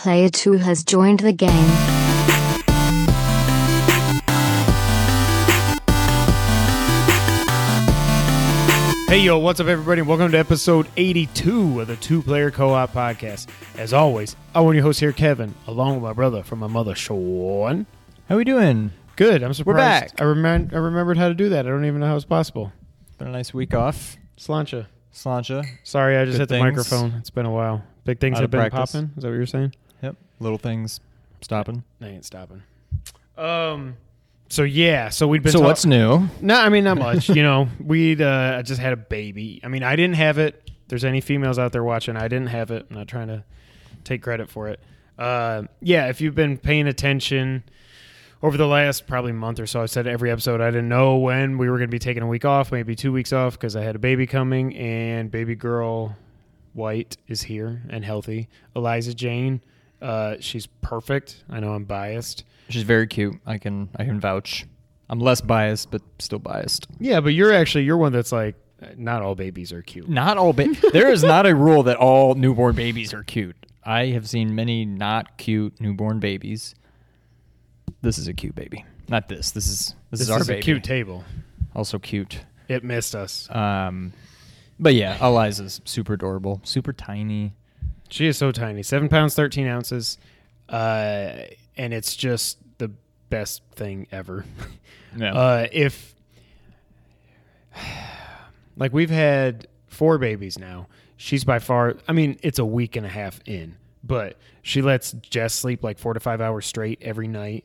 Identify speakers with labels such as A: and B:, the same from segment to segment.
A: Player 2 has joined the game.
B: Hey, yo, what's up, everybody? Welcome to episode 82 of the Two Player Co op podcast. As always, I'm one of your hosts here, Kevin, along with my brother from my mother, Sean.
C: How are we doing?
B: Good. I'm surprised.
C: We're back.
B: I, remem- I remembered how to do that. I don't even know how it's possible.
C: Been a nice week off.
B: Slancha.
C: Slancha.
B: Sorry, I just
C: Good
B: hit the
C: things.
B: microphone. It's been a while. Big things
C: Out
B: have been
C: practice.
B: popping. Is that what you're saying?
C: Yep. Little things stopping.
B: I ain't stopping. Um. So yeah. So we'd been.
C: So
B: talk-
C: what's new?
B: No, I mean not much. you know, we'd uh, I just had a baby. I mean, I didn't have it. If There's any females out there watching? I didn't have it. I'm not trying to take credit for it. Uh, yeah, if you've been paying attention over the last probably month or so, I've said every episode I didn't know when we were going to be taking a week off, maybe two weeks off because I had a baby coming, and baby girl White is here and healthy. Eliza Jane, uh, she's perfect. I know I'm biased.
C: She's very cute. I can I can vouch. I'm less biased, but still biased.
B: Yeah, but you're actually you're one that's like not all babies are cute.
C: Not all ba- There is not a rule that all newborn babies are cute. I have seen many not cute newborn babies. This is a cute baby. Not this. This is this,
B: This
C: is our
B: is
C: baby.
B: a cute table.
C: Also cute.
B: It missed us.
C: Um, but yeah, Eliza's super adorable, super tiny.
B: She is so tiny, seven pounds thirteen ounces, uh, and it's just the best thing ever.
C: Yeah.
B: Uh, if like we've had four babies now, she's by far. I mean, it's a week and a half in, but she lets Jess sleep like four to five hours straight every night.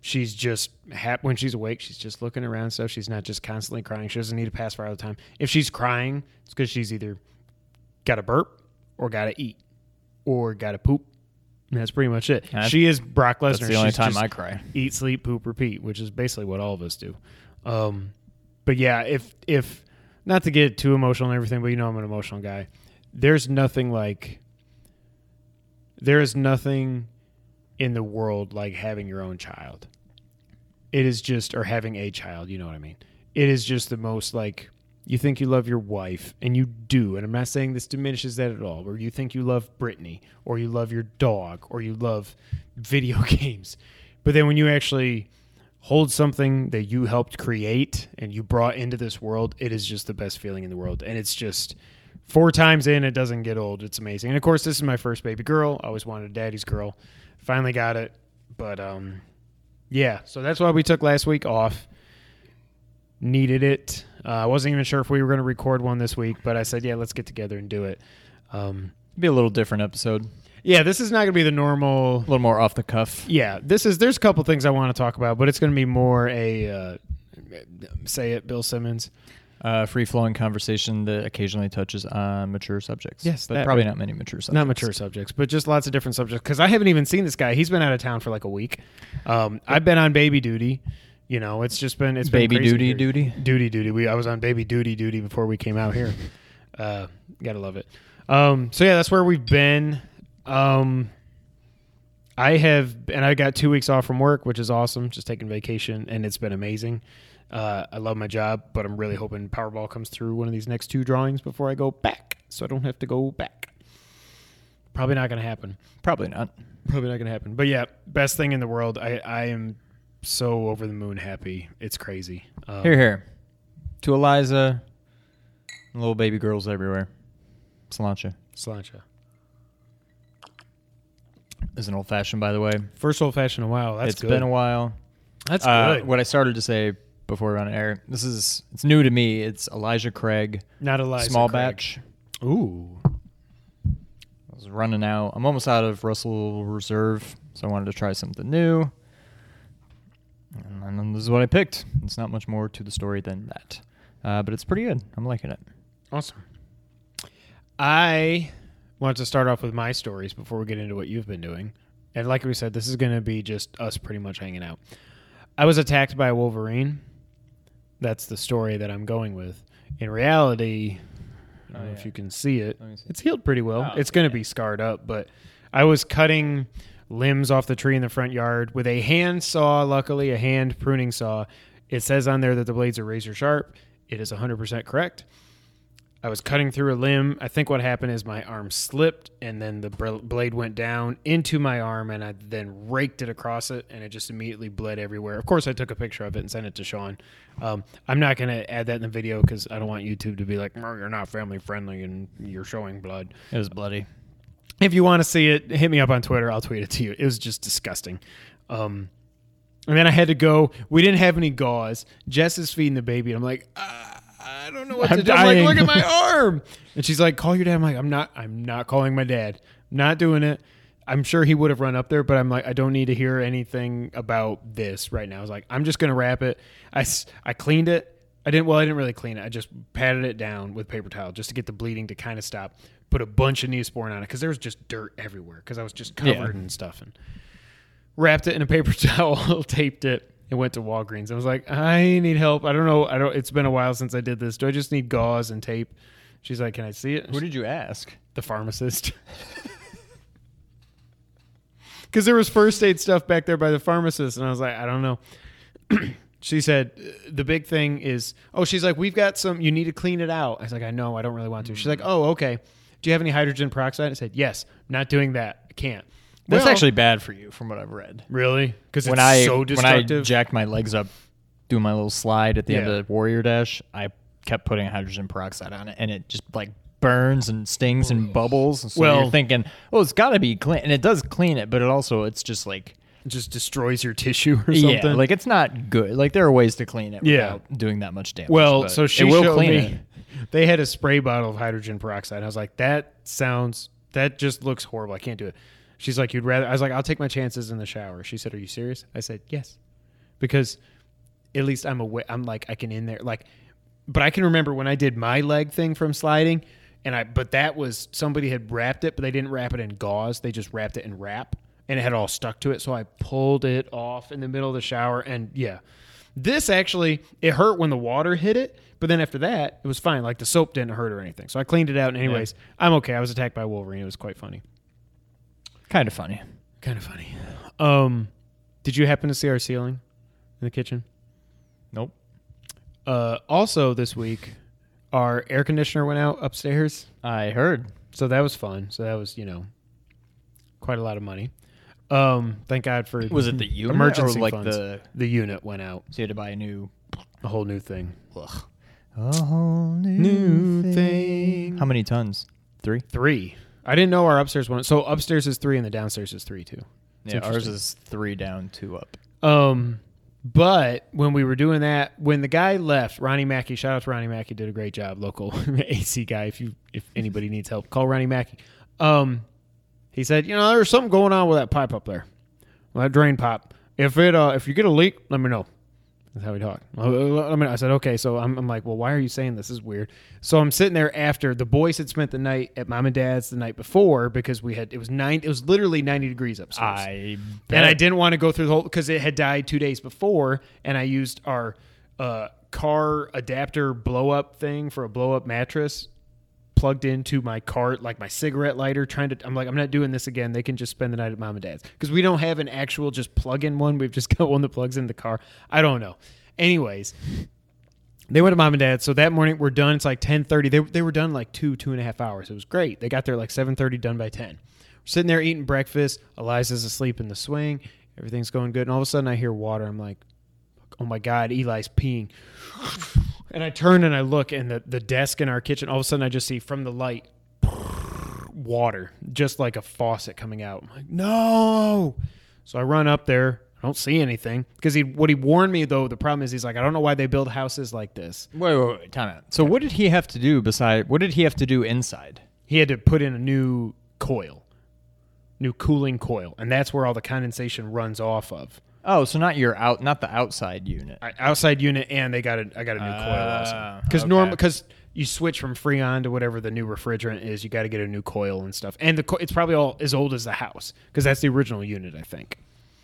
B: She's just hap- when she's awake. She's just looking around stuff. She's not just constantly crying. She doesn't need a pacifier all the time. If she's crying, it's because she's either got to burp or got to eat or got to poop. And that's pretty much it.
C: That's-
B: she is Brock Lesnar.
C: That's the only
B: She's
C: time I cry.
B: eat, sleep, poop, repeat, which is basically what all of us do. Um, but yeah, if if not to get too emotional and everything, but you know I'm an emotional guy. There's nothing like there is nothing in the world like having your own child. It is just or having a child, you know what I mean. It is just the most like you think you love your wife and you do, and I'm not saying this diminishes that at all, or you think you love Brittany, or you love your dog, or you love video games. But then when you actually hold something that you helped create and you brought into this world, it is just the best feeling in the world. And it's just four times in, it doesn't get old. It's amazing. And of course, this is my first baby girl. I always wanted a daddy's girl. Finally got it. But um, yeah, so that's why we took last week off. Needed it. Uh, I wasn't even sure if we were going to record one this week, but I said, yeah, let's get together and do it. Um,
C: Be a little different episode.
B: yeah, this is not going to be the normal
C: A little more off the cuff.
B: yeah, this is. There's a couple things I want to talk about, but it's going to be more a uh, say it, Bill Simmons.
C: Uh, free flowing conversation that occasionally touches on mature subjects.
B: Yes,
C: but probably not many mature subjects.
B: Not mature subjects, but just lots of different subjects. Because I haven't even seen this guy. He's been out of town for like a week. Um, I've been on baby duty. You know, it's just been it's
C: Baby
B: been
C: duty
B: here.
C: duty.
B: duty duty. We I was on baby duty duty before we came out here. Uh, gotta love it. Um, so yeah, that's where we've been. Um, I have, and I got two weeks off from work, which is awesome. Just taking vacation, and it's been amazing. Uh, I love my job, but I'm really hoping Powerball comes through one of these next two drawings before I go back, so I don't have to go back. Probably not going to happen.
C: Probably not.
B: Probably not going to happen. But yeah, best thing in the world. I I am so over the moon happy. It's crazy. Um,
C: Here, here. To Eliza, little baby girls everywhere. Slancha
B: Slancha.
C: is an old fashioned, by the way.
B: First old fashioned in a while. That's
C: It's
B: good.
C: been a while.
B: That's
C: Uh,
B: good.
C: what I started to say before we were on air. This is it's new to me. It's Elijah Craig,
B: Not Eliza.
C: small
B: Craig.
C: batch.
B: Ooh.
C: I was running out. I'm almost out of Russell Reserve, so I wanted to try something new. And then this is what I picked. It's not much more to the story than that, uh, but it's pretty good. I'm liking it.
B: Awesome. I want to start off with my stories before we get into what you've been doing. And like we said, this is going to be just us pretty much hanging out. I was attacked by a wolverine. That's the story that I'm going with. In reality, I don't
C: Oh,
B: know
C: yeah.
B: if you can see it.
C: See.
B: It's healed pretty well.
C: Oh,
B: it's going to
C: yeah.
B: be scarred up, but I was cutting limbs off the tree in the front yard with a hand saw, luckily, a hand pruning saw. It says on there that the blades are razor sharp. It is 100% correct. I was cutting through a limb. I think what happened is my arm slipped, and then the blade went down into my arm, and I then raked it across it, and it just immediately bled everywhere. Of course, I took a picture of it and sent it to Sean. Um, I'm not going to add that in the video because I don't want YouTube to be like, "You're not family friendly and you're showing blood."
C: It was bloody.
B: If you want to see it, hit me up on Twitter. I'll tweet it to you. It was just disgusting. Um, and then I had to go. We didn't have any gauze. Jess is feeding the baby. And I'm like, ah, I don't know what
C: I'm
B: to do. I'm like, look at my arm. And she's like, call your dad. I'm like, I'm not. I'm not calling my dad. I'm not doing it. I'm sure he would have run up there, but I'm like, I don't need to hear anything about this right now. I was like, I'm just gonna wrap it. I s- I cleaned it. I didn't. Well, I didn't really clean it. I just patted it down with paper towel just to get the bleeding to kind of stop. Put a bunch of Neosporin on it because there was just dirt everywhere because I was just covered
C: Yeah.
B: in stuff and wrapped it in a paper towel, taped it, and went to Walgreens. I was like, I need help. I don't know. I don't. It's been a while since I did this. Do I just need gauze and tape? She's like, Can I see it?
C: Who did you ask?
B: the pharmacist. Because there was first aid stuff back there by the pharmacist, and I was like, I don't know. she said "Uh, the big thing is, oh, she's like, we've got some. You need to clean it out. I was like, I know, I don't really want to. She's like, oh, okay. Do you have any hydrogen peroxide? I said, yes. Not doing that. I can't.
C: That's
B: Well,
C: actually bad for you, from what I've read.
B: really because it's
C: when I
B: so
C: when I jacked my legs up, doing my little slide at the end of the Warrior Dash, I kept putting hydrogen peroxide on it, and it just like burns and stings and bubbles. And so
B: Well-
C: you're thinking, oh, it's got to be clean, and it does clean it, but it also it's just like
B: it just destroys your tissue or something.
C: yeah, like it's not good. Like there are ways to clean it
B: Yeah.
C: without doing that much damage.
B: Well, so she
C: it will
B: showed
C: clean
B: me.
C: it.
B: They had a spray bottle of hydrogen peroxide. I was like, that sounds. That just looks horrible. I can't do it. She's like, you'd rather. I was like, I'll take my chances in the shower. She said, Are you serious? I said, Yes, because at least I'm away. I'm like, I can in there. Like, but I can remember when I did my leg thing from sliding, and I. But that was somebody had wrapped it, but they didn't wrap it in gauze. They just wrapped it in wrap, and it had all stuck to it. So I pulled it off in the middle of the shower, and yeah, this actually it hurt when the water hit it, but then after that it was fine. Like the soap didn't hurt or anything. So I cleaned it out. And anyways, I'm okay. I was attacked by a Wolverine. It was quite funny.
C: Kind of funny.
B: Kind of funny. Um, did you happen to see our ceiling in the kitchen?
C: Nope.
B: Uh, also this week, our air conditioner went out upstairs,
C: I heard.
B: so that was fun. So that was you know quite a lot of money. Um, thank God for
C: Was it the unit
B: emergency
C: or like
B: funds.
C: the?
B: the unit went out.
C: So you had to buy a new.
B: A whole new thing.
C: Ugh. A whole
B: New thing.
C: How many tons? Three.
B: Three. I didn't know our upstairs one. So upstairs is three and the downstairs is three too. It's
C: Yeah, ours
B: interesting.
C: is three down, two up.
B: Um, but when we were doing that, when the guy left, Ronnie Mackey, shout out to Ronnie Mackey, did a great job. Local AC guy. If you if anybody needs help, call Ronnie Mackey. Um, he said, you know, there's something going on with that pipe up there, that drain pipe. If it uh, if you get a leak, let me know. That's how we talk. I mean, I said, okay. So I'm, I'm like, well, why are you saying this? this is weird. So I'm sitting there after the boys had spent the night at mom and dad's the night before because we had it was nine. It was literally 90 degrees upstairs
C: I
B: and I didn't want to go through the whole because it had died two days before, and I used our uh, car adapter blow up thing for a blow up mattress plugged into my cart like my cigarette lighter trying to i'm like i'm not doing this again. They can just spend the night at mom and dad's. Because we don't have an actual just plug in one. We've just got one that plugs in the car. I don't know. Anyways they went to mom and dad. So that morning we're done. It's like 10.30 they, they were done like two two and a half hours. It was great. They got there like 7.30 done by 10 we're sitting there eating breakfast. Eliza's asleep in the swing. Everything's going good. And all of a sudden i hear water. I'm like oh my god eli's peeing. And i turn and i look and the, the desk in our kitchen all of a sudden i just see from the light water just like a faucet coming out. I'm like no. So i run up there. I don't see anything. Because he what he warned me though the problem is he's like i don't know why they build houses like this.
C: Wait, wait, wait, time out. So what did he have to do beside? What did he have to do inside?
B: he had to put in a new coil new cooling coil. And that's where all the condensation runs off of
C: Oh, so not your out, not the outside unit.
B: I- outside unit and they got a I got a new coil also
C: Ah,
B: because
C: okay.
B: normal because you switch from Freon to whatever the new refrigerant is you got to get a new coil and stuff and the co- it's probably all as old as the house because that's the original unit I think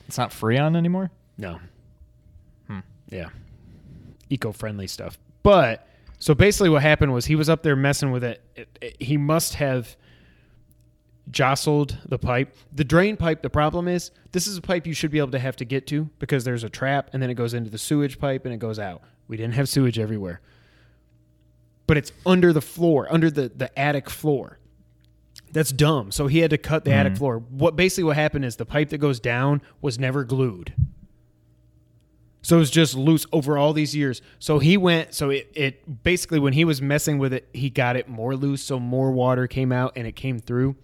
C: It's not Freon anymore.
B: no
C: Hmm.
B: yeah eco friendly stuff but so basically what happened was he was up there messing with it. It- it- he must have jostled the pipe. The drain pipe, the problem is this is a pipe you should be able to have to get to because there's a trap and then it goes into the sewage pipe and it goes out. We didn't have sewage everywhere. but it's under the floor, under the the attic floor. That's dumb. So he had to cut the attic mm-hmm. floor. What basically what happened is the pipe that goes down was never glued. So it was just loose over all these years. So he went. So it, it basically when he was messing with it, he got it more loose. So more water came out and it came through.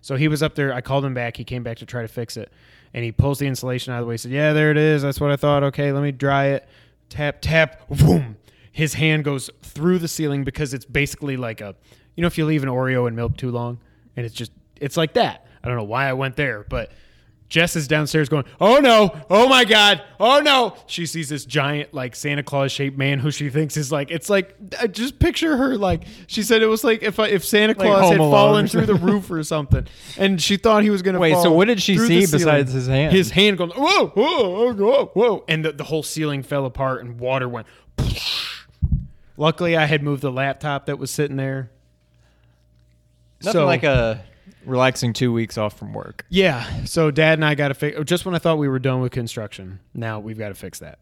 B: So he was up there. I called him back. He came back to try to fix it, and he pulls the insulation out of the way. He said, "Yeah, there it is. That's what I thought. Okay, let me dry it. Tap, tap. Boom. His hand goes through the ceiling because it's basically like a, you know, if you leave an Oreo in milk too long, and it's just, it's like that. I don't know why I went there, but Jess is downstairs going, "Oh no! Oh my god! Oh no!" She sees this giant like Santa Claus shaped man who she thinks is like it's like I just picture her like she said it was like if uh, if Santa Claus
C: Home
B: had
C: Alone
B: fallen
C: or
B: through the roof or something, and she thought he was gonna
C: Wait, so what did she see besides his hand?
B: His hand going whoa whoa whoa whoa, and the, the whole ceiling fell apart and water went. Luckily, I had moved the laptop that was sitting there.
C: Nothing
B: So-
C: like a relaxing two weeks off from work.
B: Yeah. So dad and I got to fix. Just when I thought we were done with construction, now we've got to fix that.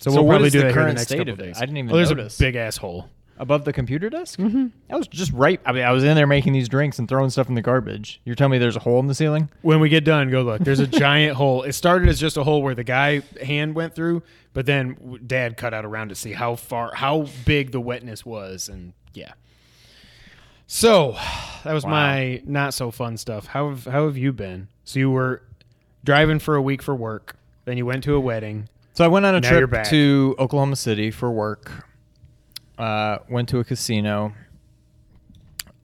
B: So, we'll
C: what
B: probably
C: is
B: do
C: the
B: that here in
C: current
B: the next
C: state
B: couple
C: of it?
B: days.
C: I didn't even
B: oh, there's
C: notice.
B: a big asshole.
C: Above the computer desk? Mm-hmm. I was just right. I mean, I was in there making these drinks and throwing stuff in the garbage. You're telling me there's a hole in the ceiling?
B: When we get done, go look. There's a giant hole. It started as just a hole where the guy hand went through, but then dad cut out around to see how far, how big the wetness was, and yeah. So that was
C: Wow.
B: my not so fun stuff. How have, how have you been? So you were driving for a week for work, then you went to a wedding.
C: So I went on a trip to Oklahoma City for work. Uh, went to a casino.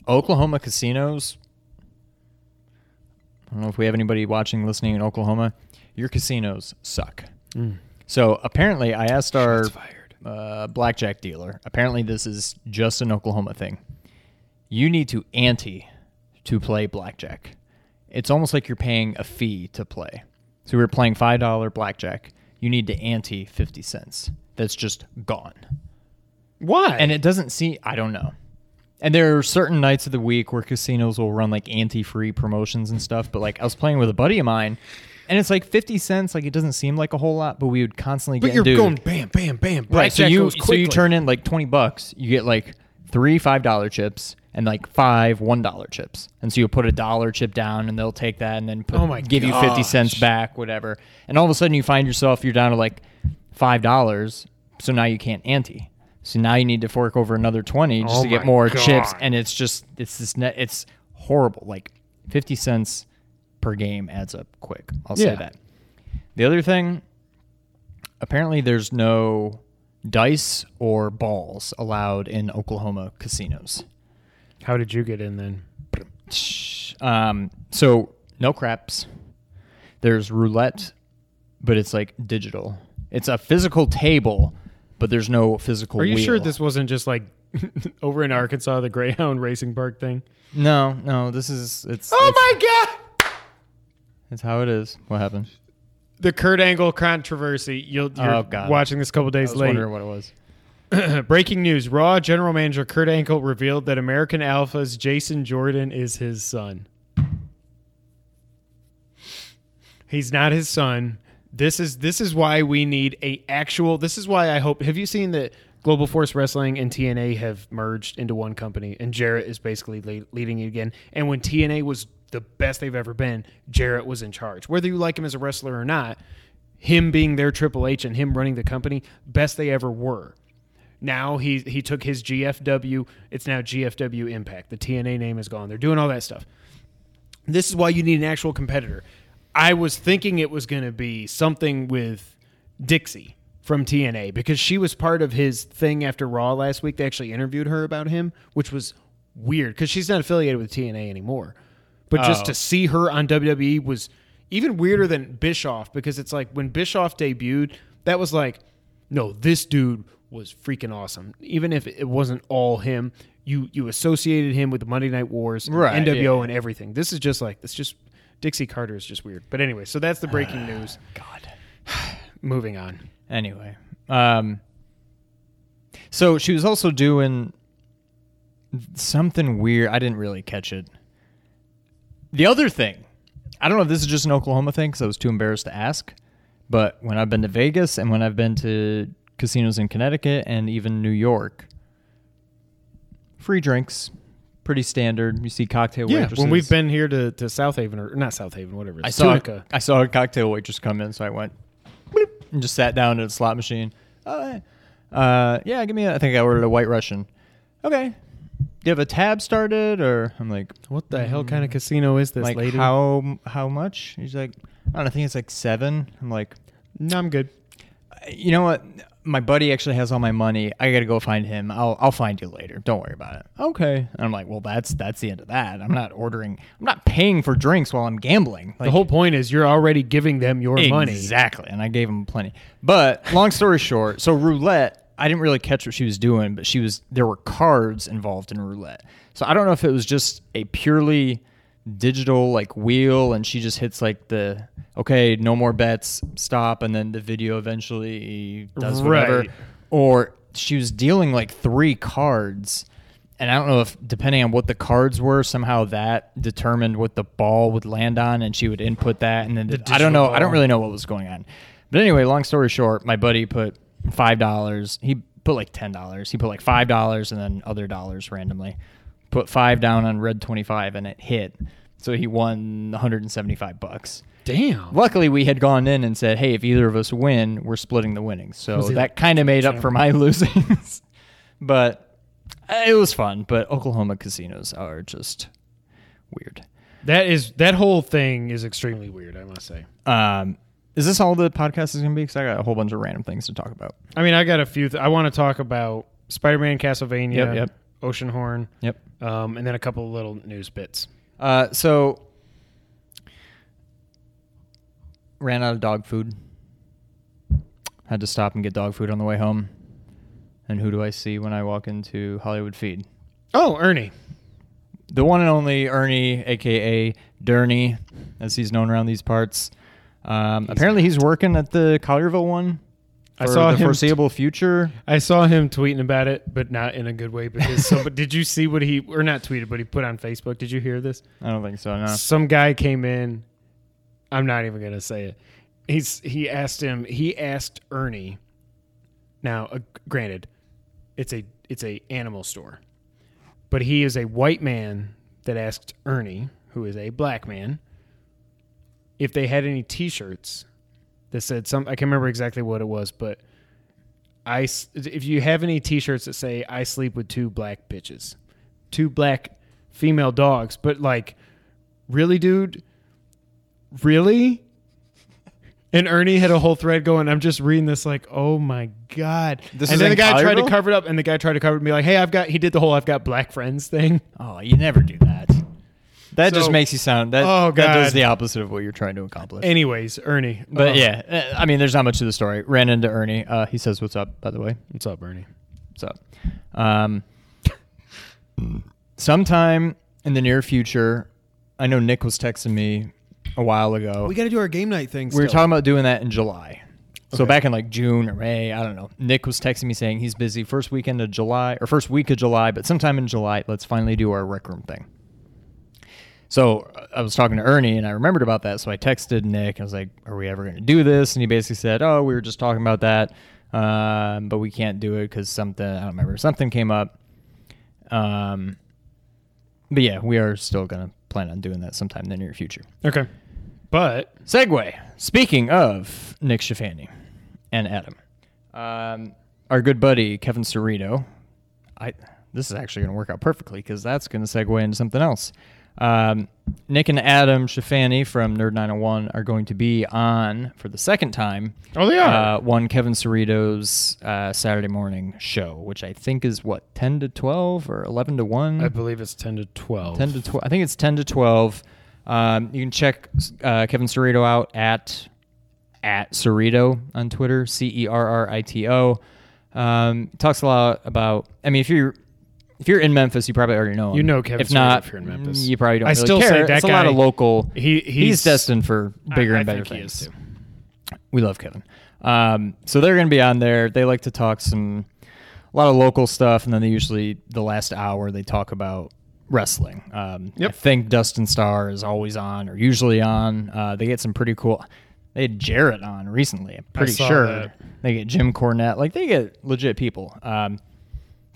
C: Oklahoma casinos. I don't know if we have anybody watching, listening in Oklahoma. Your casinos suck. So apparently, I asked our
B: fired.
C: uh, blackjack dealer. Apparently, this is just an Oklahoma thing. You need to ante to play blackjack. It's almost like you're paying a fee to play. So we were playing five dollar blackjack. You need to ante fifty cents. That's just gone.
B: Why?
C: And it doesn't seem I don't know. And there are certain nights of the week where casinos will run like ante-free promotions and stuff. But like I was playing with a buddy of mine, and it's like fifty cents. Like it doesn't seem like a whole lot, but we would constantly
B: but
C: get
B: you're
C: dude,
B: going bam, bam, bam.
C: right. So you so you turn in like twenty bucks. You get like three five dollar chips and like five one dollar chips. And so you put a dollar chip down, and they'll take that and then put,
B: Oh my
C: give you fifty cents back, whatever. And all of a sudden you find yourself you're down to like five dollars. So now you can't ante. So now you need to fork over another twenty just
B: Oh
C: to get more chips, and it's just it's this net. It's horrible. Like fifty cents per game adds up quick. I'll say that. The other thing, apparently, there's no dice or balls allowed in Oklahoma casinos.
B: How did you get in then?
C: Um, so no craps. There's roulette, but it's like digital. It's a physical table, but there's no physical.
B: Are you sure this wasn't just like over in Arkansas, the Greyhound Racing Park thing?
C: No, no. This is it's.
B: Oh
C: it's,
B: my God!
C: It's how it is. What happened?
B: The Kurt Angle controversy. You'll, you're
C: Oh,
B: watching this a couple days I
C: was
B: late.
C: wondering what it was.
B: Breaking news: Raw general manager Kurt Angle revealed that American Alpha's Jason Jordan is his son. He's not his son. This is this is why we need a actual. This is why I hope. Have you seen that Global Force Wrestling and TNA have merged into one company, and Jarrett is basically le- leading it again. And when TNA was the best they've ever been, Jarrett was in charge. Whether you like him as a wrestler or not, him being their Triple H and him running the company, best they ever were. Now he he took his GFW. It's now GFW Impact. The TNA name is gone. They're doing all that stuff. This is why you need an actual competitor. I was thinking it was going to be something with Dixie from TNA because she was part of his thing after Raw last week. They actually interviewed her about him, which was weird because she's not affiliated with TNA anymore. But just
C: Oh.
B: to see her on WWE was even weirder than Bischoff because it's like when Bischoff debuted, that was like, no, this dude was freaking awesome. Even if it wasn't all him, you you associated him with the Monday Night Wars,
C: Right,
B: NWO,
C: yeah.
B: and everything. This is just like this. Just Dixie Carter is just weird. But anyway, so that's the breaking news.
C: God.
B: Moving on.
C: Anyway, um, so she was also doing something weird. I didn't really catch it. The other thing, I don't know if this is just an Oklahoma thing because I was too embarrassed to ask. But when I've been to Vegas and when I've been to casinos in Connecticut and even New York, free drinks, pretty standard. You see cocktail
B: Yeah,
C: waitresses.
B: when we've been here to, to South Haven or not South Haven, whatever.
C: I saw
B: Tunica.
C: I saw a cocktail waitress come in, so I went bloop, and just sat down at a slot machine. Uh, uh, yeah, give me. A, I think I ordered a White Russian. Okay. Do you have a tab started, or I'm like,
B: What the hell kind of casino is this,
C: like
B: lady?
C: how how much? He's like, I don't know. I think it's like seven. I'm like,
B: No, I'm good.
C: you know what? My buddy actually has all my money. I got to go find him. I'll I'll find you later. Don't worry about it. Okay. And I'm like, well, that's that's the end of that. I'm not ordering. I'm not paying for drinks while I'm gambling.
B: the whole point is you're already giving them your money.
C: Exactly. And I gave him plenty. But long story short, so roulette, I didn't really catch what she was doing, but she was there were cards involved in roulette. So I don't know if it was just a purely digital like wheel and she just hits like the okay, no more bets, stop and then the video eventually does whatever
B: Right.
C: or she was dealing like three cards and I don't know if depending on what the cards were, somehow that determined what the ball would land on, and she would input that, and then
B: The
C: I don't know.
B: digital
C: I don't really know what was going on. But anyway, long story short, my buddy put five dollars. He put like ten dollars. He put like five dollars and then other dollars randomly. Put five down on red twenty five, and it hit. So he won 175 bucks.
B: Damn.
C: Luckily, we had gone in and said, "Hey, if either of us win, we're splitting the winnings." So
B: Was he
C: that kind of made up for my losings. but uh, it was fun. But Oklahoma casinos are just weird.
B: That is that whole thing is extremely weird. I must say.
C: Um, is this all the podcast is going to be? Because I got a whole bunch of random things to talk about.
B: I mean, I got a few. Th- I want to talk about Spider-Man, Castlevania,
C: Yep, yep.
B: Oceanhorn,
C: Yep.
B: um, and then a couple of little news bits.
C: Uh, so ran out of dog food. Had to stop and get dog food on the way home. And who do I see when I walk into Hollywood Feed?
B: Oh, Ernie.
C: the one and only Ernie, aka Durney, as he's known around these parts. Um, apparently, he's working at the Collierville one. For
B: I saw
C: the
B: him
C: foreseeable future.
B: I saw him tweeting about it, but not in a good way. Because some, did you see what he or not tweeted, but he put on Facebook? Did you hear this?
C: I don't think so. No.
B: Some guy came in. I'm not even gonna say it. He's he asked him. He asked Ernie. Now, uh, granted, it's a it's a animal store, but he is a white man that asked Ernie, who is a black man, if they had any T-shirts that said some. I can't remember exactly what it was, but I if you have any T-shirts that say "I sleep with two black bitches," two black female dogs, but like, really, dude, really? And Ernie had a whole thread going. I'm just reading this like, oh my god.
C: This
B: and
C: is
B: then the guy tried to cover it up, and the guy tried to cover it and be like, hey, I've got. He did the whole I've got black friends thing.
C: Oh, you never do that. That
B: So-
C: just makes you sound that.
B: Oh,
C: That does the opposite of what you're trying to accomplish.
B: Anyways, Ernie.
C: but
B: Oh.
C: yeah, uh, I mean, there's not much to the story. Ran into Ernie. Uh, he says, "What's up?" By the way,
B: what's up, Ernie?
C: what's up? Um, sometime in the near future, I know Nick was texting me a while ago.
B: We got to do our game night thing.
C: We were talking about doing that in July. So
B: Okay.
C: back in like June or May, I don't know. Nick was texting me saying he's busy first weekend of July or first week of July, but sometime in July, let's finally do our rec room thing. So uh, I was talking to Ernie and I remembered about that. So I texted Nick. I was like, "Are we ever going to do this?" And he basically said, "Oh, we were just talking about that, um, but we can't do it because something I don't remember. Something came up." Um, but yeah, we are still going to plan on doing that sometime in the near future.
B: Okay, but
C: Segue. Speaking of Nick Shafani and Adam, um, our good buddy Kevin Cerrito. I this is actually going to work out perfectly because that's going to segue into something else. Um, Nick and Adam Shafani from Nerd 901 are going to be on for the second time.
B: Oh, they are?
C: Uh, one Kevin Cerrito's uh, Saturday morning show, which I think is what ten to twelve or eleven to one.
B: I believe it's ten to twelve.
C: 10 to 12 i think it's 10 to 12 um, you can check uh, kevin cerrito out at at cerrito on twitter C E R R I T O. um, talks a lot about i mean if you're if you're in memphis you probably already know him.
B: You know Kevin
C: if not
B: if you're in Memphis.
C: you probably don't
B: I
C: really
B: still
C: care.
B: say that
C: it's a lot
B: guy-
C: of local
B: He
C: he's,
B: he's,
C: destined for bigger
B: I-
C: and better
B: think he is
C: things
B: too.
C: we love Kevin. Um, so they're going to be on there. They like to talk some, a lot of local stuff, and then they usually the last hour they talk about wrestling. Um,
B: Yep.
C: I think Dustin Starr is always on or usually on. Uh, they get some pretty cool. They had Jarrett on recently. I'm pretty
B: saw
C: sure
B: that.
C: they get Jim Cornette. Like they get legit people. Um,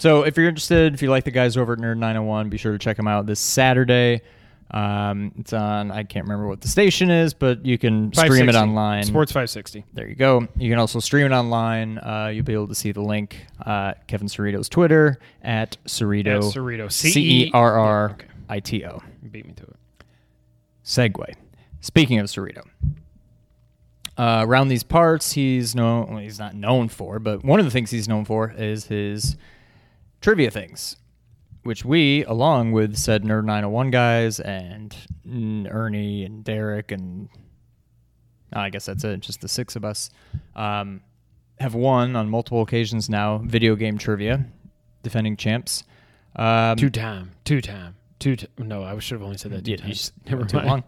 C: So if you're interested, if you like the guys over at Nerd 901, be sure to check them out this Saturday. Um, it's on. I can't remember what the station is, but you can stream it online.
B: Sports 560.
C: There you go. You can also stream it online. Uh, you'll be able to see the link. Uh, Kevin Cerrito's Twitter at Cerrito.
B: At Cerrito.
C: C E R R. I T O.
B: Beat me to it.
C: Segue. Speaking of Cerrito, uh, around these parts, he's known. Well, he's not known for, but one of the things he's known for is his trivia things, which we, along with said Nerd 901 guys and Ernie and Derek and I guess that's it, just the six of us, um, have won on multiple occasions now video game trivia, defending champs. Um,
B: Two time. Two time. Two. T- no, I should have only said that two
C: yeah,
B: times. Never
C: too long.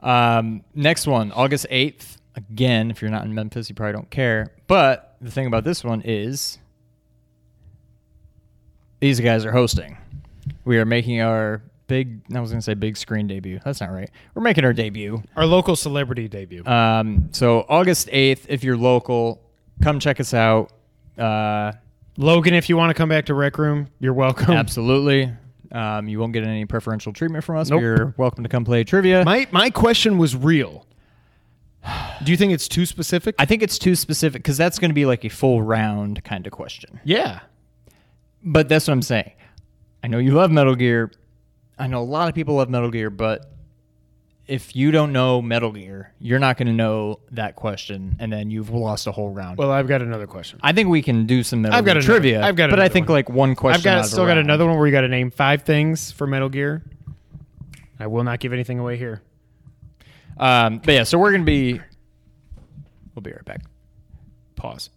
C: Um, next one, August 8th. Again, if you're not in Memphis, you probably don't care. But the thing about this one is these guys are hosting. We are making our big, I was going to say big screen debut. That's not right. We're making our debut.
B: Our local celebrity debut.
C: Um, so August 8th, if you're local, come check us out. Uh,
B: Logan, if you want to come back to Rec Room, you're welcome.
C: absolutely. Um, you won't get any preferential treatment from us.
B: Nope.
C: You're welcome to come play trivia.
B: My my question was real. Do you think it's too specific?
C: I think it's too specific because that's going to be like a full round kind of question.
B: yeah.
C: But that's what I'm saying. I know you love Metal Gear. I know a lot of people love Metal Gear, but if you don't know Metal Gear, you're not going to know that question, and then you've lost a whole round.
B: Well, I've got another question.
C: I think we can do some Metal
B: I've got
C: Gear
B: another-
C: trivia.
B: I've got
C: but I
B: another
C: think
B: one.
C: like one question.
B: I've got
C: out of
B: still got
C: round.
B: another one where you got to name five things for Metal Gear. I will not give anything away here.
C: Um, but yeah, so we're going to be. We'll be right back.
B: Pause.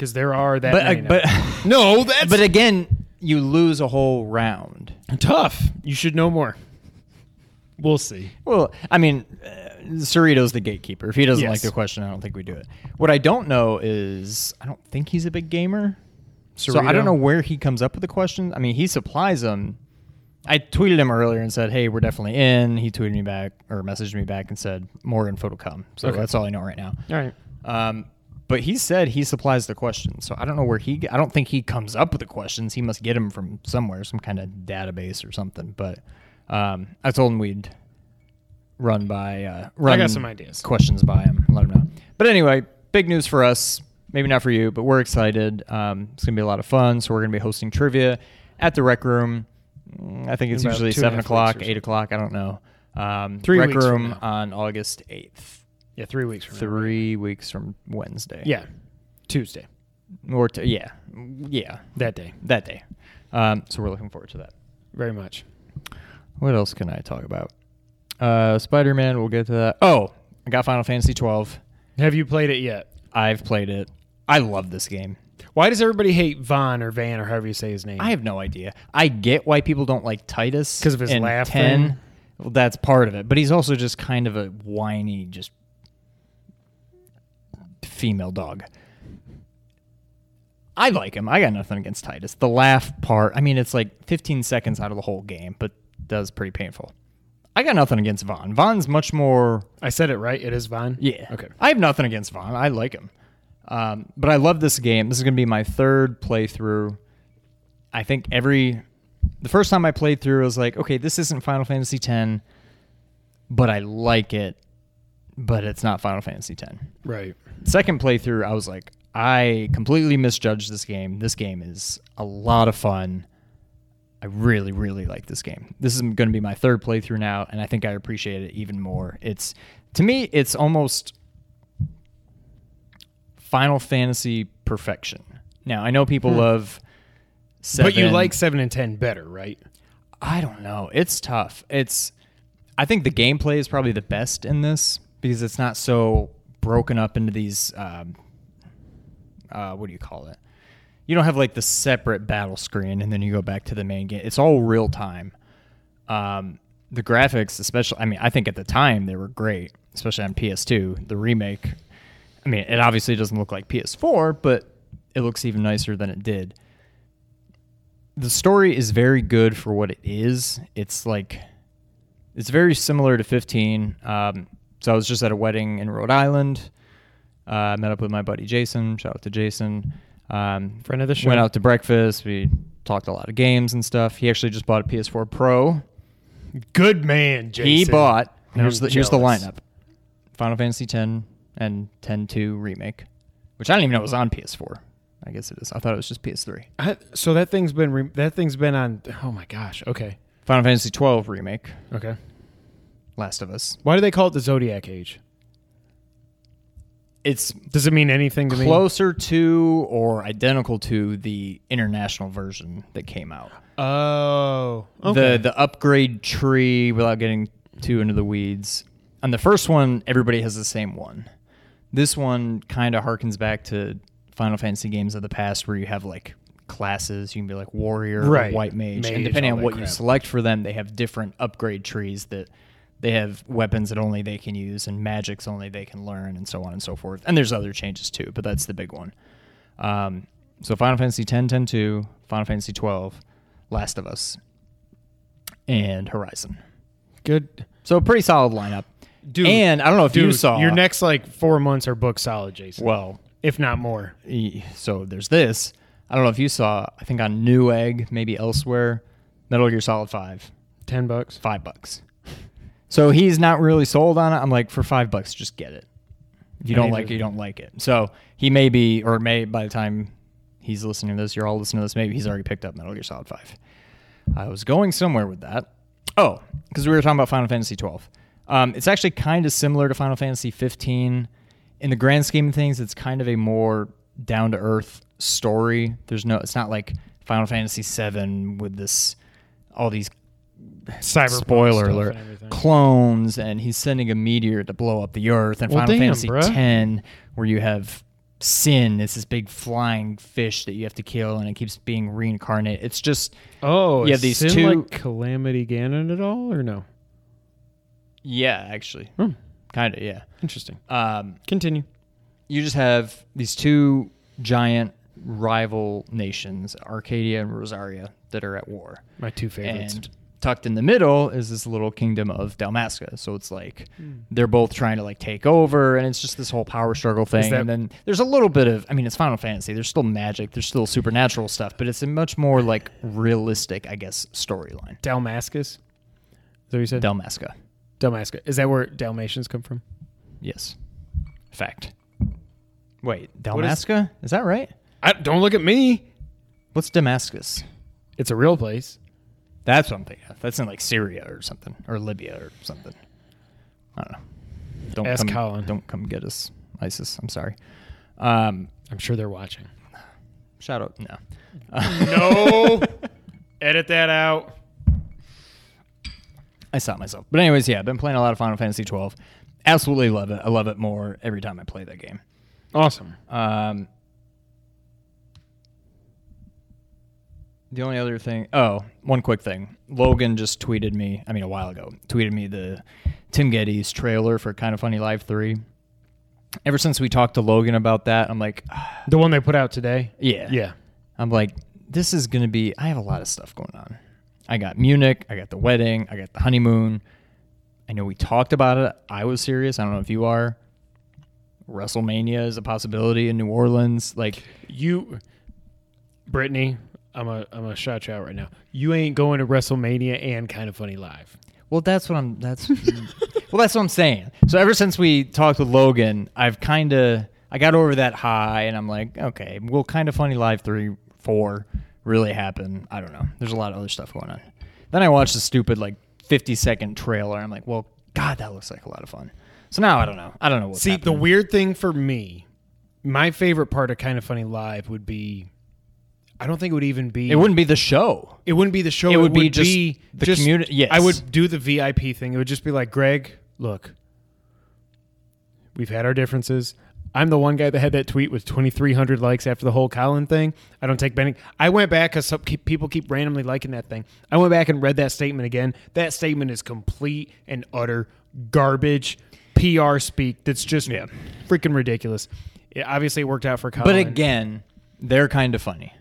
B: Because there are that
C: But
B: many
C: uh,
B: now.
C: but
B: no, that's
C: but again, you lose a whole round.
B: tough. You should know more. We'll see.
C: Well, I mean, uh, Cerrito's the gatekeeper. If he doesn't
B: Yes.
C: like the question, I don't think we do it. What I don't know is I don't think he's a big gamer. So I
B: Cerrito?
C: don't know where he comes up with the questions. I mean, he supplies them. I tweeted him earlier and said, "Hey, we're definitely in." He tweeted me back or messaged me back and said, "More info to come." So
B: Okay.
C: that's all I know right now.
B: All right.
C: Um, but he said he supplies the questions, so I don't know where he. I don't think he comes up with the questions. He must get them from somewhere, some kind of database or something. But um, I told him we'd run by. Uh, run
B: got some ideas.
C: Questions by him. Let him know. But anyway, big news for us. Maybe not for you, but we're excited. Um, it's gonna be a lot of fun. So we're gonna be hosting trivia at the rec room. I think it's
B: About
C: usually
B: two and a
C: seven o'clock, eight o'clock. I don't know. Um,
B: Three
C: rec room on August eighth
B: Yeah, three weeks from now.
C: three weeks from Wednesday.
B: Yeah, Tuesday
C: Or t- yeah, yeah,
B: that day.
C: that day. Um, so we're looking forward to that.
B: Very much.
C: What else can I talk about? Uh, Spider Man. We'll get to that. Oh, I got Final Fantasy twelve.
B: Have you played it yet?
C: I've played it. I love this game.
B: Why does everybody hate Von or Van or however you say his name?
C: I have no idea. I get why people don't like Tidus
B: because of his
C: in
B: laugh
C: Ten. Well, that's part of it, but he's also just kind of a whiny, just female dog. I like him. I got nothing against Tidus. The laugh part, I mean, it's like 15 seconds out of the whole game, but that was pretty painful. I got nothing against Vaughn. Vaughn's much more
B: I said it right. It is Von.
C: yeah.
B: Okay.
C: I have nothing against Vaughn. I like him. Um, but I love this game. This is going to be my third playthrough. I think every the first time I played through, I was like, okay, this isn't Final Fantasy X, but I like it. But it's not Final Fantasy X.
B: Right.
C: Second playthrough, I was like, I completely misjudged this game. This game is a lot of fun. I really, really like this game. This is going to be my third playthrough now, and I think I appreciate it even more. It's to me, it's almost Final Fantasy perfection. Now I know people hmm. love, seven.
B: But you like seven and ten better, right?
C: I don't know. It's tough. It's I think the gameplay is probably the best in this because it's not so broken up into these um, uh, what do you call it? You don't have like the separate battle screen and then you go back to the main game. It's all real time. Um, the graphics, especially, I mean, I think at the time they were great, especially on PS2. The remake, I mean, it obviously doesn't look like PS4, but it looks even nicer than it did the story is very good for what it is. It's like it's very similar to 15. Um, so I was just at a wedding in Rhode Island Uh, met up with my buddy Jason. Shout out to Jason. Um,
B: Friend of the show.
C: Went out to breakfast. We talked a lot of games and stuff. He actually just bought a PS4 Pro.
B: Good man, Jason.
C: He bought.
B: Now
C: Here's
B: I'm
C: the, here's the
B: jealous.
C: lineup: Final Fantasy X and 10-2 remake, which I didn't even know was on PS4. I guess it is. I thought it was just PS3.
B: I, so that thing's been re- that thing's been on. Oh my gosh. Okay.
C: Final Fantasy 12 remake,
B: Okay.
C: Last of Us.
B: Why do they call it the Zodiac Age?
C: It's
B: Does it mean anything to me?
C: closer to or identical to the international version that came out.
B: Oh. Okay.
C: The the upgrade tree without getting too into the weeds. On the first one, everybody has the same one. This one kind of harkens back to Final Fantasy games of the past where you have like classes. You can be like warrior
B: Right.
C: or white mage.
B: Mage,
C: and depending
B: all
C: on
B: that
C: what you
B: crap.
C: select for them, they have different upgrade trees that they have weapons that only they can use and magics only they can learn and so on and so forth. And there's other changes too, but that's the big one. Um, so Final Fantasy 10, 10 2, Final Fantasy 12, Last of Us, and Horizon.
B: Good.
C: So pretty solid lineup.
B: Dude,
C: and I don't know if you saw
B: your next like four months are booked solid, Jason.
C: Well,
B: if not more.
C: so there's this. I don't know if you saw. I think on Newegg, maybe elsewhere, Metal Gear Solid Five,
B: Ten bucks.
C: five bucks. So he's not really sold on it. I'm like, for five bucks, just get it. If you don't like it, you don't like it. So he may be, or may by the time he's listening to this, you're all listening to this, maybe he's already picked up Metal Gear Solid 5. I was going somewhere with that. Oh, because we were talking about Final Fantasy 12. Um, it's actually kind of similar to Final Fantasy 15. In the grand scheme of things, it's kind of a more down to earth story. There's no, it's not like Final Fantasy 7 with this, all these
B: Cyber
C: spoiler alert clones and he's sending a meteor to blow up the earth and
B: Well,
C: final
B: damn,
C: fantasy
B: bruh.
C: 10 where you have sin it's this big flying fish that you have to kill and it keeps being reincarnated it's just
B: Oh,
C: Yeah, these
B: Sin
C: two-
B: like Calamity Ganon at all or no?
C: yeah actually
B: Hmm.
C: kind of yeah
B: Interesting.
C: um,
B: Continue.
C: you just have these two giant rival nations Archadia and Rozarria that are at war
B: My two favorites.
C: and tucked in the middle is this little kingdom of Dalmasca. So it's like hmm. they're both trying to like take over, and it's just this whole power struggle thing.
B: that-
C: and then there's a little bit of, I mean, it's Final Fantasy. There's still magic. There's still supernatural stuff, but it's a much more like realistic, I guess, storyline.
B: Dalmascus. Is that what you said?
C: Dalmasca,
B: Dalmascus. Is that where Dalmatians come from?
C: yes, fact. Wait,
B: What is-
C: Dalmasca? Is that right?
B: I, don't look at me.
C: What's Damascus?
B: It's a real place.
C: That's what I'm thinking. of. That's in like Syria or something, or Libya or something. I don't know. Don't
B: Ask
C: come,
B: Colin.
C: Don't come get us, ISIS. I'm sorry. Um,
B: I'm sure they're watching.
C: shout out. No.
B: No. Edit that out.
C: I stopped myself. But anyways, yeah, I've been playing a lot of Final Fantasy 12. Absolutely love it. I love it more every time I play that game.
B: Awesome.
C: Um, the only other thing, oh, one quick thing. Logan just tweeted me, I mean, a while ago, tweeted me the Tim Gettys trailer for Kind of Funny Live 3. Ever since we talked to Logan about that, I'm like, ah,
B: The one they put out today.
C: yeah.
B: Yeah.
C: I'm like, this is going to be, I have a lot of stuff going on. I got Munich, I got the wedding, I got the honeymoon. I know we talked about it. I was serious. I don't know if you are. WrestleMania is a possibility in New Orleans. Like,
B: You, Brittany, I'm a I'm a shout you out right now. You ain't going to WrestleMania and Kind of Funny Live.
C: well, that's what I'm, that's, well, that's what I'm saying. So ever since we talked with Logan, I've kind of, I got over that high and I'm like, okay, will kind of funny live three, four really happen? I don't know. There's a lot of other stuff going on. Then I watched the stupid like 50 second trailer. I'm like, well, God, that looks like a lot of fun. So now I don't know. I don't know what's
B: See, the weird thing for me, my favorite part of Kind of Funny Live would be. I don't think it would even be.
C: It wouldn't be the show.
B: It wouldn't be the show.
C: It would be just the community. yes.
B: I would do the VIP thing. It would just be like, Greg, look, we've had our differences. I'm the one guy that had that tweet with 2,300 likes after the whole Colin thing. I don't take Benny. I went back because keep, people keep randomly liking that thing. I went back and read that statement again. That statement is complete and utter garbage PR speak. That's just freaking ridiculous. It, obviously, it worked out for Colin.
C: But again, they're kind of funny.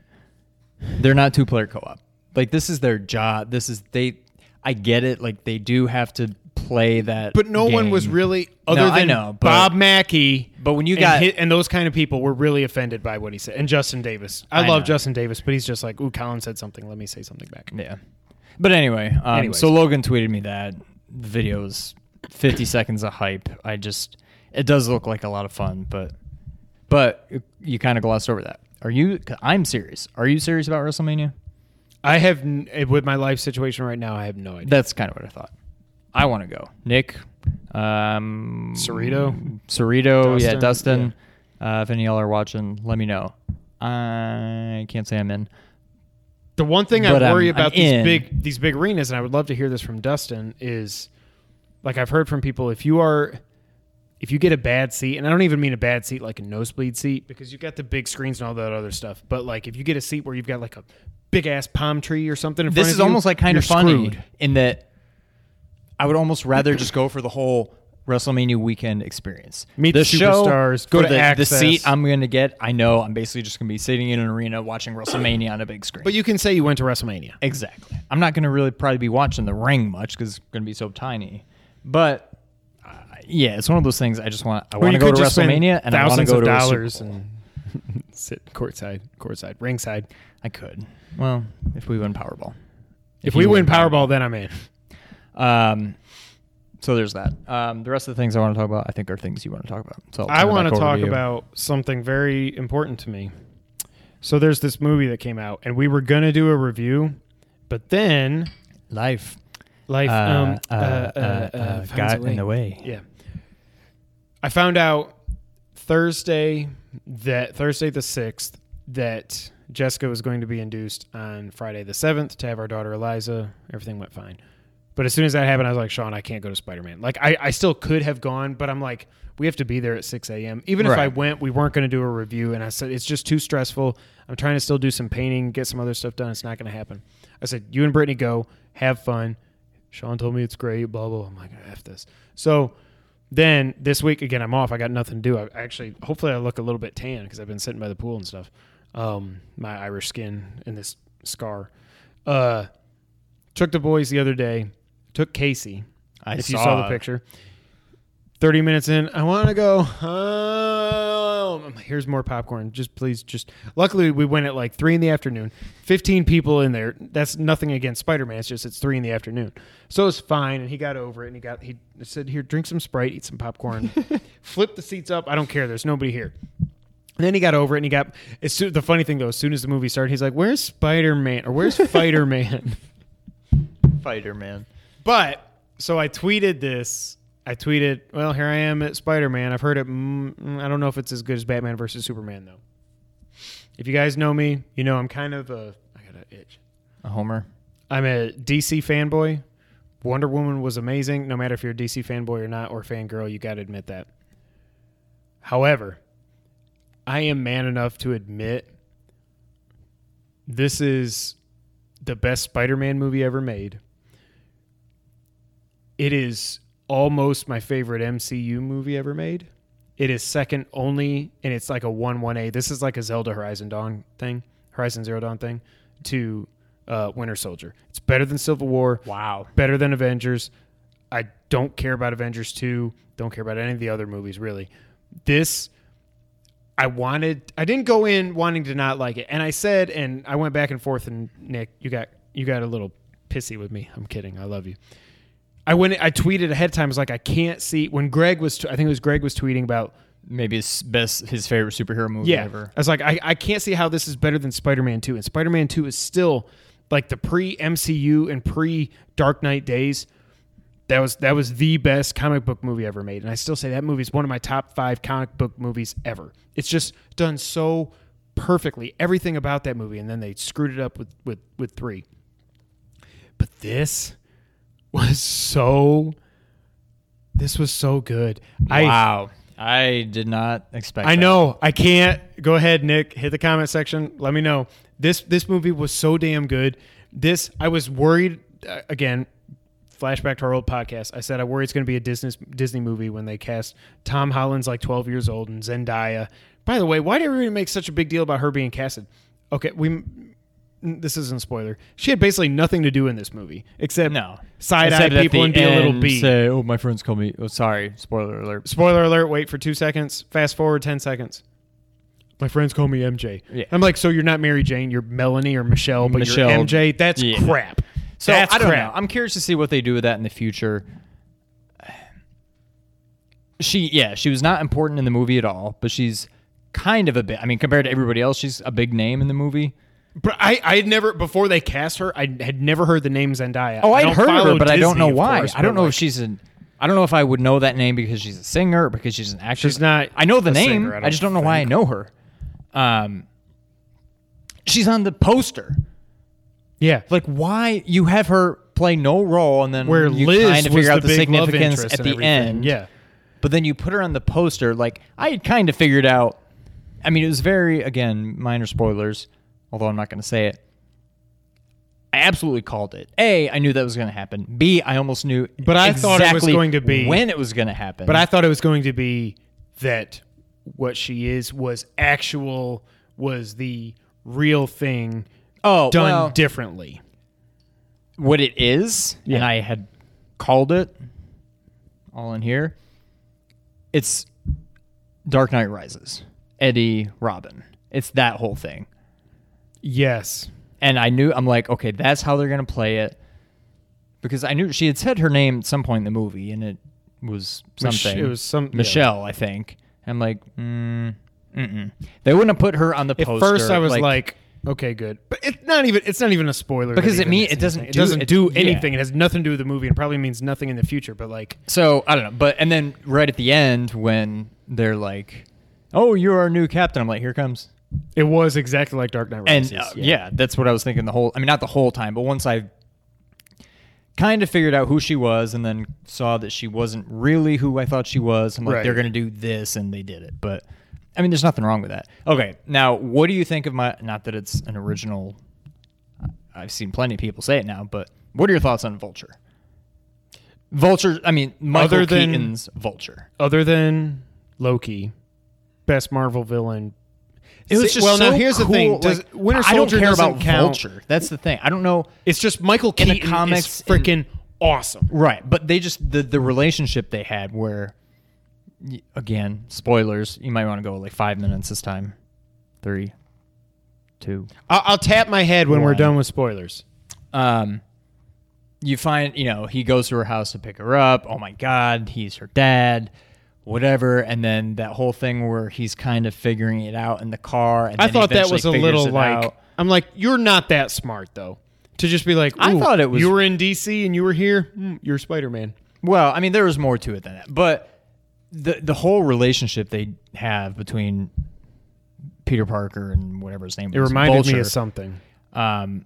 C: They're not two player co op. Like this is their job. This is they. I get it. Like they do have to play that.
B: But no one was really other
C: No,
B: than
C: know,
B: Bob Mackey
C: But when you
B: and,
C: got
B: hi- and those kind of people were really offended by what he said. And Justin Davis, I,
C: I
B: love
C: know.
B: Justin Davis, but he's just like, "Ooh, Colin said something. Let me say something back."
C: Yeah. But anyway, um, so Logan tweeted me that the video is 50 seconds of hype. I just it does look like a lot of fun, but but you kind of glossed over that. Are you? I'm serious. Are you serious about WrestleMania?
B: I have n- with my life situation right now. I have no idea.
C: That's kind of what I thought. I want to go. Nick um
B: Cerrito?
C: Cerrito, yeah,
B: Dustin,
C: Dustin. Uh, if any of y'all are watching, let me know. I can't say I'm in.
B: The one thing
C: But
B: I
C: I'm-
B: worry
C: I'm
B: about these
C: in.
B: big these big arenas, and I would love to hear this from Dustin, is like I've heard from people if you are if you get a bad seat, and I don't even mean a bad seat like a nosebleed seat because you've got the big screens and all that other stuff, but like if you get a seat where you've got like a big ass palm tree or something, in
C: This
B: front
C: is
B: of you,
C: almost like kind
B: you're
C: of funny
B: screwed.
C: in that I would almost rather just go for the whole WrestleMania weekend experience.
B: Meet the
C: show,
B: superstars,
C: go
B: go
C: to the, the
B: Access.
C: seat I'm going to get. I know I'm basically just going to be sitting in an arena watching WrestleMania on a big screen.
B: But you can say you went to WrestleMania.
C: exactly. I'm not going to really probably be watching the ring much because it's going to be so tiny. But yeah, it's one of those things. I just want I want to go to WrestleMania and I want to go to
B: dollars and sit courtside, courtside, ringside.
C: I could. Well, if we win Powerball.
B: If, we
C: you
B: win Powerball, then I'm in.
C: Um, so there's that. Um, the rest of the things I want to talk about, I think, are things you want to talk about. So
B: I want to talk about something very important to me. So there's this movie that came out, and we were gonna do a review, but then
C: life.
B: life
C: Uh,
B: um,
C: uh,
B: uh,
C: uh,
B: uh, uh,
C: uh, got in the way.
B: Yeah, I found out Thursday that Thursday the sixth that Jessica was going to be induced on Friday the seventh to have our daughter Eliza. Everything went fine. But as soon as that happened, I was like, Sean, I can't go to Spider Man. Like, I, I still could have gone, but I'm like, we have to be there at 6 a.m. Even if I went, we weren't going to do a review. And I said, it's just too stressful. I'm trying to still do some painting, get some other stuff done. It's not going to happen. I said, you and Brittany go, have fun. Sean told me it's great, blah, blah. I'm like, F this. So then this week, again, I'm off. I got nothing to do. I actually, hopefully, I look a little bit tan because I've been sitting by the pool and stuff. Um, my Irish skin and this scar. Uh, took the boys the other day. Took Casey.
C: I
B: if you saw the picture. 30 minutes in, I want to go Here's more popcorn. Just please, just. Luckily, we went at like 3 in the afternoon. 15 people in there. That's nothing against Spider Man. It's just it's 3 in the afternoon. So it's fine. And he got over it and he got, he said, Here, drink some Sprite, eat some popcorn, flip the seats up. I don't care. There's nobody here. And then he got over it and he got. As soon, the funny thing though, as soon as the movie started, he's like, Where's Spider Man? Or where's Fighter Man?
C: Fighter man.
B: But so I tweeted this. I tweeted, "Well, here I am at Spider Man. I've heard it. Mm, I don't know if it's as good as Batman versus Superman, though. If you guys know me, you know I'm kind of a. I got an itch.
C: A homer.
B: I'm a DC fanboy. Wonder Woman was amazing. No matter if you're a DC fanboy or not, or fangirl, you got to admit that. However, I am man enough to admit this is the best Spider-Man movie ever made. It is almost my favorite MCU movie ever made. It is second only, and it's like a one one A. This is like a Zelda Horizon Dawn thing, Horizon Zero Dawn thing, to uh, Winter Soldier. It's better than Civil War
C: Wow.
B: better than Avengers. I don't care about Avengers 2. Don't care about any of the other movies, really. This, I wanted, I didn't go in wanting to not like it. And I said, and I went back and forth, and Nick, you got, you got a little pissy with me. I'm kidding. I love you. I went, I tweeted ahead of time. I was like, I can't see, when Greg was, I think it was Greg was tweeting about
C: Maybe his best, his favorite superhero movie
B: yeah.
C: ever.
B: I was like, I, I can't see how this is better than Spider Man 2. And Spider Man 2 is still like the pre MCU and pre Dark Knight days. That was that was the best comic book movie ever made. And I still say that movie is one of my top five comic book movies ever. It's just done so perfectly. Everything about that movie. And then they screwed it up with, with, with three. But this was so this was so good. I
C: wow. I did not expect.
B: I
C: that.
B: know. I can't. Go ahead, Nick. Hit the comment section. Let me know. This this movie was so damn good. This I was worried uh, again. Flashback to our old podcast. I said I worry it's going to be a Disney Disney movie when they cast Tom Holland's like 12 years old and Zendaya. By the way, why did everybody make such a big deal about her being casted? Okay, we this isn't a spoiler. She had basically nothing to do in this movie except
C: No.
B: side eye people and be a little bee.
C: Say, oh, my friends call me. Oh, sorry. Spoiler alert.
B: Spoiler alert. Wait for two seconds. Fast forward ten seconds. My friends call me MJ.
C: Yeah.
B: I'm like, so you're not Mary Jane, you're Melanie or Michelle, but
C: Michelle.
B: you're MJ. That's
C: Yeah.
B: crap.
C: So
B: That's
C: I don't
B: crap.
C: know. I'm curious to see what they do with that in the future. She, yeah, she was not important in the movie at all, but she's kind of a bit. I mean, compared to everybody else, she's a big name in the movie.
B: But I, I had never before they cast her. I had never heard the name Zendaya.
C: Oh,
B: I
C: I'd heard of her, but I don't know why.
B: course,
C: I don't know
B: like,
C: if she's an. I don't know if I would know that name because she's a singer or because she's an actress.
B: She's not
C: I know the name.
B: singer, I
C: I, just don't know why I know her. Um, she's on the poster.
B: yeah.
C: Like, why you have her play no role and then
B: Where
C: you
B: Liz
C: kind of figure out
B: the
C: the, significance at the end.
B: Yeah.
C: But then you put her on the poster. Like I had kind of figured out. I mean, it was very again minor spoilers, although I'm not going to say it. I absolutely called it. A, I knew that was going to happen. B, I almost knew.
B: But I thought it was going to be-
C: when it was going to happen.
B: But I thought it was going to be that what she is was actual was the real thing
C: oh
B: done
C: well,
B: differently.
C: what it is, and I had called it all in here. It's Dark Knight Rises, Eddie Robin. It's that whole thing.
B: Yes.
C: And I knew I'm like, okay, that's how they're gonna play it. Because I knew she had said her name at some point in the movie, and it was
B: Mich-
C: something.
B: it was some- yeah.
C: Michelle, I think. And I'm like, mm, mm-mm. They wouldn't have put her on the poster.
B: At first, I was like, okay, good, but it's not even. It's not even a spoiler
C: Because it mean- it doesn't
B: It
C: do-
B: doesn't
C: it-
B: do
C: yeah.
B: anything. It has nothing to do with the movie, and probably means nothing in the future. But like,
C: So I don't know, but and then right at the end when they're like, "Oh, you're our new captain," I'm like, "Here comes."
B: It was exactly like Dark Knight
C: And
B: Rises.
C: uh, yeah. that's what I was thinking the whole. I mean, not the whole time, but once I kind of figured out who she was, and then saw that she wasn't really who I thought she was, I'm like,
B: Right.
C: they're gonna do this, and they did it. But I mean, there's nothing wrong with that. Okay, now what do you think of my? Not that it's an original. I've seen plenty of people say it now, but what are your thoughts on Vulture? Vulture. I mean, Michael
B: Other than-
C: Keaton's Vulture.
B: Other than Loki, best Marvel villain.
C: It was just
B: well.
C: so
B: now here's the
C: cool,
B: thing: Does,
C: like,
B: Winter
C: I don't care about
B: count.
C: Vulture. That's the thing. I don't know.
B: It's just Michael
C: In the
B: Keaton
C: comics,
B: is freaking awesome.
C: Right, but they just the the relationship they had where, again, spoilers. You might want to go like five minutes this time. Three, two.
B: I'll, I'll tap my head when we're done with spoilers.
C: Um, you find you know he goes to her house to pick her up. Oh my God, he's her dad. Whatever, and then that whole thing where he's kind of figuring it out in the car. And
B: I thought that was a little like
C: out.
B: I'm like you're not that smart though to just be like
C: I thought it was-
B: you were in DC and you were here Hmm, you're Spider Man.
C: Well, I mean, there was more to it than that, but the the whole relationship they have between Peter Parker and whatever his name
B: It
C: was,
B: reminded me of something.
C: Um,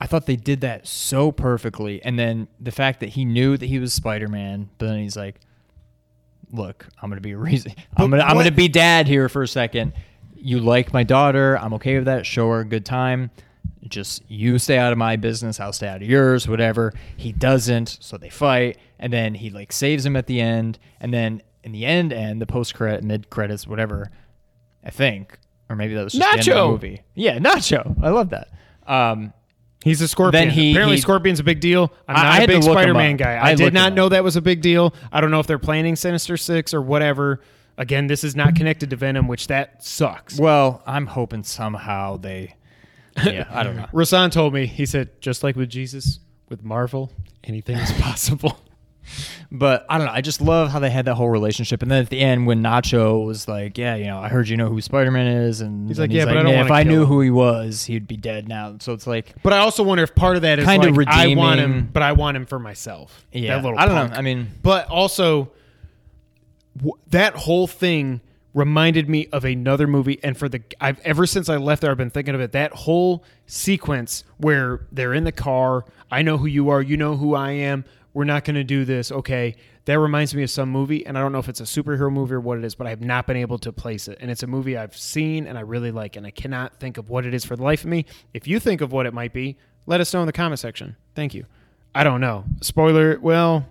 C: I thought they did that so perfectly, and then the fact that he knew that he was Spider Man, but then he's like, "Look, I'm gonna be a reason. I'm gonna I'm
B: what-
C: gonna be dad here for a second. You like my daughter? I'm okay with that. Show her a good time." Just you stay out of my business, I'll stay out of yours, whatever. He doesn't, so they fight, and then he like saves him at the end, and then in the end and the post credit, mid credits, whatever, I think, or maybe that was just the end of the
B: Nacho!
C: movie. Yeah, Nacho. I love that. Um,
B: He's a scorpion.
C: Then he-
B: Apparently,
C: he-
B: Scorpion's a big deal. I'm
C: I-
B: not
C: I
B: a big Spider-Man guy.
C: I
B: I, did not know that was a big deal. I don't know if they're planning Sinister Six or whatever. Again, this is not connected to Venom, which that sucks.
C: well, I'm hoping somehow they. Yeah, I don't know.
B: Rasan told me. He said, just like with Jesus, with Marvel, anything is possible.
C: But I don't know. I just love how they had that whole relationship. And then at the end, when Nacho was like, "Yeah, you know, I heard you know who Spider Man is," and
B: He's like, "Yeah, but I don't
C: if I knew
B: him."
C: who he was, he'd be dead now." So it's like,
B: But I also wonder if part of that is
C: Kinda
B: like I want him,
C: redeeming-
B: but I want him for myself.
C: yeah,
B: that little
C: I don't
B: punk.
C: know. I mean,
B: But also, w- that whole thing reminded me of another movie. And for the I've ever since I left there, I've been thinking of it. That whole sequence where they're in the car. I know who you are. You know who I am. We're not going to do this. Okay. That reminds me of some movie, and I don't know if it's a superhero movie or what it is, but I have not been able to place it. And it's a movie I've seen and I really like, and I cannot think of what it is for the life of me. If you think of what it might be, let us know in the comment section. Thank you. I don't know. Spoiler. Well,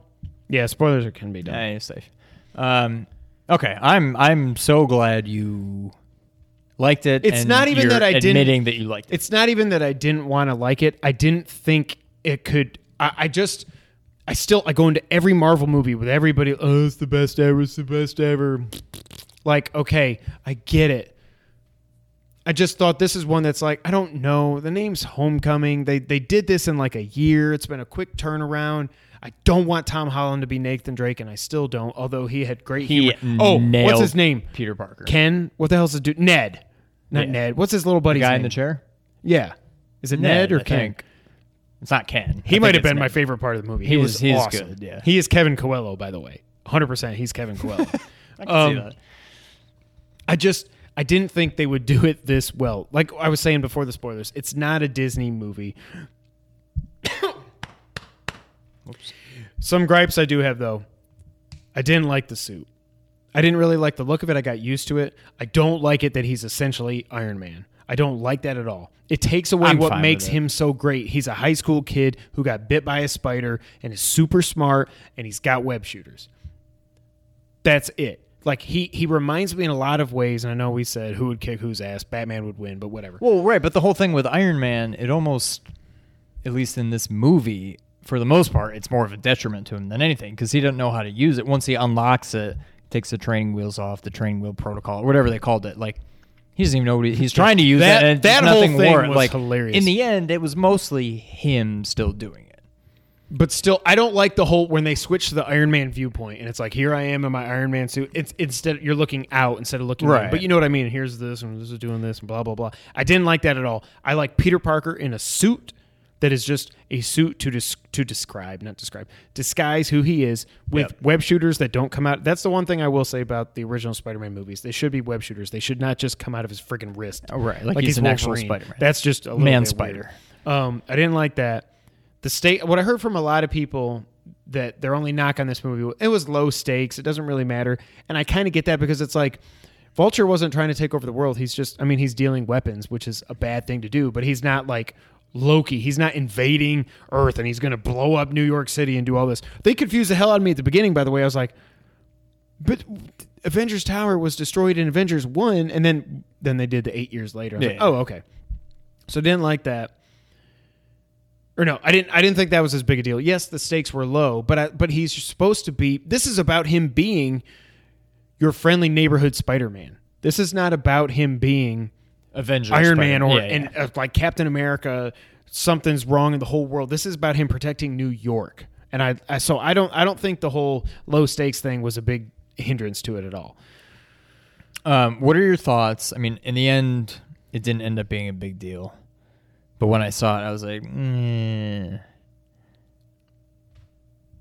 B: yeah, spoilers are- can be done.
C: yeah, you're safe. Um, okay, I'm I'm so glad you liked it.
B: It's not even that I didn't-
C: admitting that you liked it.
B: It's not even that I didn't want to like it. I didn't think it could. I, I just, I still, I go into every Marvel movie with everybody. Oh, it's the best ever. It's the best ever. Like, okay, I get it. I just thought this is one that's like I don't know. The name's Homecoming. They they did this in like a year. It's been a quick turnaround. I don't want Tom Holland to be Nathan Drake, and I still don't. Although he had great
C: He
B: humor. Oh, what's his name?
C: Peter Parker.
B: Ken. What the hell's the dude? Ned. Not
C: Yeah.
B: Ned. What's his little buddy?
C: guy
B: name?
C: in the chair.
B: Yeah. Is it Ned, or
C: I
B: Ken?
C: think. It's not Ken. I
B: He might have been my favorite part of the movie.
C: He
B: He, was
C: he is
B: awesome.
C: good, yeah.
B: He is Kevin Coelho, by the way. 100% he's Kevin Coelho.
C: I can
B: Um,
C: see that.
B: I just I didn't think they would do it this well. Like I was saying before the spoilers, it's not a Disney movie. Some gripes I do have though. I didn't like the suit. I didn't really like the look of it. I got used to it. I don't like it that he's essentially Iron Man. I don't like that at all. It takes away
C: I'm
B: what makes him so great. He's a high school kid who got bit by a spider and is super smart and he's got web shooters. That's it. Like he he reminds me in a lot of ways, and I know we said who would kick whose ass, Batman would win, but whatever.
C: Well, right, but the whole thing with Iron Man, it almost, at least in this movie, for the most part, it's more of a detriment to him than anything because he doesn't know how to use it. Once he unlocks it, takes the training wheels off, the training wheel protocol, or whatever they called it, like he doesn't even know what he, he's trying to use
B: That-
C: it.
B: That whole thing
C: wor-
B: was
C: like,
B: hilarious.
C: In the end, it was mostly him still doing it.
B: But still, I don't like the whole when they switch to the Iron Man viewpoint, and it's like here I am in my Iron Man suit. It's instead you're looking out instead of looking in.
C: Right.
B: But you know what I mean. Here's this, and this is doing this, and blah blah blah. I didn't like that at all. I like Peter Parker in a suit that is just a suit to dis- to describe, not describe, disguise who he is with
C: Yep.
B: web shooters that don't come out. That's the one thing I will say about the original Spider-Man movies. They should be web shooters. They should not just come out of his freaking wrist.
C: Oh, right, like he's an actual Spider-Man.
B: That's just a little
C: Man spider.
B: Um, I didn't like that. The state. What I heard from a lot of people that their only knock on this movie it was low stakes. It doesn't really matter, and I kind of get that because it's like Vulture wasn't trying to take over the world. He's just. I mean, he's dealing weapons, which is a bad thing to do. But he's not like. Loki, he's not invading Earth and he's going to blow up New York City and do all this. They confused the hell out of me at the beginning, by the way. I was like, but Avengers Tower was destroyed in Avengers 1 and then then they did the 8 years later. I was like,
C: Yeah.
B: "Oh, okay." So didn't like that. Or no, I didn't I didn't think that was as big a deal. Yes, the stakes were low, but I, but he's supposed to be this is about him being your friendly neighborhood Spider-Man. This is not about him being
C: Avengers,
B: Iron Man or
C: Yeah, yeah.
B: and uh, like Captain America. Something's wrong in the whole world. This is about him protecting New York, and I, I so I don't I don't think the whole low stakes thing was a big hindrance to it at all.
C: Um, what are your thoughts? I mean, in the end, it didn't end up being a big deal. But when I saw it, I was like, mm.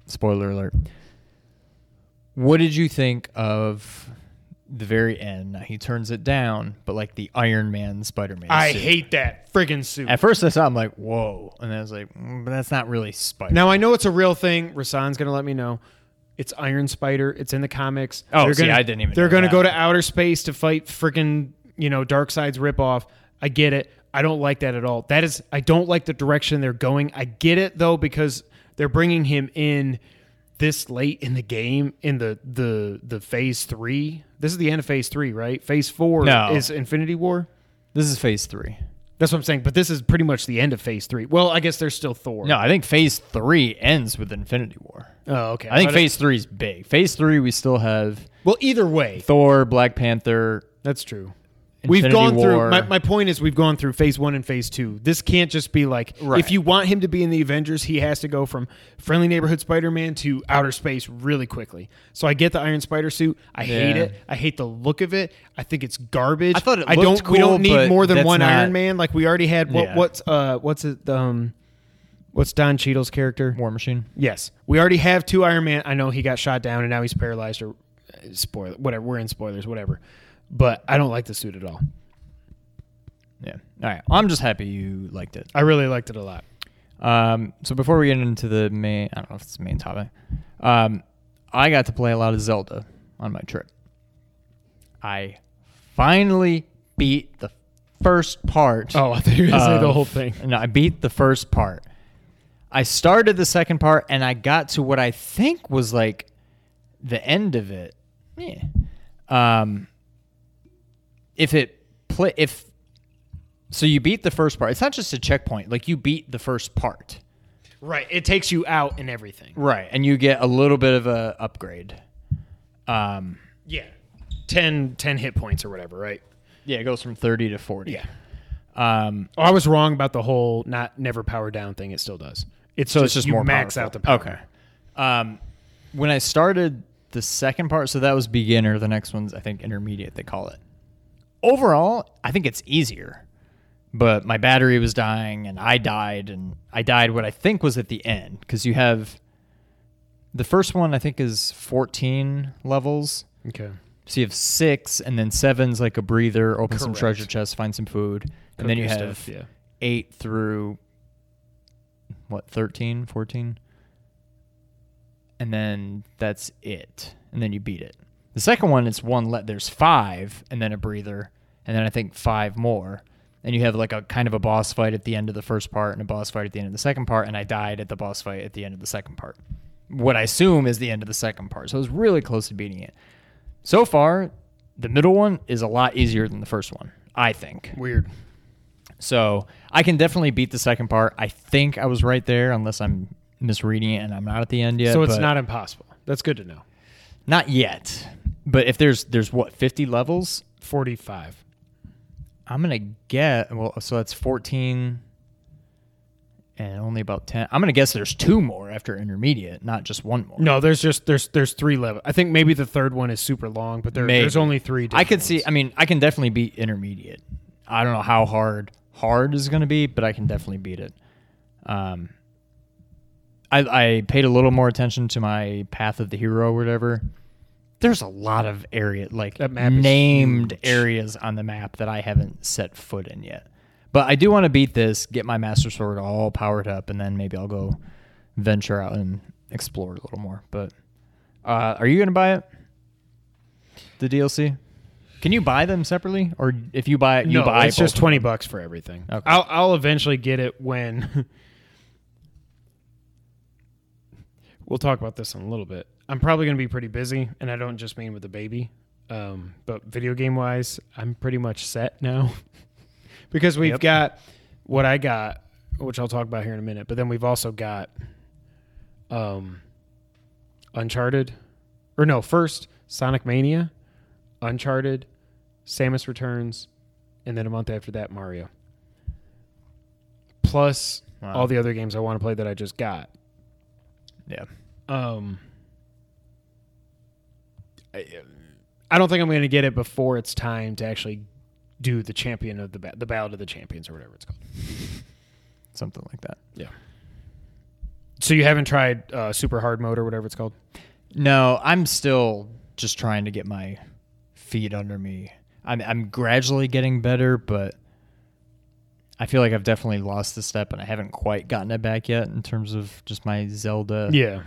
C: spoiler alert. What did you think of the very end? He turns it down, but like the Iron Man Spider Man.
B: I hate that friggin' suit.
C: At first, I saw, I'm like, whoa, and I was like, mm, but that's not really Spider.
B: Now I know it's a real thing. Rasan's gonna let me know. It's Iron Spider. It's in the comics.
C: Oh,
B: they're
C: see,
B: gonna,
C: I didn't even
B: They're gonna
C: that.
B: go to outer space to fight freaking you know Darkseid's ripoff. I get it. I don't like that at all. That is, I don't like the direction they're going. I get it though because they're bringing him in this late in the game in the the the phase three. This is the end of phase three, right? Phase four
C: No.
B: is Infinity War.
C: This is Phase Three.
B: That's what I'm saying. But this is pretty much the end of phase three. Well, I guess there's still Thor.
C: No, I think Phase Three ends with Infinity War.
B: Oh, okay.
C: I think Phase Three is big. Phase Three, we still have
B: Well, either way,
C: Thor, Black Panther,
B: That's true. We've
C: Infinity
B: gone through. My, my point is, we've gone through phase one and phase two. This can't just be like
C: Right.
B: if you want him to be in the Avengers, he has to go from friendly neighborhood Spider-Man to outer space really quickly. So I get the Iron Spider suit. I hate it. I hate the look of it. I think it's garbage.
C: I thought it
B: I don't. we don't need more than one
C: not-
B: Iron Man. Like we already had. What,
C: Yeah.
B: What's uh? What's it? Um, what's Don Cheadle's character?
C: War Machine.
B: Yes, we already have two Iron Man. I know he got shot down and now he's paralyzed or uh, spoiler whatever. We're in spoilers, whatever. But I don't like the suit at all.
C: Yeah. All right. I'm just happy you liked it.
B: I really liked it a lot.
C: Um, so before we get into the main, I don't know if it's the main topic. Um, I got to play a lot of Zelda on my trip. I finally beat the first part.
B: Oh, I thought you were gonna say the whole thing.
C: No, I beat the first part. I started the second part and I got to what I think was like the end of it. Yeah. Um, if it play if so you beat the first part. It's not just a checkpoint. Like you beat the first part.
B: Right. It takes you out and everything.
C: Right. And you get a little bit of a upgrade. Um
B: Yeah. 10, 10 hit points or whatever, right?
C: yeah, it goes from 30 to 40.
B: Yeah.
C: Um
B: Oh, I was wrong about the whole not never power down thing. It still does. It's
C: so
B: just,
C: it's just
B: you
C: more
B: max
C: powerful.
B: out the power.
C: Okay. Um when I started the second part, so that was beginner, the next one's I think intermediate they call it. Overall, I think it's easier. But my battery was dying and I died and I died what I think was at the end cuz you have the first one I think is 14 levels.
B: Okay.
C: So you have 6 and then 7's like a breather, open some treasure chests, find some food. And then you have
B: stuff, yeah.
C: 8 through what 13 14 and then that's it and then you beat it the second one is one let there's five and then a breather and then i think five more and you have like a kind of a boss fight at the end of the first part and a boss fight at the end of the second part and i died at the boss fight at the end of the second part what i assume is the end of the second part so i was really close to beating it so far the middle one is a lot easier than the first one i think
B: Weird.
C: so I can definitely beat the second part. I think I was right there, unless I'm misreading it and I'm not at the end yet.
B: so it's not impossible. That's good to know.
C: not yet. But if there's there's what 50 levels,
B: 45.
C: I'm gonna get well. So that's 14 and only about 10. I'm gonna guess there's two more after intermediate, not just one more.
B: No, there's just there's there's three levels. I think maybe the third one is super long, but there,
C: Maybe.
B: there's only three.
C: I could
B: different
C: see. I mean, I can definitely beat intermediate. I don't know how hard hard is going to be, but I can definitely beat it. Um, I, I paid a little more attention to my path of the hero or whatever. There's a lot of area like
B: That map is
C: named areas on the map that I haven't set foot in yet. But I do want to beat this, get my master sword all powered up, and then maybe I'll go venture out and explore a little more. But uh, are you going to buy it? The DLC? Can you buy them separately, or if you buy it, you
B: no,
C: buy
B: it's just twenty bucks for everything.
C: Okay.
B: I'll I'll eventually get it when. we'll talk about this in a little bit. I'm probably going to be pretty busy, and I don't just mean with the baby, um, but video game wise, I'm pretty much set now because we've
C: Yep.
B: got what I got, which I'll talk about here in a minute. But then we've also got um, Uncharted, or no, first Sonic Mania, Uncharted, Samus Returns, and then a month after that, Mario. Plus
C: Wow.
B: all the other games I want to play that I just got.
C: Yeah,
B: Um, I, I don't think I'm going to get it before it's time to actually do the champion of the ba- the ballad of the champions or whatever it's called.
C: something like that. Yeah.
B: So you haven't tried uh, super hard mode or whatever it's called?
C: No, I'm still just trying to get my feet under me. I'm I'm gradually getting better, but I feel like I've definitely lost the step, and I haven't quite gotten it back yet in terms of just my Zelda
B: Yeah.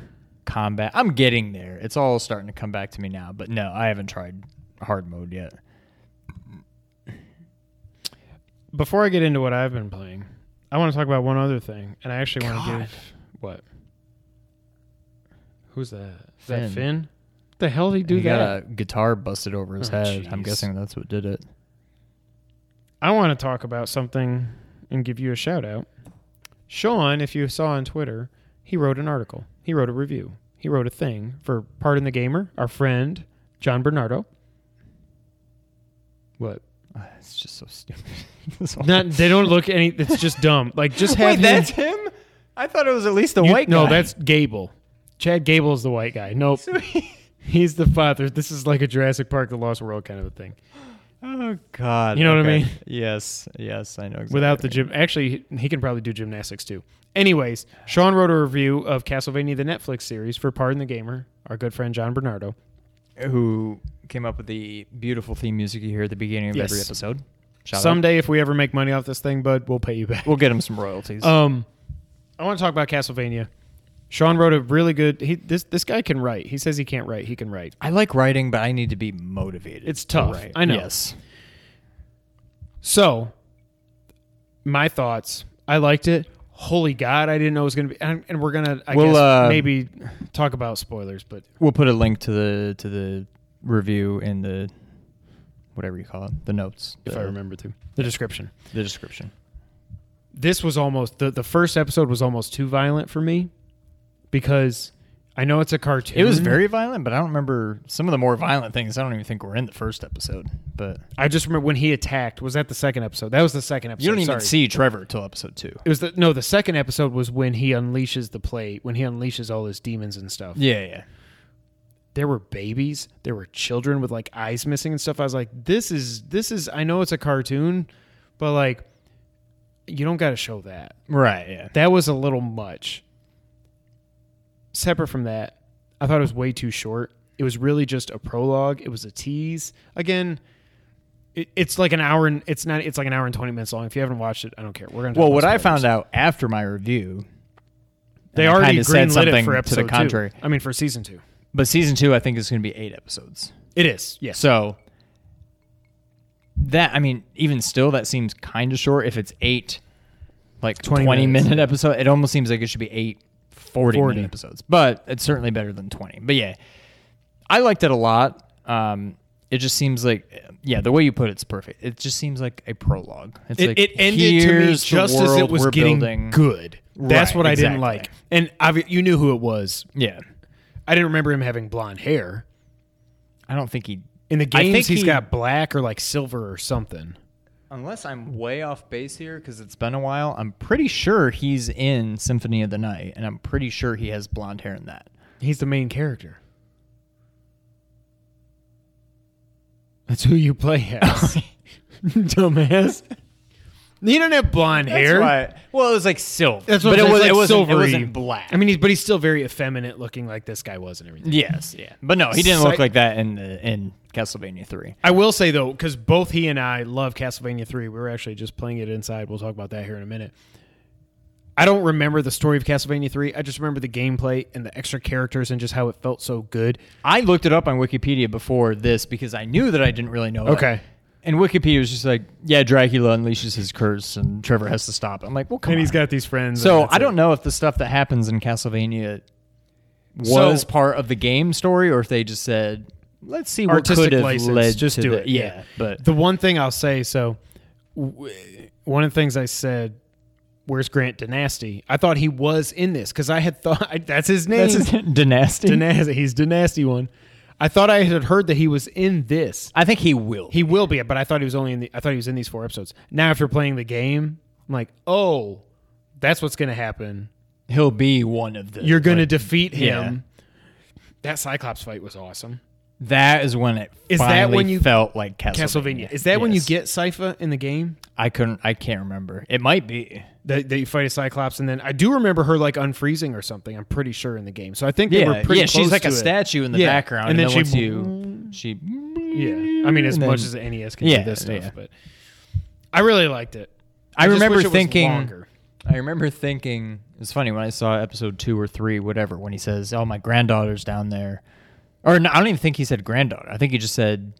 C: Combat. I'm getting there. It's all starting to come back to me now, but no, I haven't tried hard mode yet.
B: Before I get into what I've been playing, I want to talk about one other thing, and I actually want to give what? Who's that? Is
C: Finn.
B: that Finn? The hell did he do
C: he
B: that?
C: got a guitar busted over his
B: Oh,
C: head. I'm guessing that's what did it.
B: I want to talk about something and give you a shout out. Sean, if you saw on Twitter, he wrote an article. He wrote a review. He wrote a thing for Pardon the Gamer, our friend John Bernardo. What?
C: Ah, It's just so stupid.
B: Not they don't look any it's just dumb. Like just have
C: Wait,
B: him-
C: that's him? I thought it was at least the
B: you-
C: white guy.
B: No, that's Gable. Chad Gable is the white guy. Nope. He's the father. This is like a Jurassic Park the Lost World kind of a thing.
C: Oh God!
B: You know what I mean?
C: Yes, yes, I know. Exactly
B: without the gym. Actually, he can probably do gymnastics too. Anyways, Sean wrote a review of Castlevania the Netflix series for Pardon the Gamer, our good friend John Bernardo.
C: Who came up with the beautiful theme music you hear at the beginning of every episode? Shout out.
B: Someday, if we ever make money off this thing, bud, we'll pay you back.
C: we'll get him some royalties.
B: Um, I want to talk about Castlevania. Sean wrote a really good. He this this guy can write. He says he can't write. He can write.
C: I like writing, but I need to be motivated.
B: It's
C: to
B: tough.
C: write.
B: I know.
C: Yes.
B: So, my thoughts. I liked it. Holy God, I didn't know it was going to be. And, and we're gonna, I
C: We'll,
B: guess,
C: uh,
B: maybe talk about spoilers. But
C: We'll put a link to the to the review in the whatever you call it, the notes,
B: if
C: the,
B: I remember to the description.
C: the description.
B: This was almost the the first episode was almost too violent for me because I know it's a cartoon.
C: It was very violent, but I don't remember some of the more violent things. I don't even think were in the first episode. But
B: I just remember when he attacked. Was that the second episode? That was the second episode.
C: you don't even
B: sorry.
C: see Trevor till episode two.
B: It was the no. The second episode was when he unleashes the plate. When he unleashes all his demons and stuff.
C: Yeah, yeah.
B: There were babies. There were children with like eyes missing and stuff. I was like, this is this is. I know it's a cartoon, but like, you don't got to show that.
C: Right, yeah.
B: That was a little much. Separate from that, I thought it was way too short. It was really just a prologue. It was a tease. Again, it, it's like an hour and it's not. It's like an hour and twenty minutes long. If you haven't watched it, I don't care. We're gonna.
C: Well, what I found out after my review,
B: they already greenlit it
C: something
B: for
C: to
B: episode
C: the contrary.
B: Two. I mean, for season two,
C: but season two, I think is going to be eight episodes.
B: it is. Yeah.
C: So that I mean, even still, that seems kind of short. If it's eight, like
B: 20, 20
C: minute episode, it almost seems like it should be eight 40,
B: 40.
C: minute episodes. But it's certainly better than twenty. But yeah, I liked it a lot. Um, it just seems like, yeah, the way you put it's perfect. It just seems like a prologue. It's
B: it,
C: like,
B: it ended to me just as it was getting
C: building.
B: good. That's
C: Right,
B: what I didn't like. And obvi- you knew who it was.
C: Yeah,
B: I didn't remember him having blonde hair.
C: I don't think he.
B: In the
C: I
B: games,
C: think
B: he's
C: he-
B: got black or like silver or something.
C: Unless I'm way off base here because it's been a while, I'm pretty sure he's in Symphony of the Night, and I'm pretty sure he has blonde hair in that.
B: He's the main character. That's who you play as. Dumbass. He didn't have blonde hair. That's right.
C: Well, it was like silver.
B: That's what
C: but it
B: I'm
C: was.
B: saying,
C: It wasn't. It wasn't black.
B: I mean, he's but he's still very effeminate looking, like this guy was and everything.
C: yes, yeah, but no, he didn't
B: Psych-
C: look like that in the, in Castlevania Three.
B: I will say though, because both he and I love Castlevania Three. We were actually just playing it inside. We'll talk about that here in a minute. I don't remember the story of Castlevania Three. I just remember the gameplay and the extra characters and just how it felt so good.
C: I looked it up on Wikipedia before this because I knew that I didn't really know. it.
B: Okay.
C: And Wikipedia was just like, yeah, Dracula unleashes his curse and Trevor has to stop. it. I'm like, well, come
B: And
C: on.
B: he's got these friends.
C: So I don't
B: it.
C: know if the stuff that happens in Castlevania was
B: So-
C: part of the game story or if they just said, let's see what
B: Artistic
C: could have
B: license,
C: led
B: just
C: to
B: do
C: the-
B: it,
C: Yeah,
B: yeah.
C: but
B: The one thing I'll say, so w- one of the things I said, where's Grant Danasty? I thought he was in this because I had thought I, that's his name.
C: that's his dynasty.
B: Dynasty. He's Dynasty one. I thought I had heard that he was in this.
C: I think he will.
B: He will be, but I thought he was only in the. I thought he was in these four episodes. Now, after playing the game, I'm like, oh, that's what's going to happen.
C: He'll be one of the.
B: You're going to
C: like,
B: defeat
C: yeah.
B: him. That Cyclops fight was awesome.
C: That is when it
B: Is that when you-
C: felt like Castlevania.
B: Castlevania. Is that when you
C: Yes.
B: get Sypha in the game?
C: I couldn't. I can't remember. It might be.
B: That, that you fight a Cyclops, and then I do remember her like unfreezing or something. I'm pretty sure in the game. So I think they were
C: Yeah,
B: pretty
C: yeah.
B: close
C: She's like
B: to
C: a
B: it.
C: statue in the
B: Yeah,
C: background,
B: and then she-
C: once you, she.
B: Yeah, I mean, as
C: and
B: much
C: then-
B: as the NES can
C: Yeah,
B: do this stuff,
C: yeah.
B: but I really liked it.
C: I,
B: just
C: remember
B: wish it was
C: thinking.
B: longer.
C: I remember thinking it's funny when I saw episode two or three, whatever, when he says, "Oh, my granddaughter's down there," or no, I don't even think he said granddaughter. I think he just said,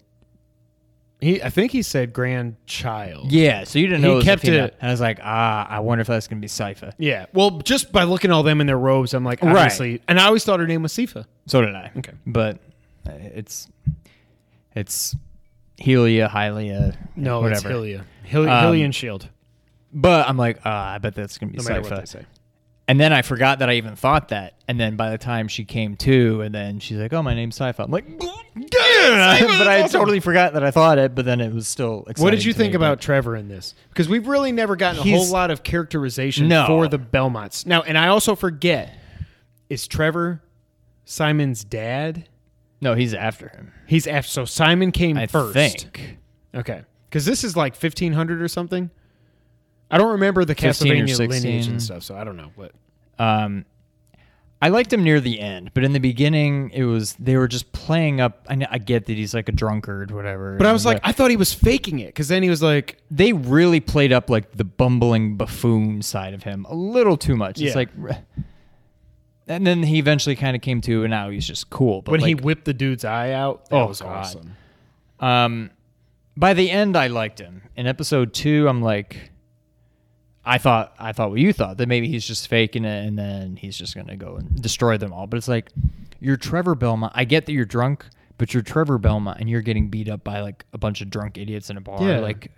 B: He, I think he said grandchild.
C: "Yeah." So you didn't
B: He
C: know it was
B: kept
C: female.
B: it-
C: And I was like, "Ah, I wonder if that's gonna be Sypha."
B: Yeah. Well, just by looking at all them in their robes, I'm like,
C: Right.
B: obviously. And I always thought her name was Sifa.
C: So did I.
B: Okay.
C: but uh, it's it's Helia, Hylia,
B: No,
C: whatever.
B: it's Hylia. Hylia,
C: Um,
B: Hylian Shield.
C: But I'm like, ah, I bet that's gonna be
B: No matter what
C: Sypha.
B: they say.
C: And then I forgot that I even thought that. And then by the time she came to, and then she's like, "Oh, my name's Sypha." I'm like, "Yeah!" but I totally forgot that I thought it. But then it was still. Exciting
B: What did you
C: to me,
B: think
C: but-
B: about Trevor in this? Because we've really never gotten a
C: He's-
B: whole lot of characterization
C: No.
B: for the Belmonts. Now, and I also forget, is Trevor Simon's dad?
C: No, he's after him.
B: He's after. So Simon came
C: I
B: first.
C: think.
B: Okay. Because this is like 1500 or something. I don't remember the
C: 15 or
B: Castlevania lineage
C: 16.
B: and stuff, so I don't know. But
C: Um, I liked him near the end, but in the beginning, it was they were just playing up. I, kn- I get that he's like a drunkard, whatever.
B: but I was like, I thought he was faking it because then he was like,
C: they really played up like the bumbling buffoon side of him a little too much. It's
B: Yeah.
C: like, and then he eventually kind of came to, and now he's just cool. But
B: when he
C: like,
B: whipped the dude's eye out, that
C: Oh,
B: was
C: God.
B: awesome.
C: um, by the end, I liked him. In episode two, I'm like, I thought, I thought what you thought that maybe he's just faking it, and then he's just gonna go and destroy them all. But it's like, you're Trevor Belmont. I get that you're drunk, but you're Trevor Belmont and you're getting beat up by like a bunch of drunk idiots in a bar.
B: Yeah.
C: Like,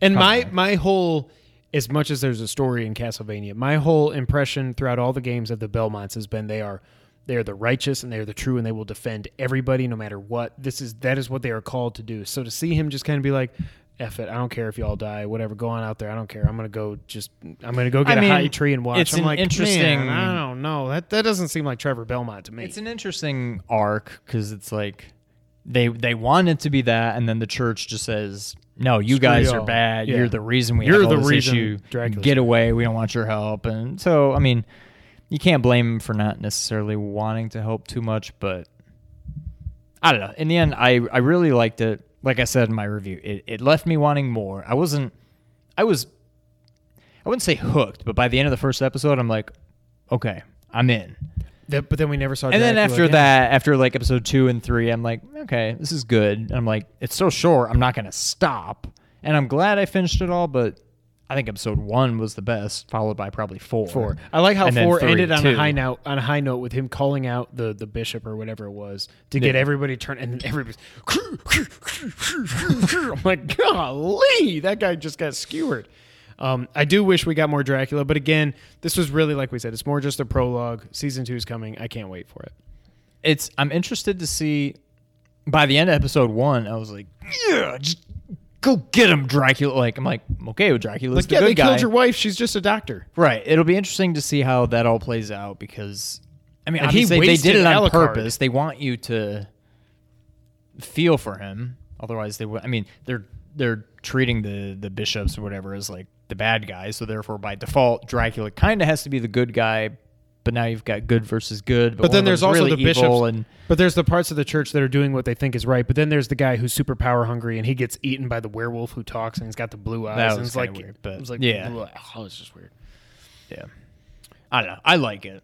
B: And my
C: on.
B: my whole, as much as there's a story in Castlevania, my whole impression throughout all the games of the Belmonts has been they are they are the righteous and they are the true and they will defend everybody no matter what. This is that is what they are called to do. So to see him just kind of be like. F it. I don't care if y'all die. Whatever. Go on out there. I don't care. I'm gonna go. Just. I'm gonna go get
C: I
B: a
C: mean,
B: high tree and watch.
C: it's
B: I'm
C: an
B: like,
C: interesting-
B: I don't know. That that doesn't seem like Trevor Belmont to me.
C: it's an interesting arc because it's like they they want it to be that, and then the church just says, "No, you
B: Screw
C: guys
B: y'all."
C: are bad.
B: Yeah.
C: You're the reason we
B: You're
C: have all
B: the reason
C: issue.
B: Dracula's
C: Get away. We don't want your help." And so, I mean, you can't blame him for not necessarily wanting to help too much, but I don't know. In the end, I I really liked it. Like I said in my review, it, it left me wanting more. I wasn't. I was. I wouldn't say hooked, but by the end of the first episode, I'm like, okay, I'm in.
B: That- but then we never saw.
C: And then after
B: again.
C: that, after like episode two and three, I'm like, okay, this is good. And I'm like, it's so short, I'm not gonna stop. And I'm glad I finished it all, but I think episode one was the best, followed by probably four.
B: Four. I like how
C: And
B: four
C: three,
B: ended on
C: too.
B: a high note. On a high note with him calling out the the bishop or whatever it was to get everybody turned, and then everybody's. I'm like, golly, that guy just got skewered. Um, I do wish we got more Dracula, but again, this was really like we said. It's more just a prologue. Season two is coming. I can't wait for it.
C: It's I'm interested to see by the end of episode one, I was like, yeah, just go get him, Dracula. Like I'm like, I'm okay with Dracula.
B: Like,
C: the
B: yeah,
C: good
B: they
C: guy.
B: killed your wife. She's just a doctor.
C: Right. It'll be interesting to see how that all plays out because I mean,
B: And he
C: obviously they
B: wasted
C: did it on
B: Alucard.
C: purpose. They want you to feel for him. Otherwise, they would. I mean, they're they're treating the the bishops or whatever as like the bad guys. So therefore, by default, Dracula kind of has to be the good guy. But now you've got good versus good. But,
B: But then there's also
C: really
B: the bishops,
C: and
B: but there's the parts of the church that are doing what they think is right. But then there's the guy who's super power hungry and he gets eaten by the werewolf who talks and he's got the blue eyes.
C: That
B: and it's like,
C: weird, but
B: it was like,
C: yeah.
B: oh, it's just weird.
C: Yeah. I don't know. I like it.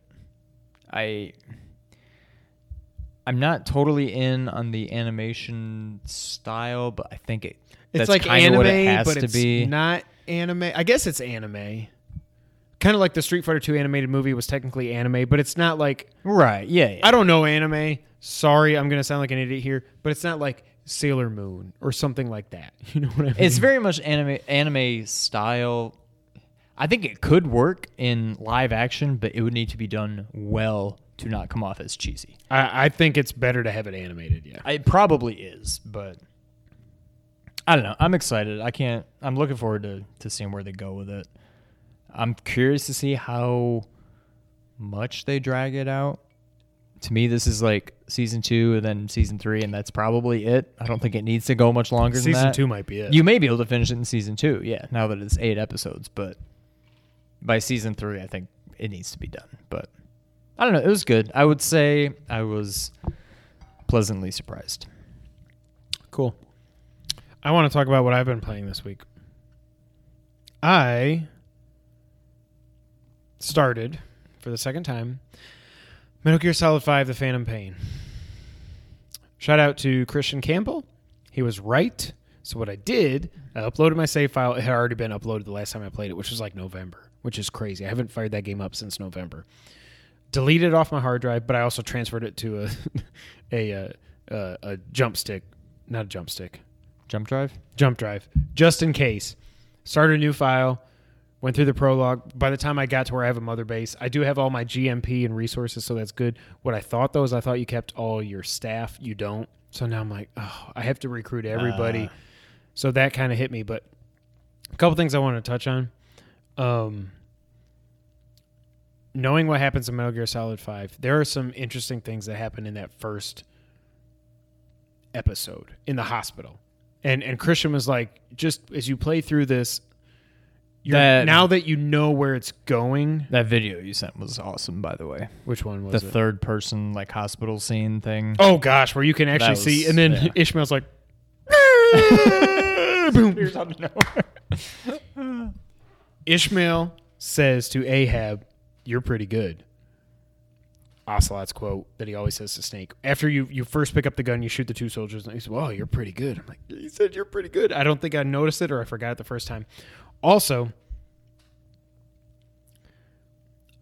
C: I I'm not totally in on the animation style, but I think it
B: It's
C: that's
B: like anime,
C: what it has
B: but it's
C: be.
B: not anime. I guess it's anime. Kind of like the Street Fighter 2 animated movie was technically anime, but it's not like
C: right. Yeah. yeah.
B: I don't know anime. Sorry, I'm gonna sound like an idiot here, but it's not like Sailor Moon or something like that. You know what I mean?
C: It's very much anime anime style. I think it could work in live action, but it would need to be done well to not come off as cheesy.
B: I, I think it's better to have it animated. Yeah.
C: It probably is, but I don't know. I'm excited. I can't. I'm looking forward to to seeing where they go with it. I'm curious to see how much they drag it out. To me, this is like season two and then season three, and that's probably it. I don't think it needs to go much longer than
B: Season
C: that.
B: two might be it.
C: You may be able to finish it in season two, yeah. Now that it's eight episodes, but by season three, I think it needs to be done. But I don't know. It was good. I would say I was pleasantly surprised.
B: Cool. I want to talk about what I've been playing this week. I started for the second time Metal Gear Solid 5 The Phantom Pain. Shout out to Christian Campbell. He was right. So what I did, I uploaded my save file. It had already been uploaded the last time I played it, which was like November, which is crazy. I haven't fired that game up since November. Deleted it off my hard drive, but I also transferred it to a a a, a, a jump stick, not a jump stick,
C: Jump drive?
B: jump drive, just in case. Started a new file, went through the prologue. By the time I got to where I have a mother base, I do have all my GMP and resources, so that's good. What I thought though is I thought you kept all your staff. You don't. So now I'm like, oh, I have to recruit everybody.
C: Ah.
B: so that kind of hit me. But a couple things I want to touch on. Um, knowing what happens in Metal Gear Solid Five, there are some interesting things that happen in that first episode in the hospital. And and Christian was like, just as you play through this, you're,
C: That-
B: now that you know where it's going,
C: That video you sent was awesome, by the way.
B: which one was
C: the
B: it?
C: third person like hospital scene thing.
B: Oh gosh, where you can actually
C: That
B: see, and then
C: yeah.
B: Ishmael's like, boom. Ishmael says to Ahab, "You're pretty good." Ocelot's quote that he always says to Snake after you you first pick up the gun, you shoot the two soldiers, and he says, "Well, you're pretty good." I'm like, "He said you're pretty good." I don't think I noticed it or I forgot it the first time. Also,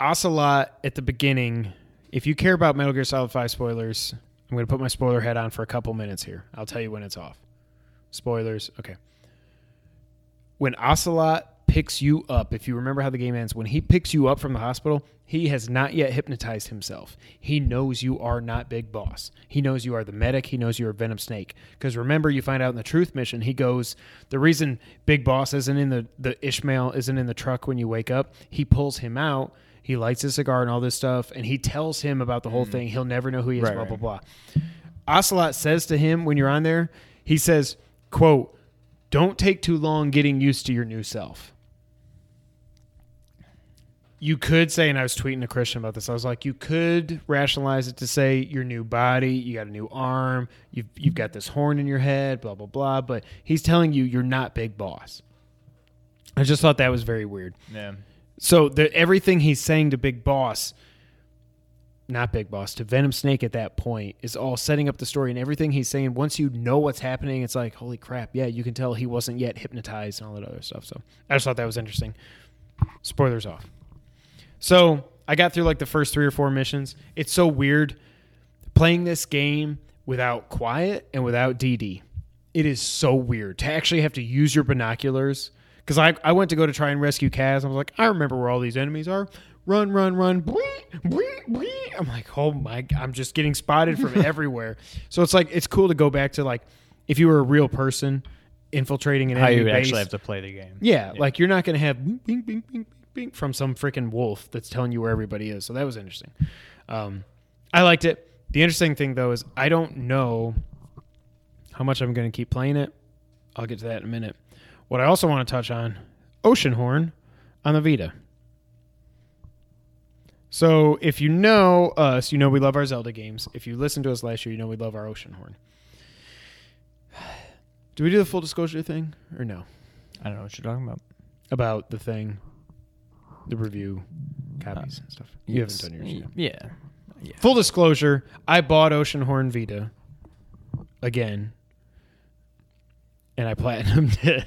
B: Ocelot at the beginning, if you care about Metal Gear Solid Five spoilers, I'm going to put my spoiler head on for a couple minutes here. I'll tell you when it's off. Spoilers. Okay. When Ocelot picks you up, if you remember how the game ends, when he picks you up from the hospital, he has not yet hypnotized himself. He knows you are not Big Boss. He knows you are the medic. He knows you are Venom Snake. Because remember, you find out in the truth mission, he goes, the reason Big Boss isn't in the, the Ishmael isn't in the truck when you wake up, he pulls him out. He lights his cigar and all this stuff, and he tells him about the whole mm. thing. He'll never know who he is,
C: Right,
B: blah,
C: right.
B: blah, blah. Ocelot says to him when you're on there, he says, quote, don't take too long getting used to your new self. You could say, and I was tweeting to Christian about this. I was like, you could rationalize it to say your new body, you got a new arm, you've you've got this horn in your head, blah blah blah. But he's telling you you're not Big Boss. I just thought that was very weird.
C: Yeah.
B: So the, everything he's saying to Big Boss, not Big Boss, to Venom Snake at that point is all setting up the story and everything he's saying. Once you know what's happening, it's like, holy crap, yeah, you can tell he wasn't yet hypnotized and all that other stuff. So I just thought that was interesting. Spoilers off. So I got through like the first three or four missions. It's so weird playing this game without quiet and without DD. It is so weird to actually have to use your binoculars. Because I, I went to go to try and rescue Kaz. I was like, I remember where all these enemies are. Run, run, run. Bleep, bleep, bleep. I'm like, oh my, I'm just getting spotted from everywhere. So it's like, it's cool to go back to like, if you were a real person infiltrating an
C: How
B: enemy
C: you would
B: base,
C: actually have to play the game.
B: yeah, like you're not going to have bing, bing, bing, bing, bing from some freaking wolf that's telling you where everybody is. So that was interesting. Um, I liked it. The interesting thing though is I don't know how much I'm going to keep playing it. I'll get to that in a minute. What I also want to touch on, Oceanhorn on the Vita. So if you know us, you know we love our Zelda games. If you listened to us last year, you know we love our Oceanhorn. Do we do the full disclosure thing or no?
C: I don't know what you're talking about.
B: about the thing, the review copies and stuff. You haven't done yours yet.
C: Yeah. Yeah.
B: Full disclosure: I bought Oceanhorn Vita again, and I platinumed it.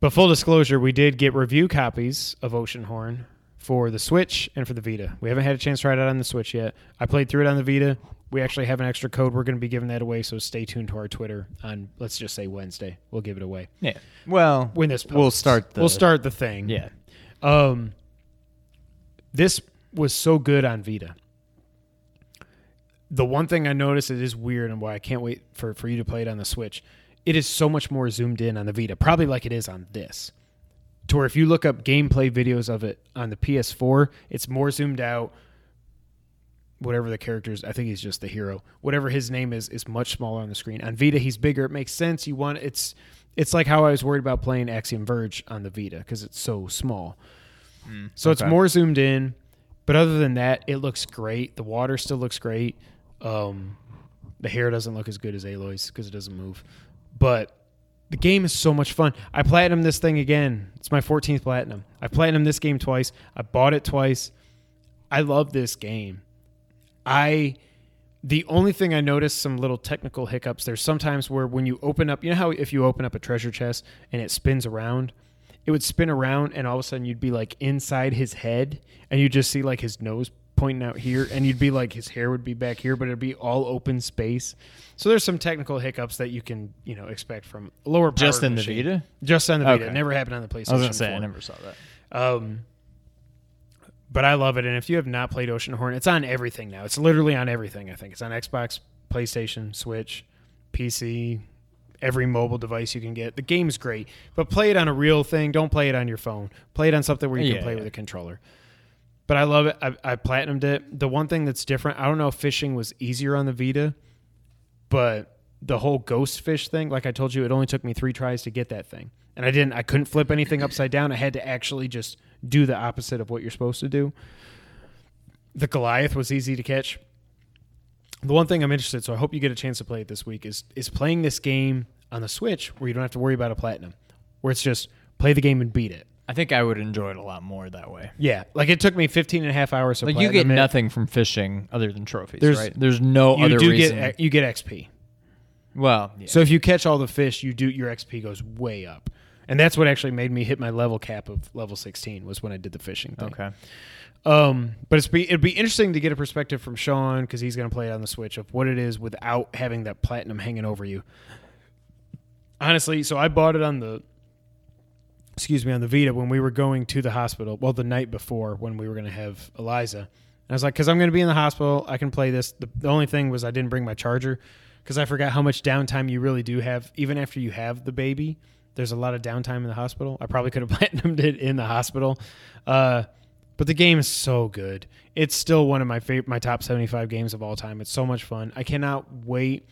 B: But full disclosure, we did get review copies of Oceanhorn for the Switch and for the Vita. We haven't had a chance to try it out on the Switch yet. I played through it on the Vita. We actually have an extra code. We're going to be giving that away, so stay tuned to our Twitter on let's just say Wednesday. We'll give it away
C: Yeah. Well,
B: when this.
C: we'll start the
B: we'll start the thing.
C: Yeah.
B: Um, this was so good on Vita. The one thing I noticed it is weird and why I can't wait for, for you to play it on the Switch. It is so much more zoomed in on the Vita, probably like it is on this. To where if you look up gameplay videos of it on the PS4, it's more zoomed out. Whatever the characters, I think he's just the hero. Whatever his name is, is much smaller on the screen. On Vita, he's bigger. It makes sense. You want it's it's like how I was worried about playing Axiom Verge on the Vita because it's so small. So it's more zoomed in, but other than that, it looks great. The water still looks great. Um, the hair doesn't look as good as Aloy's because it doesn't move, but the game is so much fun. I platinum this thing again. It's my 14th platinum. I platinum this game twice. I bought it twice. I love this game. I the only thing I noticed some little technical hiccups. There's sometimes where when you open up, you know how if you open up a treasure chest and it spins around, it would spin around and all of a sudden you'd be like inside his head and you just see like his nose pointing out here and you'd be like his hair would be back here but it'd be all open space. So there's some technical hiccups that you can, you know, expect from lower
C: Just in the
B: machine.
C: Vita?
B: Just on the Vita.
C: Okay.
B: Never happened on the PlayStation.
C: I was gonna say I never saw that.
B: Um, but I love it, and if you have not played Oceanhorn, it's on everything now. It's literally on everything. I think it's on Xbox, PlayStation, Switch, PC, every mobile device you can get. The game's great, but play it on a real thing. Don't play it on your phone. Play it on something where you
C: Yeah,
B: can play
C: yeah.
B: with a controller. But I love it. I, I platinumed it. The one thing that's different, I don't know if fishing was easier on the Vita, but the whole ghost fish thing, like I told you, it only took me three tries to get that thing. And I didn't I couldn't flip anything upside down. I had to actually just do the opposite of what you're supposed to do. The Goliath was easy to catch. The one thing I'm interested, so I hope you get a chance to play it this week, is is playing this game on the Switch where you don't have to worry about a platinum. Where it's just play the game and beat it.
C: I think I would enjoy it a lot more that way.
B: Yeah. Like it took me 15 and a half hours to
C: Like you get
B: it.
C: nothing from fishing other than trophies,
B: There's-
C: right? There's no
B: You
C: other
B: do
C: reason.
B: get you get XP.
C: Well, yeah.
B: So if you catch all the fish, you do your XP goes way up. And that's what actually made me hit my level cap of level 16 was when I did the fishing thing.
C: okay.
B: Um, but it's be it'd be interesting to get a perspective from Sean because he's going to play it on the Switch of what it is without having that platinum hanging over you. Honestly, so I bought it on the excuse me on the Vita when we were going to the hospital. Well, the night before when we were going to have Eliza. And I was like, because I'm going to be in the hospital, I can play this. The, the only thing was I didn't bring my charger because I forgot how much downtime you really do have, even after you have the baby. There's a lot of downtime in the hospital. I probably could have platinumed it in the hospital. Uh, but the game is so good. It's still one of my favorite, my top 75 games of all time. It's so much fun. I cannot wait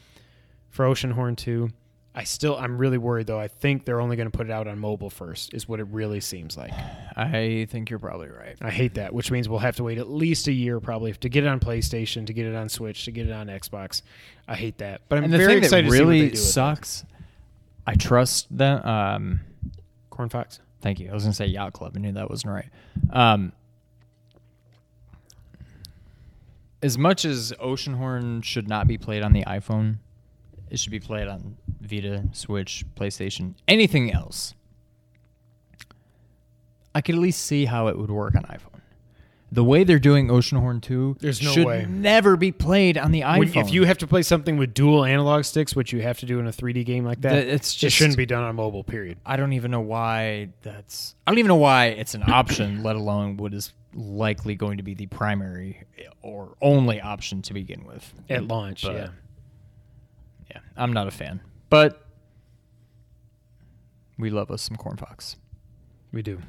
B: for Oceanhorn 2. I still, I'm really worried though. I think they're only going to put it out on mobile first, is what it really seems like.
C: I think you're probably right.
B: I hate that, which means we'll have to wait at least a year probably to get it on PlayStation, to get it on Switch, to get it on Xbox. I hate that, but I'm
C: and the
B: very
C: thing
B: excited
C: that
B: to see what
C: really
B: they do it.
C: sucks. I trust them. Um,
B: Corn Fox.
C: Thank you. I was going to say Yacht Club. I knew that wasn't right. Um, as much as Oceanhorn should not be played on the iPhone, it should be played on Vita, Switch, PlayStation, anything else. I could at least see how it would work on iPhone. The way they're doing Oceanhorn 2
B: There's no
C: should
B: way.
C: never be played on the iPhone.
B: When, if you have to play something with dual analog sticks, which you have to do in a 3D game like that,
C: it's
B: it
C: just-
B: shouldn't be done on mobile. Period.
C: I don't even know why that's. I don't even know why it's an option, let alone what is likely going to be the primary or only option to begin with
B: At launch,
C: But-
B: yeah.
C: I'm not a fan, but we love us some corn fox.
B: We do.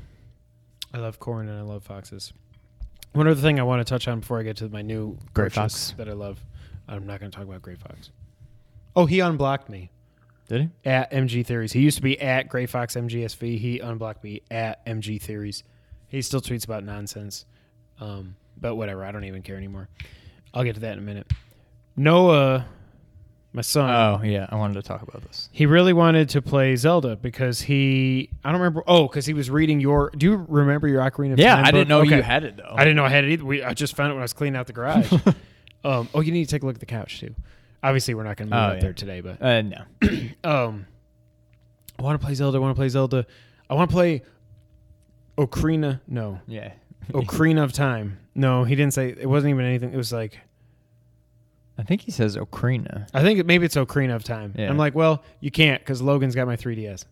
B: I love corn and I love foxes. One other thing I want to touch on before I get to my new
C: Gray Fox.
B: that I love. I'm not going to talk about Gray Fox. Oh, he unblocked me
C: Did he?
B: at MG Theories. He used to be at Gray Fox MGSV. He unblocked me at MG Theories. He still tweets about nonsense. Um, but whatever. I don't even care anymore. I'll get to that in a minute. Noah, my son.
C: Oh yeah, I wanted to talk about this.
B: He really wanted to play Zelda because he I don't remember oh because he was reading your do you remember your Ocarina of
C: Yeah,
B: Time
C: I didn't know
B: Okay.
C: you had it though.
B: I didn't know I had it either. We, I just found it when I was cleaning out the garage. um, oh, you need to take a look at the couch too. Obviously, we're not going to move
C: Oh,
B: up
C: yeah.
B: there today, but
C: Uh, no.
B: um, I want to play Zelda. I want to play Zelda. I want to play Ocarina. No,
C: Yeah.
B: Ocarina of Time. No, he didn't say. It wasn't even anything. It was like
C: I think he says Ocarina.
B: I think it, maybe it's Ocarina of Time.
C: Yeah.
B: I'm like, well, you can't because Logan's got my 3DS.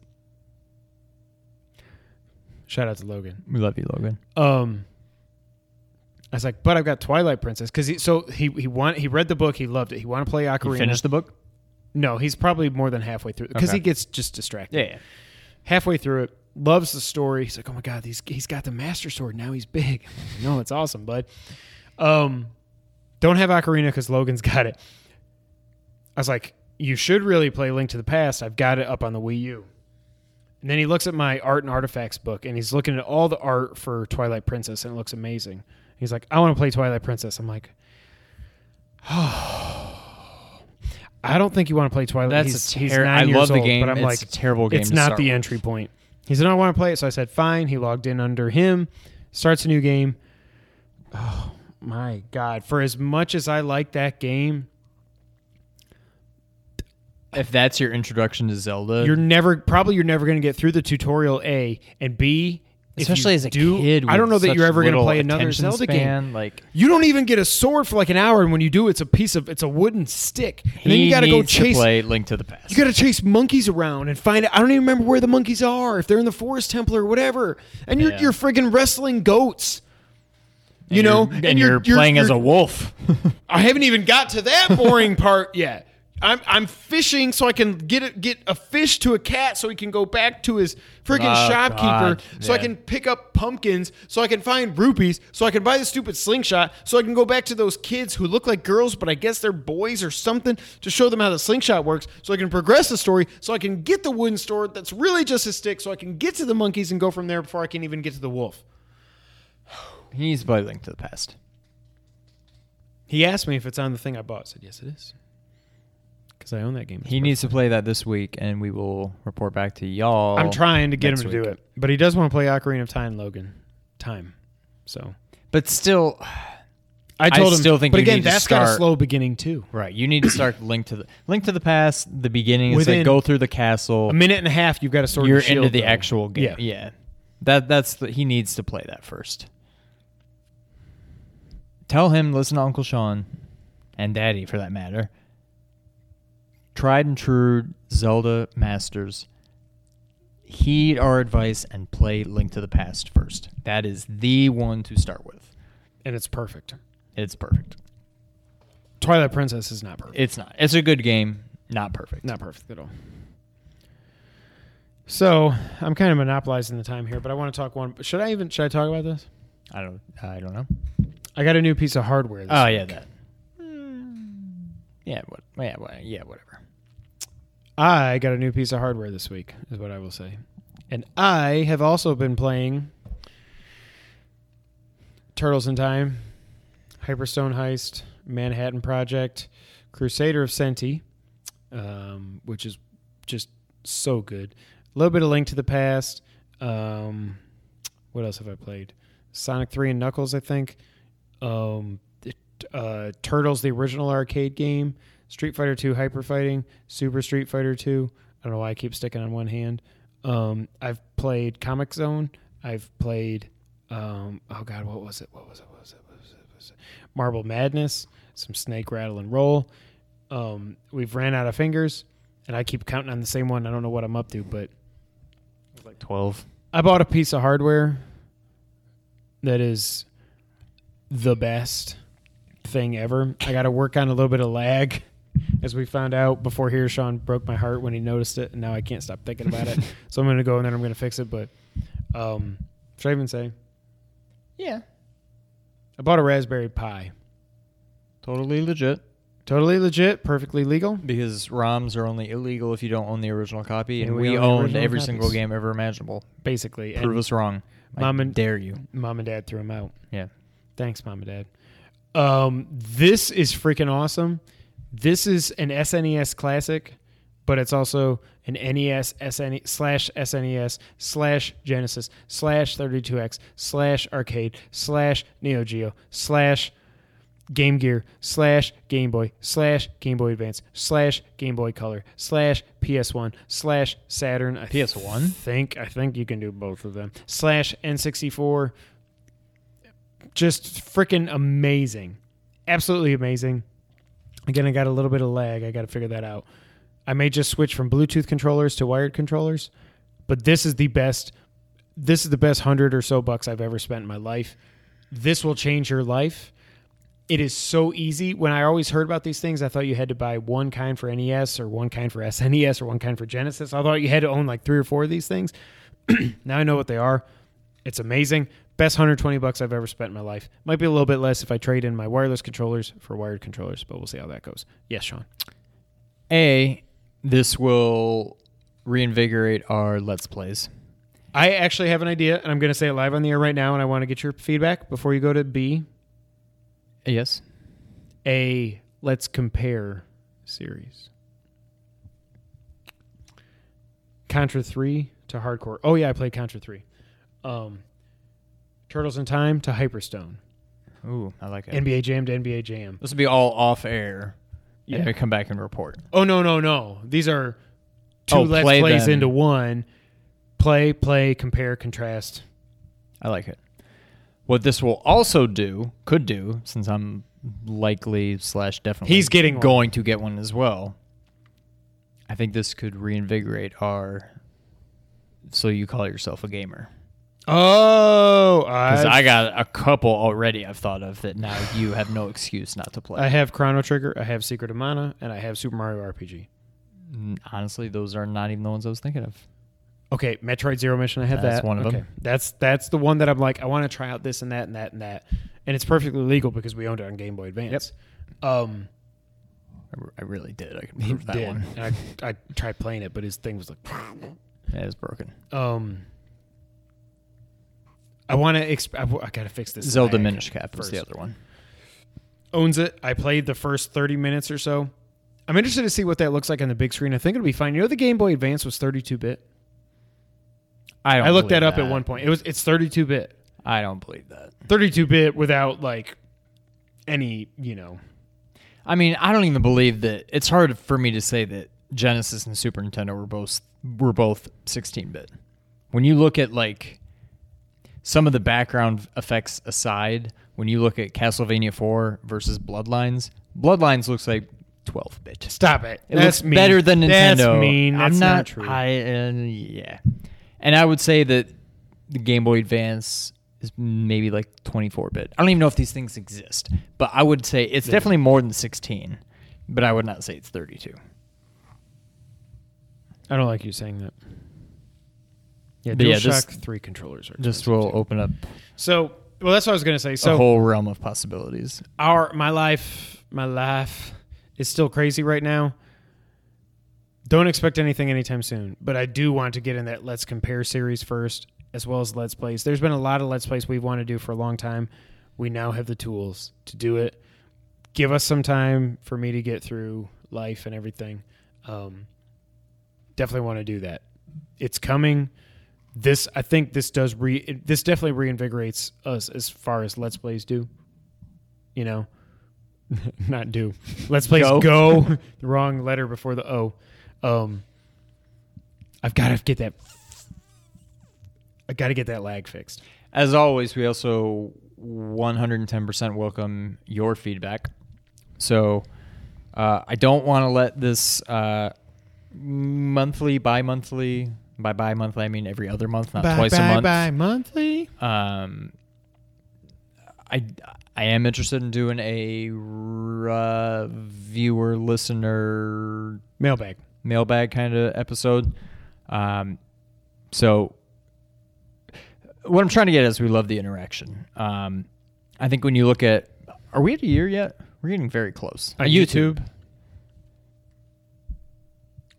B: Shout out to Logan.
C: We love you, Logan.
B: Um, I was like, but I've got Twilight Princess because he so he he want he read the book he loved it he wanted to play Ocarina.
C: You finished the book?
B: No, he's probably more than halfway through because
C: Okay.
B: he gets just distracted.
C: Yeah.
B: halfway through it, loves the story. He's like, "Oh my god, he's he's got the Master Sword now. He's big." Like, no, it's awesome, bud. Um, don't have Ocarina because Logan's got it. I was like, "You should really play Link to the Past. I've got it up on the Wii U." And then he looks at my art and artifacts book, and he's looking at all the art for Twilight Princess, and it looks amazing. He's like, "I want to play Twilight Princess." I'm like, "Oh." I don't think you want to play Twilight.
C: That's
B: he's,
C: a
B: he's
C: ter- I
B: years
C: love the
B: old,
C: game.
B: but I'm
C: It's
B: like,
C: a terrible game
B: It's not the
C: with.
B: entry point. He said, "I want to play it," so I said, "Fine." He logged in under him, starts a new game. Oh my god! For as much as I like that game,
C: If that's your introduction to Zelda,
B: you're never probably you're never going to get through the tutorial. A and B,
C: especially as a
B: do,
C: kid.
B: I don't know that you're ever going to play another Zelda game.
C: Like
B: You don't even get a sword for like an hour, and when you do, it's a piece of it's a wooden stick, and then
C: he
B: you got to go chase.
C: to play Link to the Past.
B: You got to chase monkeys around and find out. I don't even remember where the monkeys are, if they're in the forest temple or whatever. And you're
C: Yeah.
B: you're friggin' wrestling goats. You
C: And
B: know,
C: you're- and, you're, playing as a wolf.
B: I haven't even got to that boring part yet. I'm I'm fishing so I can get it, get a fish to a cat so he can go back to his friggin'
C: Oh,
B: shopkeeper
C: God.
B: so I can pick up pumpkins so I can find rupees so I can buy the stupid slingshot so I can go back to those kids who look like girls but I guess they're boys or something to show them how the slingshot works so I can progress the story so I can get the wooden sword that's really just a stick so I can get to the monkeys and go from there before I can even get to the wolf.
C: He needs to play Link to the Past.
B: He asked me if it's on the thing I bought. I said yes it is. Cuz I own that game.
C: He needs to play that this week, and we will report back to y'all.
B: I'm trying to get him
C: next
B: to do
C: week.
B: it, but he does want to play Ocarina of Time, Logan. Time. So
C: But still,
B: I told him.
C: still think
B: but
C: you
B: again,
C: need to
B: that's got a
C: start-
B: slow beginning too.
C: right? You need to start Link to the Link to the Past. The beginning is
B: Within
C: like go through the castle.
B: A minute and a half, you've got a sword.
C: You're into the actual game.
B: Yeah.
C: Yeah, that that's the, he needs to play that first. Tell him, listen to Uncle Sean and Daddy for that matter. Tried and true Zelda Masters. Heed our advice and play Link to the Past first. That is the one to start with.
B: and it's perfect.
C: It's perfect.
B: Twilight Princess is not perfect.
C: It's not. It's a good game, not perfect.
B: not perfect at all. So I'm kind of monopolizing the time here, but I want to talk one. Should I even should I talk about this?
C: I don't. I don't know.
B: I got a new piece of hardware. This
C: Oh
B: week.
C: yeah, that. Yeah. What? Yeah. What, yeah. Whatever.
B: I got a new piece of hardware this week, is what I will say. And I have also been playing Turtles in Time, Hyperstone Heist, Manhattan Project, Crusader of Centy, um, which is just so good. A little bit of Link to the Past. Um, what else have I played? Sonic 3 and Knuckles, I think. Um, uh, Turtles, the original arcade game. Street Fighter 2 Hyper Fighting, Super Street Fighter 2. I don't know why I keep sticking on one hand. Um, I've played Comix Zone. I've played, um, oh God, what was it? What was it? What was it? What was it? What was it? Marble Madness, some Snake Rattle and Roll. Um, we've ran out of fingers, and I keep counting on the same one. I don't know what I'm up to, but
C: Like twelve.
B: I bought a piece of hardware that is the best thing ever. I got to work on a little bit of lag, as we found out before here. Sean broke my heart when he noticed it, and now I can't stop thinking about it. so I'm going to go and then I'm going to fix it. But um, should I even say
C: Yeah.
B: I bought a Raspberry Pi?
C: Totally legit.
B: Totally legit, perfectly legal.
C: Because ROMs are only illegal if you don't own the original copy, and
B: And
C: we,
B: we own the
C: owned
B: original
C: every
B: copies.
C: single game ever imaginable.
B: Basically,
C: Prove
B: and
C: us wrong.
B: Mom
C: I
B: and-
C: dare you.
B: mom and dad threw them out.
C: Yeah.
B: Thanks, mom and dad. Um, this is freaking awesome. This is an SNES classic, but it's also an NES SN slash SNES slash Genesis slash 32X slash arcade slash Neo Geo slash Game Gear slash Game Boy slash Game Boy Advance slash Game Boy Color slash PS1 slash Saturn. I
C: PS1?
B: think I think you can do both of them slash N64 just freaking amazing. Absolutely amazing. Again, I got a little bit of lag. I got to figure that out. I may just switch from Bluetooth controllers to wired controllers, but this is the best. This is the best hundred or so bucks I've ever spent in my life. This will change your life. It is so easy. When I always heard about these things, I thought you had to buy one kind for NES or one kind for SNES or one kind for Genesis. I thought you had to own like three or four of these things. now I know what they are. It's amazing. Best 120 bucks I've ever spent in my life. Might be a little bit less if I trade in my wireless controllers for wired controllers, but we'll see how that goes. Yes, Sean.
C: A, this will reinvigorate our Let's Plays.
B: I actually have an idea, and I'm going to say it live on the air right now, and I want to get your feedback before you go to B.
C: Yes.
B: A let's compare series. Contra 3 to Hardcore. Oh, yeah, I played Contra 3. Um, Turtles in Time to Hyperstone.
C: Ooh, I like it.
B: NBA Jam to NBA Jam.
C: this will be all off air.
B: Yeah.
C: And we come back and report.
B: Oh no, no, no. These are two
C: Oh,
B: let's
C: play
B: plays
C: them.
B: into one. Play, play, compare, contrast.
C: I like it. What this will also do, could do, since I'm likely slash definitely
B: He's getting one.
C: going to get one as well. I think this could reinvigorate our. So you call yourself a gamer?
B: Oh,
C: Because
B: I,
C: I got a couple already. I've thought of that now. You have no excuse not to play.
B: I have Chrono Trigger, I have Secret of Mana, and I have Super Mario RPG.
C: Honestly, those are not even the ones I was thinking of.
B: Okay, Metroid Zero Mission, I have
C: That's
B: that.
C: one of
B: okay.
C: them.
B: That's that's the one that I'm like, I want to try out this and that and that and that, and it's perfectly legal because we owned it on Game Boy Advance. Yep. Um,
C: I, r- I really did. I can prove that
B: did.
C: one.
B: I I tried playing it, but his thing was like,
C: It is broken.
B: um. I want to. Exp- I, w- I gotta fix this.
C: Zelda Minish Cap is
B: first.
C: the other one.
B: owns it. I played the first 30 minutes or so. I'm interested to see what that looks like on the big screen. I think it'll be fine. You know, the Game Boy Advance was 32 bit.
C: I don't.
B: I looked that up at one point. It was it's 32 bit.
C: I don't believe that.
B: 32 bit without like any, you know.
C: I mean, I don't even believe that. It's hard for me to say that Genesis and Super Nintendo were both were both 16-bit. When you look at like some of the background effects aside, when you look at Castlevania 4 versus Bloodlines, Bloodlines looks like 12 bit.
B: Stop it.
C: It
B: That's
C: looks
B: mean.
C: better than Nintendo.
B: That's mean. That's
C: I'm
B: not,
C: not,
B: true.
C: I, uh, yeah, and I would say that the Game Boy Advance is maybe like 24 bit. I don't even know if these things exist, but I would say it's definitely more than 16. But I would not say it's 32.
B: I don't like you saying that. Yeah,
C: But yeah,
B: DualShock
C: this-
B: 3 controllers are
C: Just
B: expensive,
C: will
B: too.
C: open up
B: So, well, that's what I was going to say.
C: a
B: So,
C: whole realm of possibilities.
B: our my life, my life is still crazy right now. Don't expect anything anytime soon, but I do want to get in that Let's Compare series first, as well as Let's Plays. There's been a lot of Let's Plays we've wanted to do for a long time. We now have the tools to do it. Give us some time for me to get through life and everything. Um, definitely want to do that. It's coming. This I think this does re it, this definitely reinvigorates us as far as Let's Plays do. You know, not do. Let's Plays
C: Go.
B: go. the wrong letter before the O. Um, I've got to get that. I got to get that lag fixed.
C: As always, we also 110% welcome your feedback. So uh, I don't want to let this uh, monthly, bi monthly, by bi monthly, I mean every other month, not twice a month.
B: Bye monthly.
C: Um, I I am interested in doing a uh, viewer listener
B: Mailbag.
C: mailbag kind of episode. Um, so what I'm trying to get is we love the interaction. Um, I think when you look at, are we at a year yet? We're getting very close.
B: On YouTube.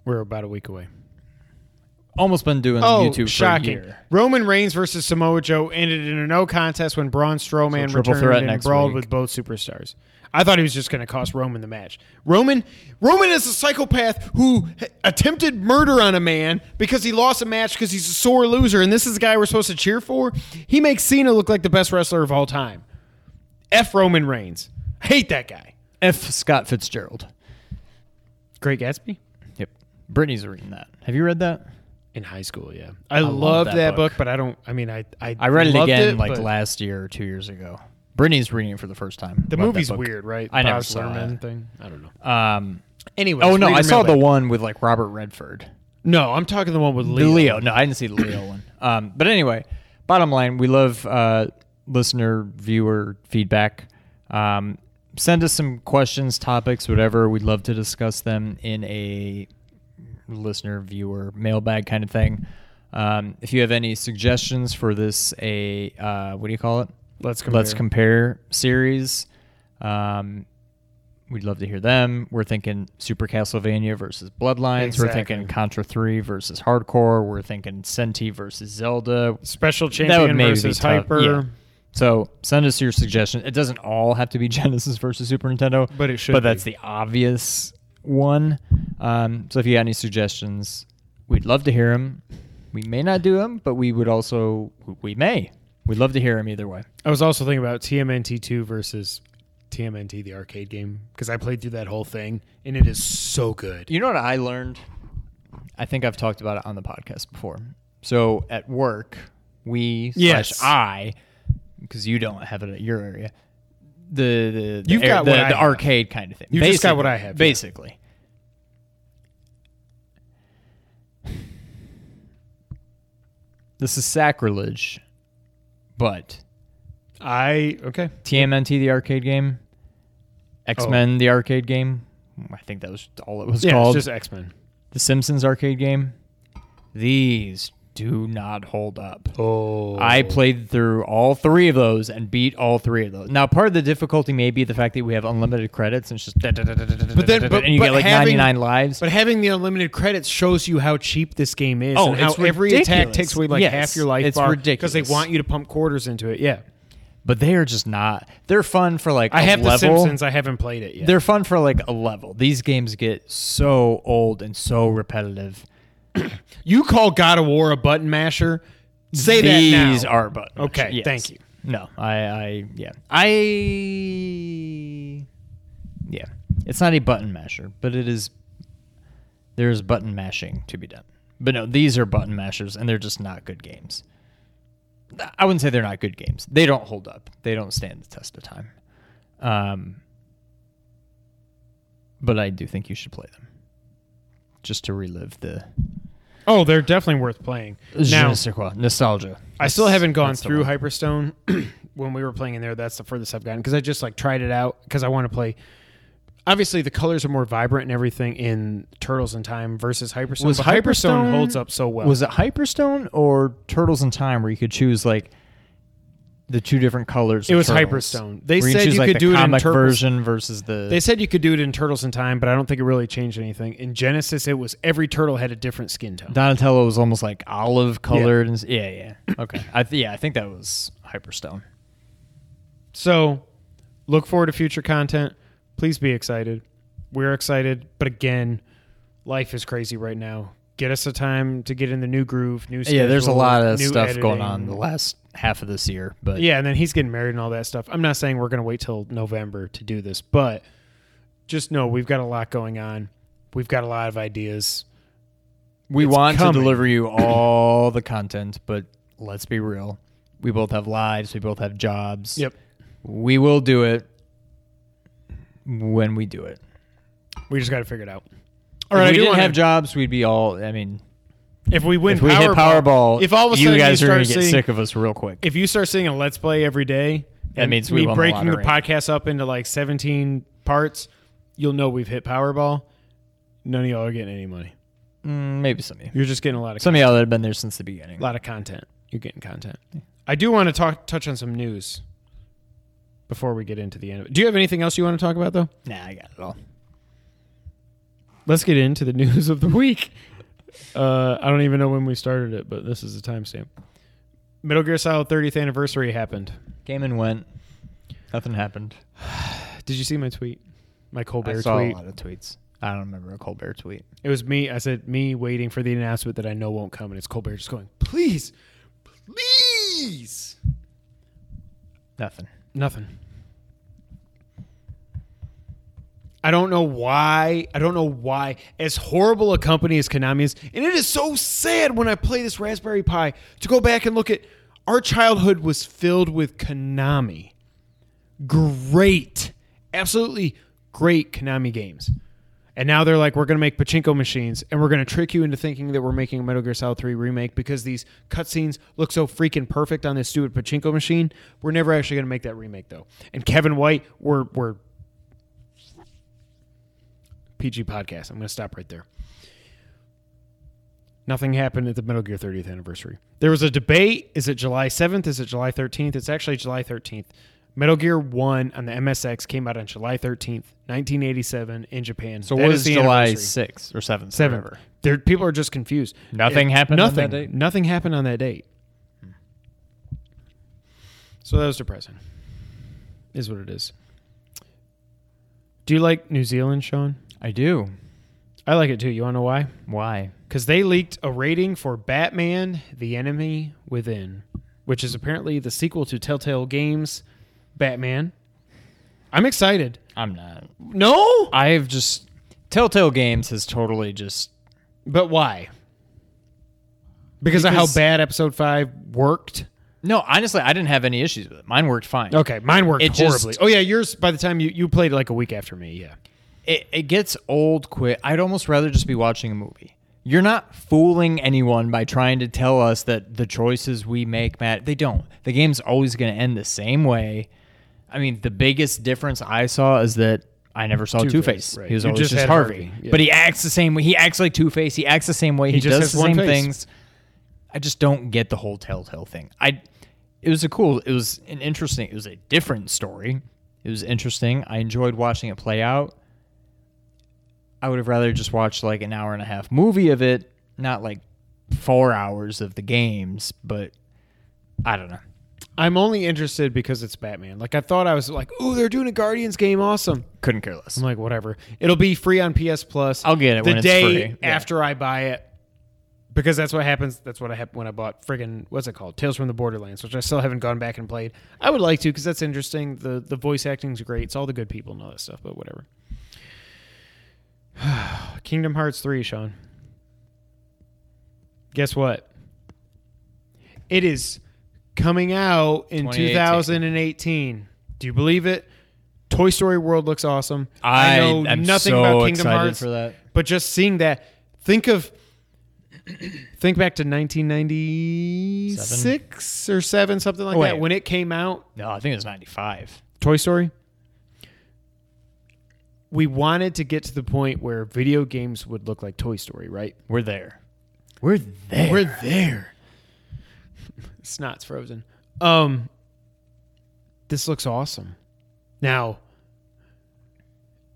B: We're about a week away.
C: Almost been doing
B: Oh,
C: YouTube
B: shocking!
C: for a year.
B: Roman Reigns versus Samoa Joe ended in a no contest when Braun Strowman
C: So
B: returned and brawled
C: week.
B: with both superstars. I thought he was just going to cost Roman the match. Roman, Roman is a psychopath who attempted murder on a man because he lost a match because he's a sore loser, and this is the guy we're supposed to cheer for. He makes Cena look like the best wrestler of all time. F Roman Reigns. Hate that guy.
C: F. Scott Fitzgerald.
B: Great Gatsby.
C: Yep. Brittany's reading that. Have you read that?
B: In high school, yeah, I,
C: love
B: loved
C: that
B: that,
C: book.
B: book. but I don't. I mean, I I,
C: I read it
B: loved
C: again like last year or two years ago. Brittany's reading it for the first time.
B: The movie's weird, right?
C: I never
B: Baz
C: saw
B: Luhrmann thing. I don't know.
C: Um,
B: Anyway,
C: oh no, I saw the one with like Robert Redford.
B: No, I'm talking the one with
C: The
B: Leo.
C: Leo. No, I didn't see the Leo one. Um, but anyway, bottom line, we love uh, listener, viewer feedback. Um, send us some questions, topics, whatever. We'd love to discuss them in a listener, viewer mailbag kind of thing. Um, if you have any suggestions for this, a uh, what do you call it?
B: Let's compare.
C: Let's compare series. Um, we'd love to hear them. We're thinking Super Castlevania versus Bloodlines. We're thinking Contra 3 versus Hardcore. We're thinking Centy versus Zelda.
B: Special champion versus. Hyper.
C: Yeah. So send us your suggestions. It doesn't all have to be Genesis versus Super Nintendo,
B: But it should
C: But
B: be.
C: that's the obvious one. Um, so if you got any suggestions, we'd love to hear them. We may not do them, but we would also we may. We'd love to hear them either way.
B: I was also thinking about TMNT 2 versus TMNT, the arcade game, because I played through that whole thing, and it is so good.
C: You know what I learned? I think I've talked about it on the podcast before. So at work, we
B: Yes.
C: slash I, because you don't have it at your area, the the,
B: You've got
C: the,
B: what I
C: the
B: have.
C: arcade kind of thing.
B: You just got what I have, yeah.
C: Basically. This is sacrilege, but
B: I okay.
C: TMNT the arcade game, oh. X Men the arcade game. I think that was all it was
B: Yeah,
C: called.
B: it's just X Men.
C: the Simpsons arcade game. These do not hold up.
B: Oh,
C: I played through all three of those and beat all three of those. Now, part of the difficulty may be the fact that we have unlimited credits and it's just but
B: then- but-
C: and you
B: but
C: get like
B: having-
C: 99 lives.
B: But having the unlimited credits shows you how cheap this game is,
C: Oh,
B: and how every attack takes away like
C: Yes,
B: half your life
C: it's
B: bar because they want you to pump quarters into it. Yeah,
C: but they are just not. They're fun for like
B: I
C: a
B: have the. Simpsons. I haven't played it yet.
C: They're fun for like a level. These games get so old and so repetitive.
B: you call God of War a button masher? Say
C: These
B: that now.
C: are button.
B: Okay,
C: yes.
B: thank you.
C: No, I, I, yeah, I, yeah. It's not a button masher, but it is. There's button mashing to be done. But no, these are button mashers, and they're just not good games. I wouldn't say they're not good games. They don't hold up. They don't stand the test of time. Um, but I do think you should play them, just to relive the
B: Oh, they're definitely worth playing.
C: je
B: Now,
C: ne sais quoi, nostalgia.
B: I still
C: That's-
B: haven't gone
C: that's the
B: through
C: one.
B: Hyperstone. when we were playing in there, that's the furthest I've gotten because I just like tried it out because I want to play. Obviously, the colors are more vibrant and everything in Turtles in Time versus Hyperstone.
C: Was
B: but Hyperstone
C: Hyperstone-
B: holds up so well.
C: Was it Hyperstone or Turtles in Time, where you could choose like the two different colors?
B: It
C: of
B: was
C: Turtles?
B: Hyperstone. They said you
C: like,
B: could do it in Turtles-
C: version versus the.
B: They said you could do it in Turtles in Time, but I don't think it really changed anything. In Genesis, it was every turtle had a different skin tone.
C: Donatello was almost like olive colored, and yeah, yeah. Okay, I th- yeah, I think that was Hyperstone.
B: So, look forward to future content. Please be excited. We're excited, but again, life is crazy right now. Get us a time to get in the new groove, new
C: Yeah, there's a lot of stuff going on the last half of this year, but
B: Yeah, and then he's getting married and all that stuff. I'm not saying we're going to wait till November to do this, but just know we've got a lot going on. We've got a lot of ideas.
C: we
B: It's
C: want
B: coming.
C: to deliver you all the content. But let's be real, we both have lives, we both have jobs.
B: Yep.
C: we will do it when we do it.
B: We just got to figure it out.
C: All
B: right,
C: if we didn't have jobs, we'd be all. I mean,
B: If we win
C: if we hit Powerball,
B: if all of a sudden you
C: guys
B: you
C: are gonna get sick of us real quick.
B: if you start seeing a let's play every day,
C: That means we
B: me
C: the
B: breaking the
C: lottery.
B: podcast up into like 17 parts, you'll know we've hit Powerball. None of y'all are getting any money.
C: Mm, maybe some of you.
B: You're just getting a lot of
C: Some of y'all that have been there since the beginning.
B: a lot of content. You're getting content. I do want to talk touch on some news before we get into the end. of it. Do you have anything else you want to talk about though?
C: Nah, I got it all.
B: Let's get into the news of the week. Uh, I don't even know when we started it, but this is the timestamp. Metal Gear Solid 30th anniversary happened.
C: Came and went. Nothing happened.
B: Did you see my tweet? My Colbert
C: I saw
B: tweet.
C: a lot of tweets. I don't remember a Colbert tweet.
B: It was me. I said me waiting for the announcement that I know won't come, and it's Colbert just going, please, please.
C: Nothing.
B: Nothing. I don't know why. I don't know why. As horrible a company as Konami is, and it is so sad when I play this Raspberry Pi to go back and look at our childhood was filled with Konami. Great, absolutely great Konami games. And now they're like, we're going to make pachinko machines, and we're going to trick you into thinking that we're making a Metal Gear Solid 3 remake because these cutscenes look so freaking perfect on this stupid pachinko machine. We're never actually going to make that remake, though. And Kevin White, we're we're PG podcast. I'm going to stop right there. Nothing happened at the Metal Gear 30th anniversary. There was a debate. Is it July 7th? Is it July 13th? It's actually July 13th. Metal Gear 1 on the MSX came out on July 13th, 1987 in Japan.
C: So
B: That
C: what
B: is
C: July
B: anniversary.
C: 6th or 7th?
B: Seventh.
C: whatever?
B: There, people are just confused.
C: Nothing
B: It-
C: happened on
B: Nothing.
C: that date?
B: Nothing happened on that date. So that was depressing. Is what it is. Do you like New Zealand, Sean?
C: I do.
B: I like it too. You want to know why?
C: Why?
B: Because they leaked a rating for Batman: The Enemy Within, which is apparently the sequel to Telltale Games' Batman. I'm excited.
C: I'm not.
B: No,
C: I've just Telltale Games has totally just
B: but why? Because, of how bad Episode Five worked.
C: no. Honestly, I didn't have any issues with it. Mine worked fine.
B: Okay, mine worked
C: It just-
B: horribly. oh yeah, yours. By the time you you played like a week after me, yeah.
C: It, it gets old quick. I'd almost rather just be watching a movie. You're not fooling anyone by trying to tell us that the choices we make matter. They don't. The game's always going to end the same way. I mean, the biggest difference I saw is that I never saw
B: Two-Face, right.
C: He was
B: You
C: always
B: just
C: just, Harvey,
B: Harvey, yeah.
C: but he acts the same way. He acts like Two Face. He acts the same way. He,
B: just
C: does the same
B: face.
C: things. I just don't get the whole Telltale thing. I. It was a cool. It was an interesting. It was a different story. It was interesting. I enjoyed watching it play out. I would have rather just watched like an hour and a half movie of it, not like four hours of the games. But I don't know.
B: I'm only interested because it's Batman. Like I thought I was like, oh, they're doing a Guardians game, awesome.
C: Couldn't care less.
B: I'm like, whatever. It'll be free on PS Plus.
C: I'll get it
B: the
C: when it's
B: day
C: free. Yeah.
B: after I buy it. Because that's what happens. That's what I happened when I bought friggin' what's it called, Tales from the Borderlands, which I still haven't gone back and played. I would like to because that's interesting. the The voice acting's great. It's all the good people and all that stuff. But whatever. Kingdom Hearts three, Sean. Guess what? It is coming out in
C: 2018.
B: 2018. Do you believe it? Toy Story World looks awesome.
C: I
B: know
C: am
B: nothing
C: so
B: about Kingdom Hearts
C: for that.
B: but just seeing that, think of think back to 1996 or seven, something like
C: Oh,
B: that, when it came out.
C: No, I think it was 95.
B: Toy Story. We wanted to get to the point where video games would look like Toy Story, right?
C: We're there. We're there.
B: We're there. Snot's frozen. Um, this looks awesome. Now,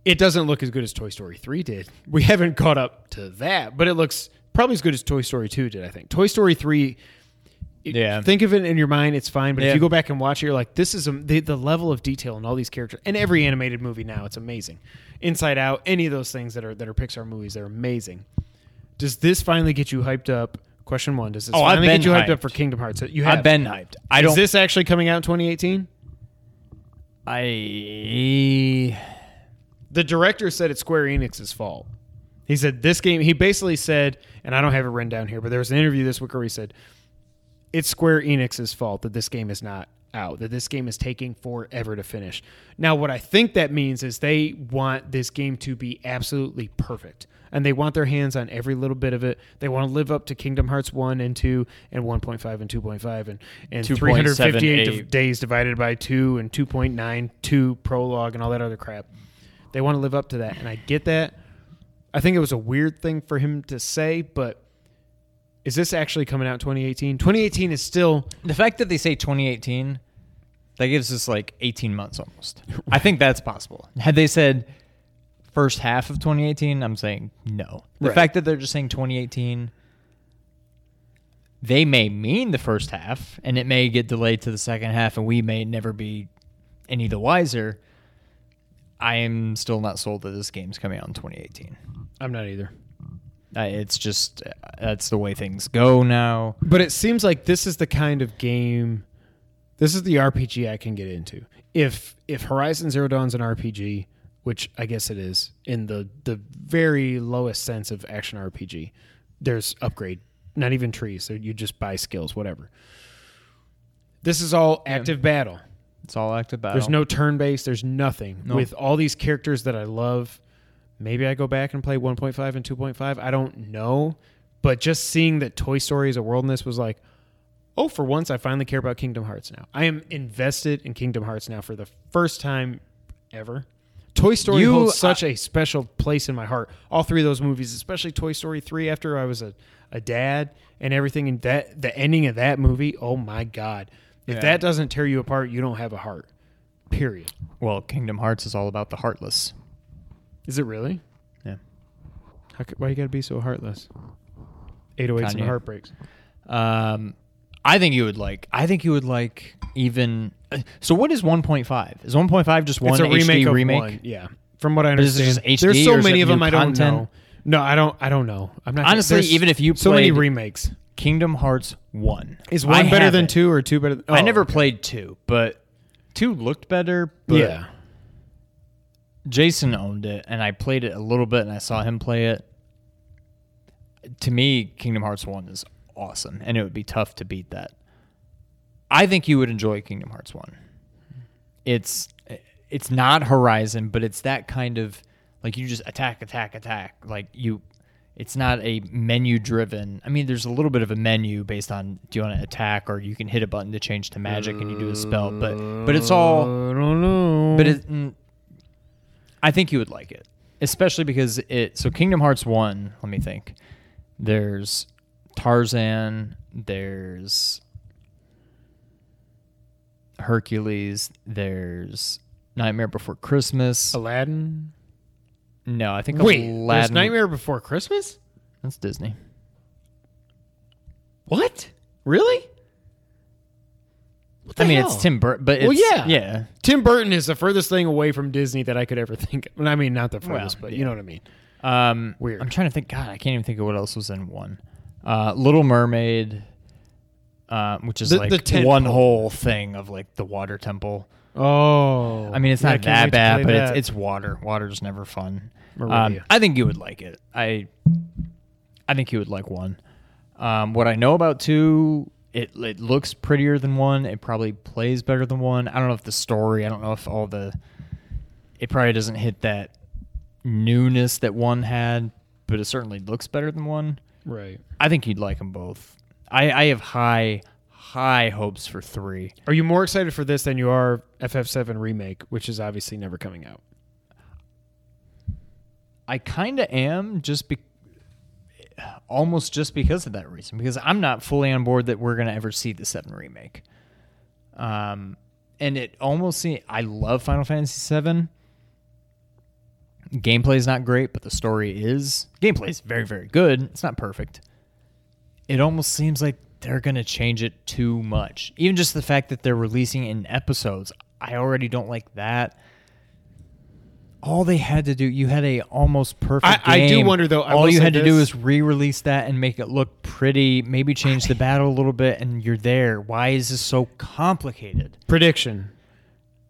B: it doesn't look as good as Toy Story 3 did. We haven't caught up to that, but it looks probably as good as Toy Story 2 did, I think. Toy Story 3 it-
C: Yeah.
B: Think of it in your mind, it's fine. But if you go back and watch it, you're like, this is a, the, the level of detail in all these characters. And every animated movie now, it's amazing. Inside Out, any of those things that are that are Pixar movies, they're amazing. Does this finally get you hyped up? Question one: Does this
C: Oh,
B: finally get you hyped, up for Kingdom Hearts? You have.
C: I've been hyped. I don't.
B: Is this actually coming out in 2018?
C: I.
B: The director said it's Square Enix's fault. He said this game. He basically said, and I don't have it written down here, but there was an interview this week where he said it's Square Enix's fault that this game is not out. That this game is taking forever to finish. Now, what I think that means is they want this game to be absolutely perfect, and they want their hands on every little bit of it. They want to live up to Kingdom Hearts one and two, and 1.5 and 2.5, and and 358 div-
C: 2.78.
B: days divided by two, and 2.92 prologue, and all that other crap. They want to live up to that, and I get that. I think it was a weird thing for him to say, but is this actually coming out 2018? 2018 is still
C: The fact that they say 2018, that gives us like 18 months almost. I think that's possible. Had they said first half of 2018, I'm saying no. The
B: Right.
C: fact that they're just saying 2018, they may mean the first half, and it may get delayed to the second half, and we may never be any the wiser. I am still not sold that this game's coming out in 2018.
B: I'm not either.
C: Uh, it's just that's the way things go now.
B: But it seems like this is the kind of game this is the RPG I can get into. If if Horizon Zero Dawn's an RPG, which I guess it is in the the very lowest sense of action RPG, there's upgrade, not even trees. So you just buy skills, whatever. This is all active battle.
C: It's all active battle.
B: There's no turn based. There's nothing
C: No.
B: with all these characters that I love. Maybe I go back and play 1.5 and 2.5. I don't know, but just seeing that Toy Story is a world in this was like, oh, for once I finally care about Kingdom Hearts now. I am invested in Kingdom Hearts now for the first time ever. Toy Story
C: You-
B: holds such a special place in my heart. All three of those movies, especially Toy Story 3 after I was a, a dad and everything and that the ending of that movie, oh my god. If
C: Yeah.
B: that doesn't tear you apart, you don't have a heart. Period.
C: Well, Kingdom Hearts is all about the heartless.
B: Is it really?
C: Yeah.
B: How, c- why you got to be so heartless? 808s and
C: Kanye.
B: heartbreaks.
C: Um, I think you would like. I think you would like even. uh, So what is 1.5? Is 1.5 just one
B: it's a
C: HD
B: remake
C: remake?
B: of one. Yeah. From what I
C: But is it
B: understand,
C: just
B: there's
C: HD
B: so
C: is
B: many
C: it
B: of them I don't
C: content?
B: know. No, I don't. I don't know. I'm not
C: Honestly,
B: there's
C: even if you
B: so many
C: played-
B: remakes,
C: Kingdom Hearts one
B: is
C: I
B: one better than
C: haven't.
B: two or two better?
C: I
B: oh,
C: never played two, but two looked better. But
B: Yeah.
C: Jason owned it, and I played it a little bit, and I saw him play it. To me, Kingdom Hearts One is awesome, and it would be tough to beat that. I think you would enjoy Kingdom Hearts One. It's it's not Horizon, but it's that kind of like you just attack, attack, attack. Like you, it's not a menu driven. I mean, there's a little bit of a menu based on do you want to attack or you can hit a button to change to magic and you do a spell, but but it's all
B: I don't know.
C: but it, mm, I think you would like it, especially because it. So Kingdom Hearts one. Let me think. There's Tarzan. There's Hercules. There's Nightmare Before Christmas.
B: Aladdin.
C: No, I think
B: Wait, there's Nightmare Before Christmas.
C: That's Disney.
B: What? Really?
C: I mean,
B: hell?
C: it's Tim Burton, but it's,
B: Well, yeah.
C: yeah.
B: Tim Burton is the furthest thing away from Disney that I could ever think. Of. I mean, not the
C: Well,
B: furthest, but
C: yeah.
B: you know what I mean.
C: Um,
B: Weird.
C: I'm trying to think. God, I can't even think of what else was in one. Uh, Little Mermaid, uh, which is
B: The-
C: like
B: the
C: one
B: pole.
C: whole thing of like the water temple.
B: Oh,
C: I mean, it's
B: Yeah,
C: not that bad, but
B: that.
C: it's it's water. Water's never fun. Um, I think you would like it. I I think you would like one. Um, what I know about two It it looks prettier than one. It probably plays better than one. I don't know if the story. I don't know if all the. It probably doesn't hit that newness that one had, but it certainly looks better than one.
B: Right.
C: I think you'd like them both. I, I have high high hopes for three.
B: Are you more excited for this than you are FF7 remake, which is obviously never coming out?
C: I kind of am just be, almost just because of that reason because I'm not fully on board that we're going to ever see the 7 remake. Um and it almost seems I love Final Fantasy 7. Gameplay is not great, but the story is. Gameplay is very very good. It's not perfect. It almost seems like they're going to change it too much. Even just the fact that they're releasing in episodes, I already don't like that all they had to do you had a almost perfect
B: I- I do wonder, though, I
C: all you had to do is re-release that and make it look pretty maybe change the battle a little bit and you're there why is this so complicated
B: Prediction,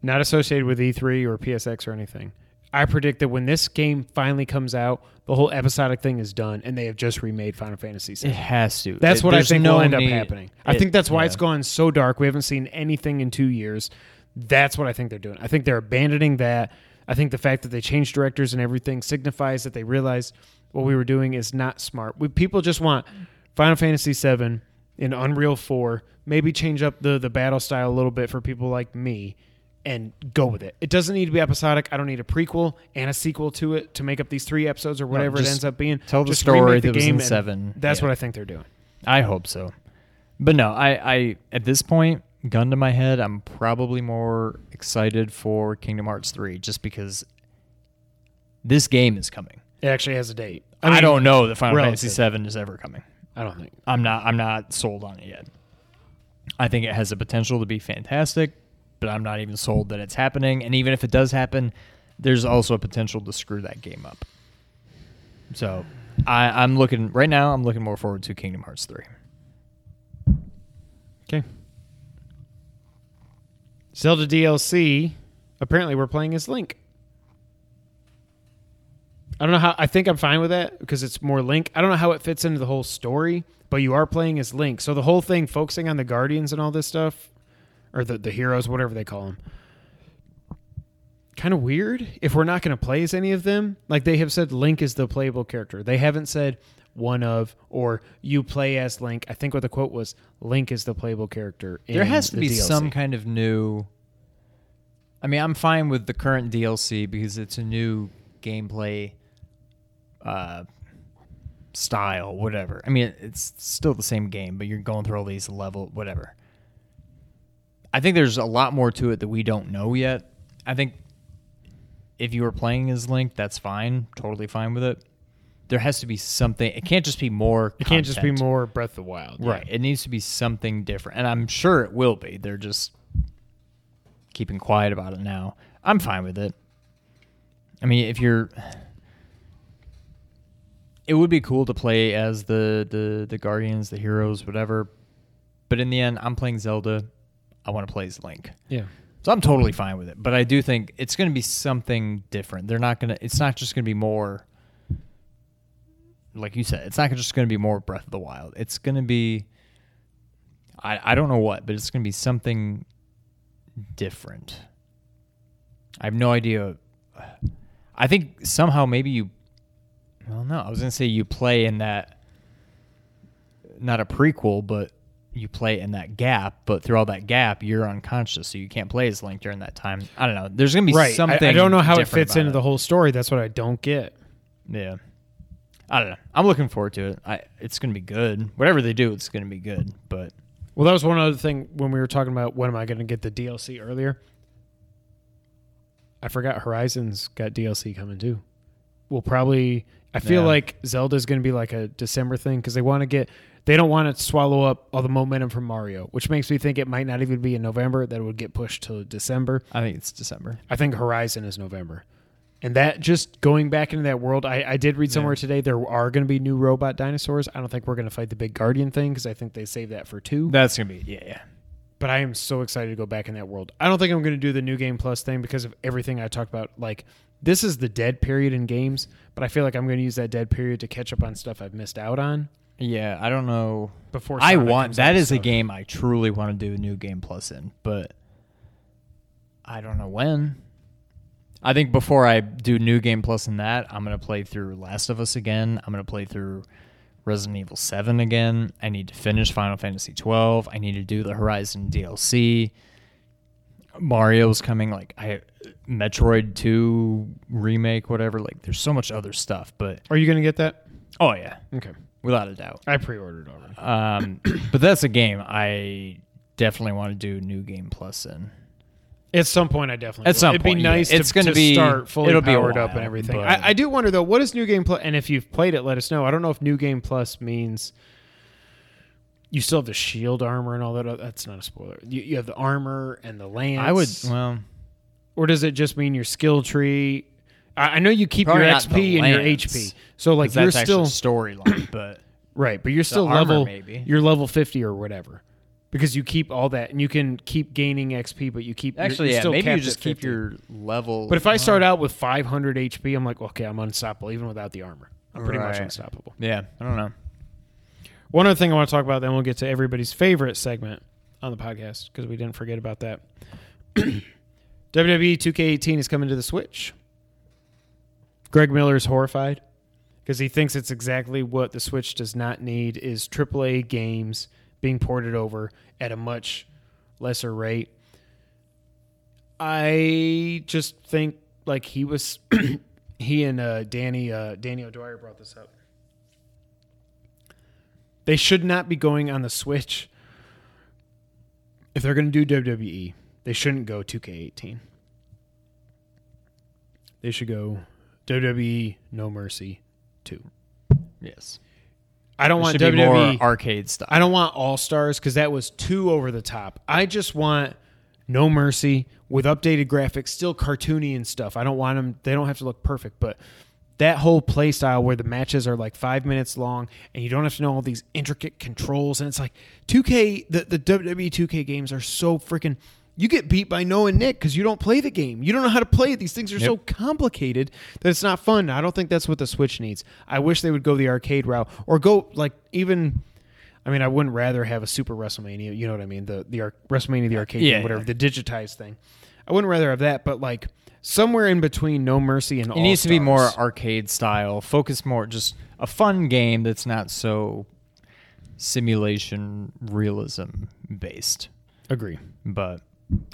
B: not associated with E3 or PSX or anything. I predict that when this game finally comes out, the whole episodic thing is done, and they have just remade Final Fantasy VII.
C: it has to
B: That's
C: It-
B: what I think
C: no
B: will end up
C: need-
B: happening. I think that's why
C: yeah.
B: it's gone so dark. We haven't seen anything in two years. That's what I think they're doing. I think they're abandoning that. I think the fact that they changed directors and everything signifies that they realize what we were doing is not smart. We, people just want Final Fantasy VII in Unreal 4, maybe change up the, the battle style a little bit for people like me and go with it. It doesn't need to be episodic. I don't need a prequel and a sequel to it to make up these three episodes or whatever it ends up being.
C: tell the
B: Just
C: story
B: the
C: that was in seven.
B: That's
C: Yeah.
B: what I think they're doing.
C: I hope so. But no, I, I at this point, gun to my head, I'm probably more excited for Kingdom Hearts 3 just because this game is coming.
B: It actually has a date.
C: I,
B: mean,
C: don't know that Final
B: relative.
C: Fantasy 7 is ever coming.
B: I don't think.
C: I'm not I'm not sold on it yet. I think it has the potential to be fantastic, but I'm not even sold that it's happening. And even if it does happen, there's also a potential to screw that game up. So I, I'm looking right now. I'm looking more forward to Kingdom Hearts three.
B: Okay. Zelda DLC. Apparently, we're playing as Link. I don't know how. I think I'm fine with that because it's more Link. I don't know how it fits into the whole story, but you are playing as Link. So the whole thing focusing on the Guardians and all this stuff, or the the heroes, whatever they call them. Kind of weird if we're not going to play as any of them. Like they have said, Link is the playable character. They haven't said one of or you play as Link. I think what the quote was, Link is the playable character.
C: There has to be
B: DLC.
C: some kind of new. I mean, I'm fine with the current DLC because it's a new gameplay uh, style, whatever. I mean, it's still the same game, but you're going through all these level, whatever. I think there's a lot more to it that we don't know yet. I think if you were playing as Link, that's fine, totally fine with it. There has to be something. It can't just be more.
B: It can't just be
C: content.
B: more Breath of the Wild.
C: Right. It needs to be something different. And I'm sure it will be. They're just keeping quiet about it now. I'm fine with it. I mean, if you're it would be cool to play as the the the guardians, the heroes, whatever. But in the end, I'm playing Zelda. I want to play as Link.
B: Yeah.
C: So I'm totally fine with it. But I do think it's going to be something different. They're not going to it's not just going to be more like you said, it's not just going to be more Breath of the Wild. It's going to be I I don't know what, but it's going to be something different. I have no idea. I think somehow maybe you well no, I was going to say you play in that not a prequel, but you play in that gap, but through all that gap, you're unconscious, so you can't play as Link during that time. I don't know. There's gonna be
B: Right.
C: Something.
B: I, don't know how it fits into the whole story. That's what I don't get.
C: Yeah. I don't know. I'm looking forward to it. I it's gonna be good. Whatever they do, it's gonna be good. But
B: Well, that was one other thing when we were talking about when am I going to get the DLC earlier. I forgot Horizon's got DLC coming too. We'll probably. I feel
C: Yeah.
B: like Zelda's going to be like a December thing because they want to get. They don't want to swallow up all the momentum from Mario, which makes me think it might not even be in November. That it would get pushed to December.
C: I think it's December.
B: I think Horizon is November. And that just going back into that world, I, I did read somewhere
C: Yeah.
B: today there are going to be new robot dinosaurs. I don't think we're going to fight the big Guardian thing because I think they saved that for two.
C: That's gonna be yeah, yeah.
B: but I am so excited to go back in that world. I don't think I'm going to do the new game plus thing because of everything I talked about. Like this is the dead period in games, but I feel like I'm going to use that dead period to catch up on stuff I've missed out on.
C: Yeah, I don't know.
B: before
C: I want that is a game I truly want to do a new game plus in, but I don't know when. I think before I do new game plus in that, I'm gonna play through Last of Us again. I'm gonna play through Resident Evil Seven again. I need to finish Final Fantasy twelve. I need to do the Horizon DLC. Mario's coming, like I Metroid Two remake, whatever. Like, there's so much other stuff, but
B: Are you going to get that?
C: oh yeah,
B: Okay.
C: without a doubt.
B: I pre-ordered already.
C: Um, but that's a game I definitely want to do new game plus in.
B: At some point, I definitely.
C: At
B: will.
C: some
B: It'd
C: point,
B: be
C: yeah.
B: nice.
C: It's
B: to,
C: gonna be-
B: start fully
C: it'll be a
B: powered up and everything.
C: but-
B: I, I do wonder though, what is New Game Plus? And if you've played it, let us know. I don't know if New Game Plus means you still have the shield armor and all that. That's not a spoiler. You, you have the armor and the lance.
C: I would well,
B: or does it just mean your skill tree? I, I know you keep your XP and your HP. So like you're
C: that's
B: still
C: storyline, but
B: right, but you're still level.
C: maybe.
B: You're level fifty or whatever. Because you keep all that, and you can keep gaining XP, but you keep you're-
C: actually,
B: you're
C: yeah,
B: still
C: maybe you just keep your level.
B: But if I start out with 500 HP, I'm like, okay, I'm unstoppable even without the armor. I'm pretty much unstoppable.
C: yeah, I don't know.
B: One other thing I want to talk about, then we'll get to everybody's favorite segment on the podcast because we didn't forget about that. WWE 2K18 is coming to the Switch. Greg Miller is horrified because he thinks it's exactly what the Switch does not need is AAA games being ported over at a much lesser rate. I just think like he was he and uh, Danny uh, Danny O'Dwyer brought this up. They should not be going on the Switch. If they're going to do WWE, they shouldn't go 2K18. They should go WWE No Mercy 2.
C: Yes,
B: I don't want WWE
C: arcade style.
B: I don't want All Stars because that was too over the top. I just want No Mercy with updated graphics, still cartoony and stuff. I don't want them. They don't have to look perfect, but that whole play style where the matches are like five minutes long and you don't have to know all these intricate controls and it's like 2K. The the WWE 2K games are so freaking. You get beat by Noah and Nick because you don't play the game. You don't know how to play it. These things are so complicated that it's not fun. I don't think that's what the Switch needs. I wish they would go the arcade route or go like even I mean, I wouldn't rather have a Super WrestleMania. You know what I mean? The the ar- WrestleMania, the arcade,
C: Yeah,
B: game, whatever,
C: yeah.
B: the digitized thing. I wouldn't rather have that, but like somewhere in between No Mercy and
C: It needs to be more arcade style, focus more just a fun game that's not so simulation realism based.
B: Agree.
C: But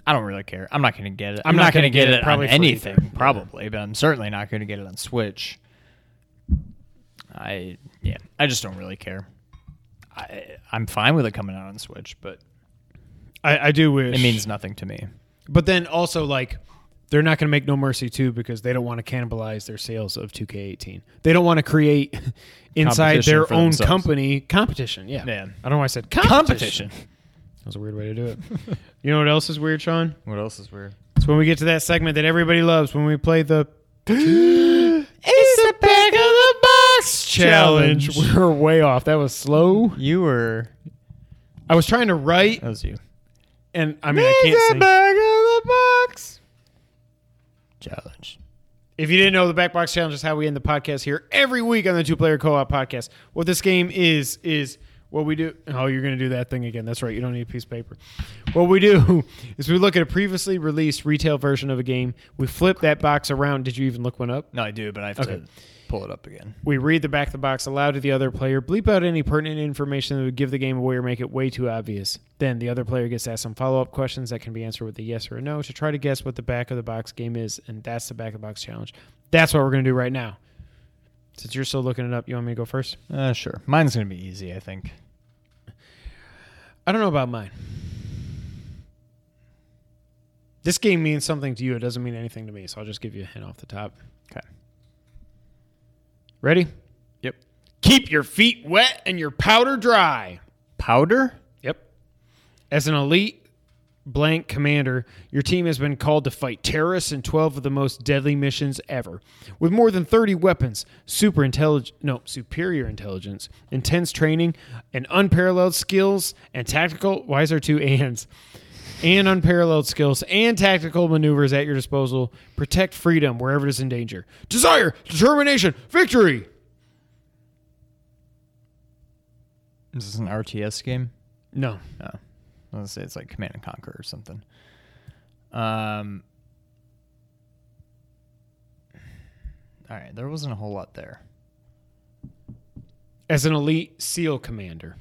C: I don't really care. I'm not going to get it.
B: I'm
C: I'm,
B: not
C: not going
B: gonna
C: get,
B: get it probably
C: on anything,
B: either.
C: Probably, but I'm certainly not going to get it on Switch. I yeah, I just don't really care. I I'm fine with it coming out on Switch, but
B: I, I do wish
C: it means nothing to me.
B: But then also like they're not going to make No Mercy 2 because they don't want to cannibalize their sales of 2K18. They don't want to create inside their own
C: themselves.
B: company competition. Yeah.
C: Man.
B: I don't know why I said competition.
C: Competition.
B: That was a weird way to do it. you know what else is weird, Sean?
C: What else is weird?
B: It's when we get to that segment that everybody loves when we play the It's the back of the box challenge.
C: Challenge.
B: We're way off. That was slow.
C: You were
B: I was trying to write
C: that was you.
B: and I mean I can't sing.
C: back of the box challenge.
B: If you didn't know, the back box challenge is how we end the podcast here every week on the two player co op podcast. What this game is is what we do. Oh, you're going to do that thing again. That's right. You don't need a piece of paper. What we do is we look at a previously released retail version of a game. We flip that box around. Did you even look one up?
C: No, I do, but I have
B: Okay.
C: to pull it up again.
B: We read the back of the box aloud to the other player, bleep out any pertinent information that would give the game away or make it way too obvious. Then the other player gets asked some follow up questions that can be answered with a yes or a no to try to guess what the back of the box game is, and that's the back of the box challenge. That's what we're going to do right now. Since you're still looking it up, you want me to go first?
C: Uh, sure. Mine's gonna be easy, I think.
B: I don't know about mine. This game means something to you. It doesn't mean anything to me, so I'll just give you a hint off the top.
C: Okay.
B: Ready?
C: Yep.
B: Keep your feet wet and your powder dry.
C: Powder?
B: Yep. As an elite blank commander, your team has been called to fight terrorists in 12 of the most deadly missions ever. With more than 30 weapons, super intelligent, no, superior intelligence, intense training, and unparalleled skills and tactical, why is there two ands? And unparalleled skills and tactical maneuvers at your disposal. Protect freedom wherever it is in danger. Desire, determination, victory.
C: Is this an RTS game?
B: No.
C: No. Was say it's like Command and Conquer or something. Um. All right, there wasn't a whole lot there.
B: As an elite SEAL commander.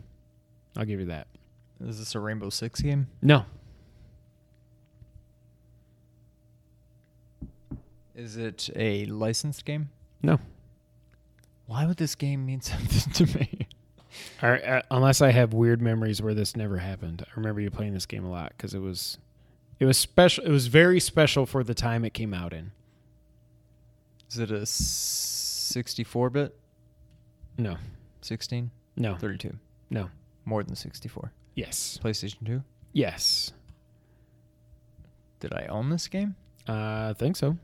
B: I'll give you that.
C: Is this a Rainbow Six game?
B: No.
C: Is it a licensed game?
B: No.
C: Why would this game mean something to me?
B: Right, uh, unless I have weird memories where this never happened. I remember you playing this game a lot because it was, it was special. It was very special for the time it came out in.
C: Is it a 64 bit?
B: No,
C: 16?
B: no,
C: 32?
B: no.
C: More than 64.
B: Yes,
C: PlayStation 2?
B: yes.
C: Did I own this game?
B: Uh, I think so.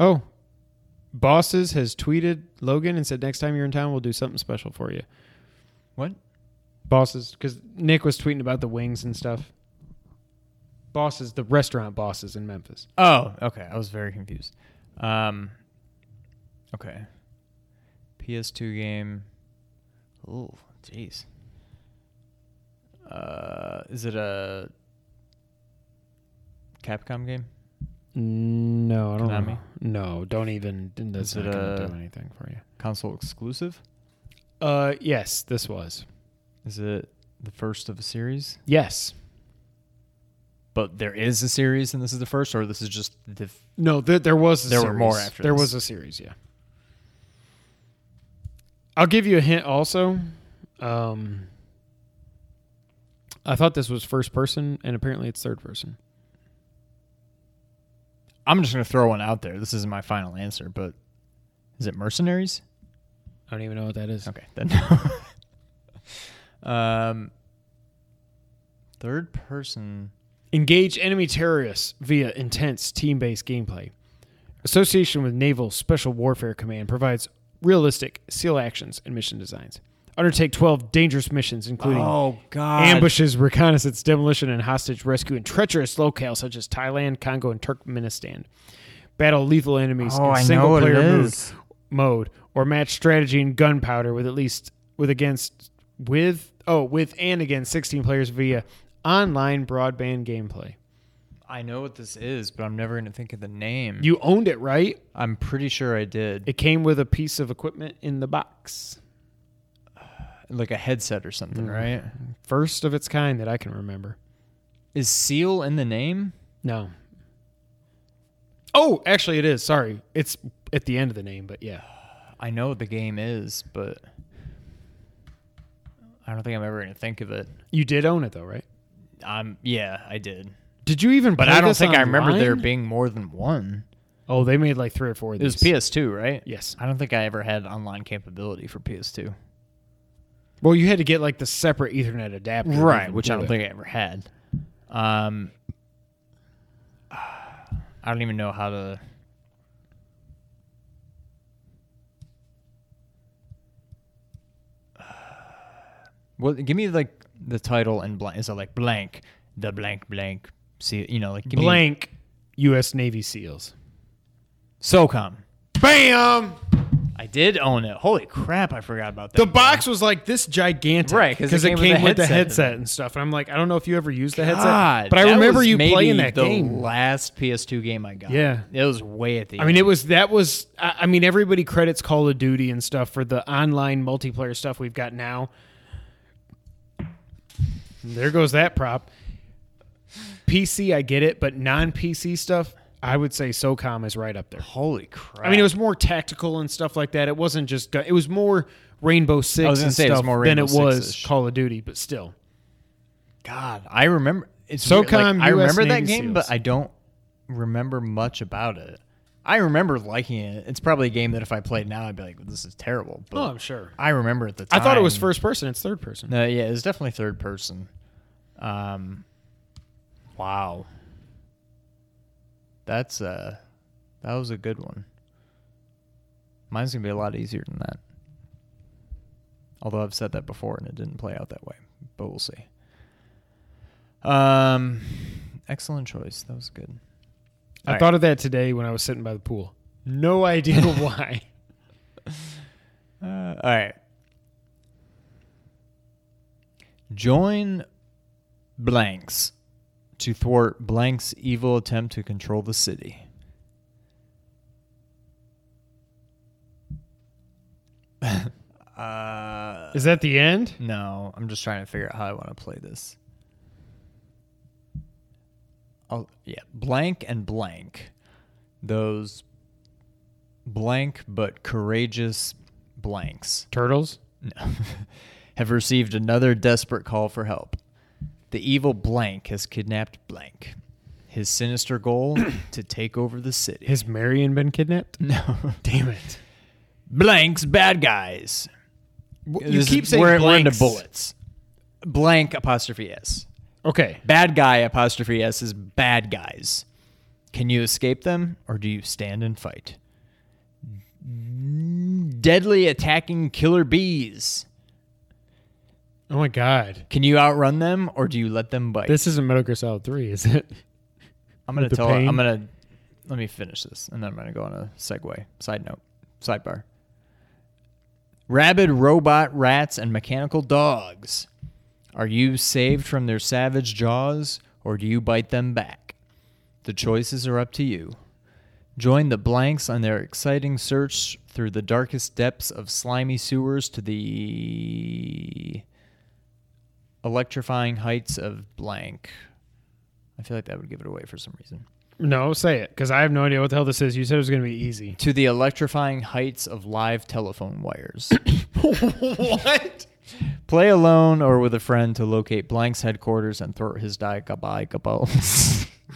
B: Oh, bosses has tweeted Logan and said next time you're in town we'll do something special for you.
C: What?
B: Bosses, because Nick was tweeting about the wings and stuff. Bosses, the restaurant bosses in Memphis.
C: Oh, okay. I was very confused. Um, okay. PS2 game. Oh, jeez. Uh, is it a Capcom game?
B: No, I don't
C: Konami?
B: know. No, don't even. That's
C: Is
B: not
C: it
B: gonna
C: a-
B: do anything for you.
C: Console exclusive?
B: Uh, yes, this was.
C: Is it the first of a series?
B: Yes.
C: But there is a series, and this is the first, or this is just the. F-
B: No, there, there was. A
C: There were
B: series.
C: more after
B: There
C: this.
B: was a series. Yeah. I'll give you a hint. Also, um, I thought this was first person, and apparently it's third person.
C: I'm just gonna throw one out there. This isn't my final answer, but is it Mercenaries?
B: I don't even know what that is.
C: Okay, then. um, third person.
B: Engage enemy terrorists via intense team based gameplay. Association with Naval Special Warfare Command provides realistic SEAL actions and mission designs. Undertake 12 dangerous missions, including
C: Oh God!
B: ambushes, reconnaissance, demolition, and hostage rescue in treacherous locales such as Thailand, Congo, and Turkmenistan. Battle lethal enemies
C: Oh,
B: in
C: know what it
B: single-player mode, mode, or match strategy and gunpowder with at least with against with oh with and against 16 players via online broadband gameplay.
C: I know what this is, but I'm never gonna think of the name.
B: You owned it, right?
C: I'm pretty sure I did.
B: It came with a piece of equipment in the box.
C: Like a headset or something,
B: Mm.
C: right?
B: First of its kind that I can remember.
C: Is Seal in the name?
B: No. Oh, actually, it is. Sorry, it's at the end of the name, but yeah.
C: I know what the game is, but I don't think I'm ever gonna think of it.
B: You did own it though, right?
C: Um, yeah, I did,
B: Did you even?
C: but I don't think I remember there being more than one.
B: Oh, they made like three or four. Of
C: It was. PS2, right?
B: Yes.
C: I don't think I ever had online capability for PS2.
B: Well, you had to get like the separate Ethernet adapter,
C: right which i don't think i ever had um i don't even know how to well give me like the title and blank is it like blank the blank blank see you know like give me
B: blank U.S. Navy SEAls.
C: socom
B: Bam!
C: I did own it holy crap i forgot about that
B: The box was like this gigantic,
C: Right, 'cause it came with the headset.
B: and stuff. And I'm like, I don't know if you ever used the
C: God,
B: headset, but I
C: that
B: remember
C: was
B: you
C: maybe
B: playing that
C: the
B: game.
C: last ps2 game i got
B: Yeah.
C: it was way at the
B: I
C: end.
B: mean, it was that was. I I mean, everybody credits Call of Duty and stuff for the online multiplayer stuff we've got now. There goes that prop. PC, I get it, but non-PC stuff, I would say SOCOM is right up there.
C: Holy crap!
B: I mean, it was more tactical and stuff like that. It wasn't just. It was more Rainbow Six
C: I was
B: and
C: say it was
B: stuff
C: more
B: than
C: Rainbow
B: it was
C: Six-ish.
B: Call of Duty, but still.
C: God, I remember. It's
B: SOCOM,
C: weird, like, I
B: US
C: remember that
B: Navy
C: game,
B: SEALs.
C: but I don't remember much about it. I remember liking it. It's probably a game that if I played now, I'd be like, "This is terrible." But
B: Oh, I'm sure.
C: I remember at the time.
B: I
C: time.
B: thought it was first person. It's third person.
C: No, yeah, it was definitely third person. Um, wow, that's uh that was a good one. Mine's gonna be a lot easier than that. Although I've said that before and it didn't play out that way, but we'll see. Um, excellent choice. That was good.
B: I thought of that today when I was sitting by the pool. No idea why.
C: Uh, all right. Join blanks to thwart blank's evil attempt to control the city. uh,
B: Is that the end?
C: no, I'm just trying to figure out how I want to play this. Oh, yeah, blank and blank. Those blank but courageous blanks
B: Turtles.
C: no, have received another desperate call for help. The evil blank has kidnapped blank. His sinister goal to take over the city.
B: Has Marion been kidnapped?
C: no,
B: Damn it!
C: blank's bad guys.
B: You
C: This is-
B: keep saying
C: we're, we're into
B: blanks.
C: bullets. Blank apostrophe s.
B: Okay.
C: Bad guy apostrophe s is bad guys. Can you escape them or do you stand and fight? Deadly attacking killer bees.
B: Oh my God.
C: Can you outrun them or do you let them bite?
B: This isn't Metal Gear Solid Three, is it?
C: I'm gonna
B: with the
C: tell.
B: pain?
C: I'm gonna let me finish this, and then I'm gonna go on a segue. Side note, sidebar. Rabid robot rats and mechanical dogs. Are you saved from their savage jaws, or do you bite them back? The choices are up to you. Join the blanks on their exciting search through the darkest depths of slimy sewers to the electrifying heights of blank. I feel like that would give it away for some reason.
B: No, say it, because I have no idea what the hell this is. You said it was going to be easy.
C: To the electrifying heights of live telephone wires.
B: what?
C: Play alone or with a friend to locate Blank's headquarters and thwart his diabolical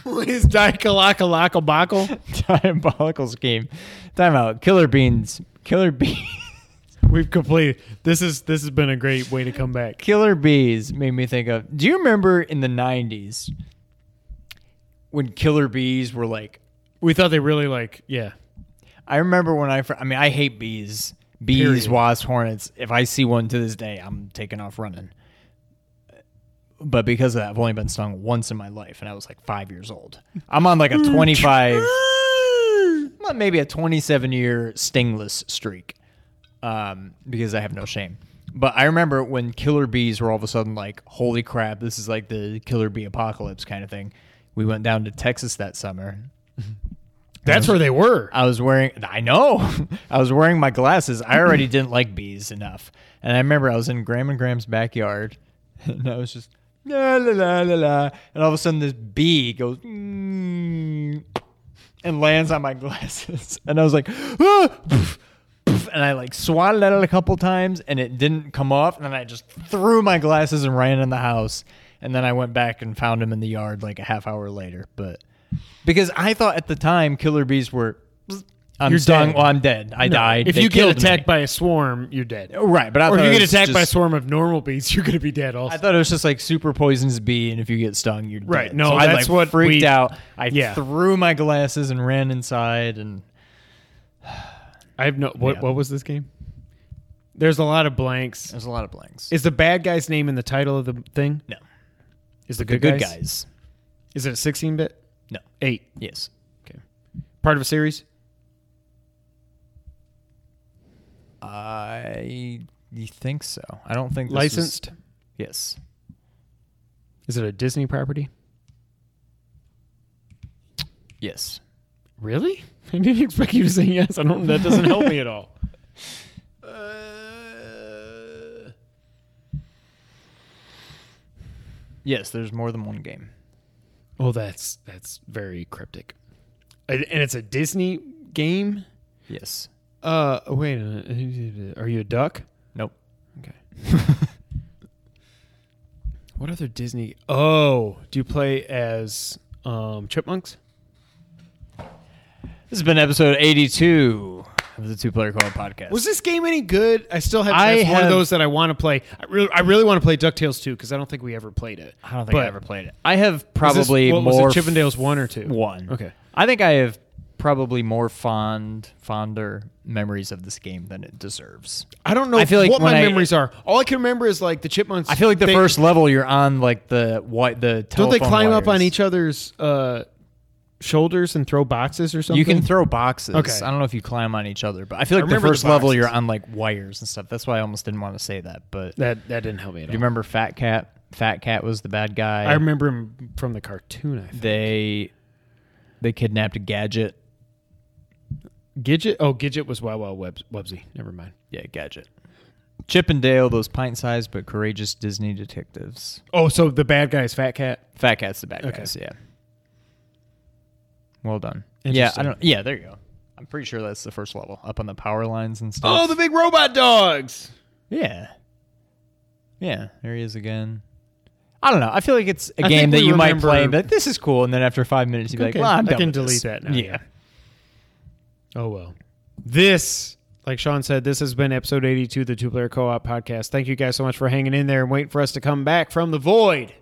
B: Is Daikalakalakalakabakal?
C: diabolical scheme. Time out. Killer Beans. Killer Bees.
B: We've completed. This is this has been a great way to come back.
C: Killer Bees made me think of. Do you remember in the 90s when Killer Bees were like
B: We thought they really like yeah.
C: I remember when I, fir- I mean, I hate bees, bees,
B: Period.
C: wasps, hornets. If I see one to this day, I'm taking off running. But because of that, I've only been stung once in my life, and I was like five years old. I'm on like a mm. 25, well, maybe a 27 year stingless streak, um, because I have no shame. But I remember when killer bees were all of a sudden like, holy crap, this is like the killer bee apocalypse kind of thing. We went down to Texas that summer,
B: That's where they were.
C: I was wearing. I know. I was wearing my glasses. I already didn't like bees enough, and I remember I was in Graham and Graham's backyard, and I was just la la la la la, and all of a sudden this bee goes mm, and lands on my glasses, and I was like, ah! And I like swatted at it a couple times, and it didn't come off, and then I just threw my glasses and ran in the house, and then I went back and found him in the yard like a half hour later, but because I thought at the time killer bees were. I'm
B: You're
C: stung.
B: dead.
C: Well, I'm dead. I
B: No,
C: died.
B: If
C: They
B: you get attacked
C: me.
B: by a swarm, you're dead.
C: right, but I
B: Or if you get attacked by a swarm of normal bees, you're going to be dead also.
C: I thought it was just like super poisonous bee, and if you get stung, you're
B: Right,
C: dead. Right.
B: No,
C: so I
B: that's
C: like
B: what
C: freaked
B: we-
C: out. I
B: Yeah.
C: threw my glasses and ran inside, and
B: I have no. What,
C: Yeah.
B: what was this game? There's a lot of blanks.
C: there's a lot of blanks.
B: Is the bad guy's name in the title of the thing?
C: no,
B: Is the
C: the
B: good,
C: good
B: guys?
C: guys.
B: Is it a 16 bit?
C: No.
B: Eight.
C: Yes.
B: Okay. Part of a series?
C: I you think so? I don't think this
B: Licensed?
C: Was, yes.
B: Is it a Disney property?
C: Yes.
B: Really? I didn't expect you to say yes. I don't. That doesn't help me at all.
C: Yes. There's more than one game.
B: Well, that's that's very cryptic. And and it's a Disney game.
C: Yes.
B: Uh, wait a minute. Are you a duck?
C: Nope.
B: Okay. what other Disney? Oh, do you play as um, chipmunks?
C: This has been episode 82 of the Two Player Co podcast.
B: Was this game any good? I still have.
C: I
B: That's one of
C: have-
B: those that I want to play. I really, I really want to play Ducktales 2 because I don't think we ever played it.
C: I don't think I ever played it. I have
B: is this-
C: probably
B: what was it,
C: more
B: Chippendales one or two.
C: One.
B: Okay.
C: I think I have probably more fond, fonder memories of this game than it deserves.
B: I don't know
C: I feel like
B: what
C: when
B: my
C: I-
B: memories are. All I can remember is like the chipmunks.
C: I feel like the
B: they-
C: first level you're on like the white the
B: Don't they
C: telephone
B: climb up on each other's uh, shoulders and throw boxes or something?
C: You can throw boxes.
B: Okay.
C: I don't know if you climb on each other, but I feel
B: I
C: like the
B: remember the
C: first level you're on like wires and stuff. That's why I almost didn't want to say that. But
B: that. That didn't help me at all.
C: Do you remember Fat Cat? Fat Cat was the bad guy.
B: I remember him from the cartoon. I think.
C: they they kidnapped a gadget.
B: Gidget. Oh, Gidget was Wow Wow Webs, Wubbzy. Never mind.
C: Yeah, gadget. Chip and Dale, those pint-sized but courageous Disney detectives.
B: Oh, so the bad guy is Fat Cat.
C: Fat Cat's the bad guy.
B: Okay.
C: guys. Yeah. Well done. Yeah, I don't. Yeah, there you go. I'm pretty sure that's the first level, up on the power lines and stuff.
B: Oh, the big robot dogs.
C: Yeah. Yeah, there he is again. I don't know. I feel like it's a
B: I
C: game that you might
B: remember-
C: play, but this is cool. And then after five minutes, you'd be
B: Okay,
C: like, well, I'm
B: I
C: done
B: can
C: with
B: delete
C: this.
B: that now.
C: Yeah.
B: Oh well. This, like Sean said, this has been episode 82 of the Two Player Co-op Podcast. Thank you guys so much for hanging in there and waiting for us to come back from the void.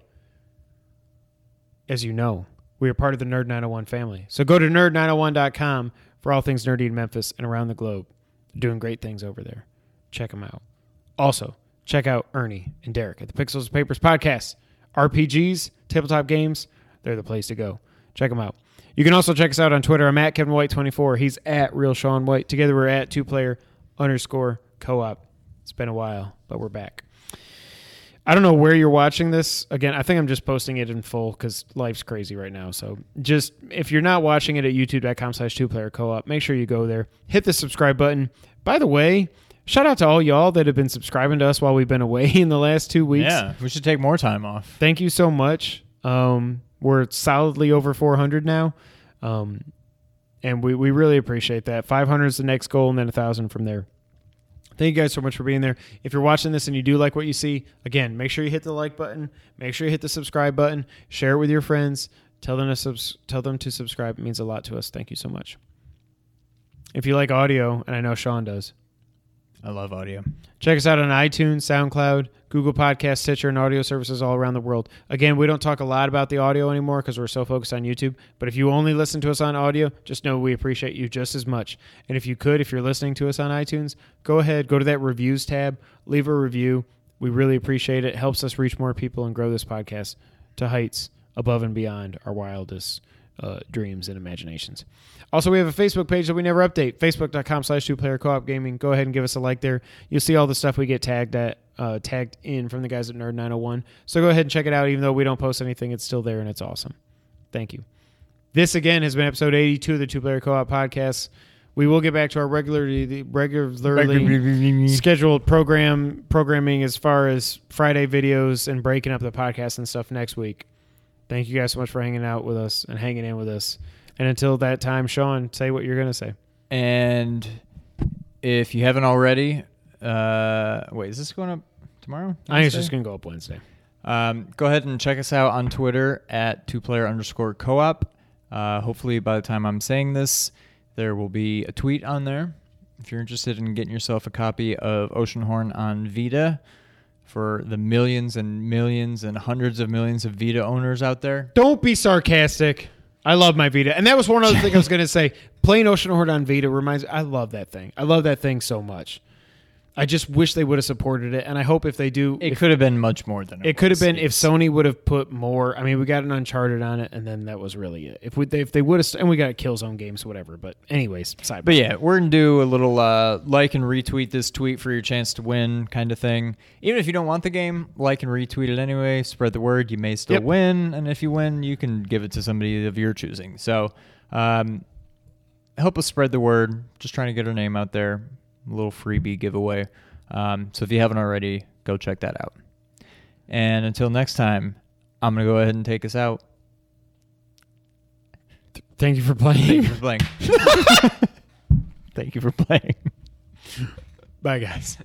B: As you know, we are part of the Nerd 901 family. So go to nerd901.com for all things nerdy in Memphis and around the globe. They're doing great things over there. Check them out. Also, check out Ernie and Derek at the Pixels and Papers podcast. RPGs, tabletop games, they're the place to go. Check them out. You can also check us out on Twitter. I'm at Kevin White 24. He's at Real Sean White. Together we're at two player underscore co op. It's been a while, but we're back. I don't know where you're watching this. Again, I think I'm just posting it in full because life's crazy right now. So just if you're not watching it at youtube.com slash two player co op, make sure you go there. Hit the subscribe button. By the way, shout out to all y'all that have been subscribing to us while we've been away in the last two weeks.
C: Yeah, we should take more time off.
B: Thank you so much. Um, we're solidly over 400 now. Um, and we, we really appreciate that. 500 is the next goal, and then a 1,000 from there. Thank you guys so much for being there. If you're watching this and you do like what you see, again, make sure you hit the like button. Make sure you hit the subscribe button. Share it with your friends. Tell them to subs- tell them to subscribe. It means a lot to us. Thank you so much. If you like audio, and I know Sean does,
C: I love audio.
B: Check us out on iTunes, SoundCloud, Google Podcast, Stitcher, and audio services all around the world. Again, we don't talk a lot about the audio anymore because we're so focused on YouTube. But if you only listen to us on audio, just know we appreciate you just as much. And if you could, if you're listening to us on iTunes, go ahead, go to that reviews tab, leave a review. We really appreciate it. Helps us reach more people and grow this podcast to heights above and beyond our wildest uh, dreams and imaginations. Also, we have a Facebook page that we never update. Facebook.com slash two player co op gaming. Go ahead and give us a like there. You'll see all the stuff we get tagged at uh, tagged in from the guys at Nerd 901. So go ahead and check it out. Even though we don't post anything, it's still there and it's awesome. Thank you. This again has been episode 82 of the Two Player Co op podcast. We will get back to our regularly regularly scheduled program programming as far as Friday videos and breaking up the podcast and stuff next week. Thank you guys so much for hanging out with us and hanging in with us. And until that time, Sean, say what you're going to say.
C: And if you haven't already, uh, wait, is this going up tomorrow?
B: I think it's just going to go up Wednesday.
C: Um, go ahead and check us out on Twitter at two player underscore co op. Uh, hopefully, by the time I'm saying this, there will be a tweet on there. If you're interested in getting yourself a copy of Oceanhorn on Vita for the millions and millions and hundreds of millions of Vita owners out there,
B: Don't be sarcastic. I love my Vita. And that was one other thing I was going to say. Playing Oceanhorn on Vita reminds me I love that thing. I love that thing so much. I just wish they would have supported it. And I hope if they do,
C: it
B: if-
C: could have been much more than it,
B: It could have
C: was.
B: been if Sony would have put more. I mean, we got an Uncharted on it, and then that was really it. If we if they would have, and we got Killzone games, whatever. But anyways, side.
C: But yeah, we're gonna do a little uh, like and retweet this tweet for your chance to win kind of thing. Even if you don't want the game, like and retweet it anyway. Spread the word. You may still
B: Yep.
C: win, and if you win, you can give it to somebody of your choosing. So, um, help us spread the word. Just trying to get our name out there. A little freebie giveaway. Um, so if you haven't already, go check that out. And until next time, I'm gonna go ahead and take us out.
B: thank you for playing.
C: Thank you for playing. Thank you for playing.
B: Bye, guys.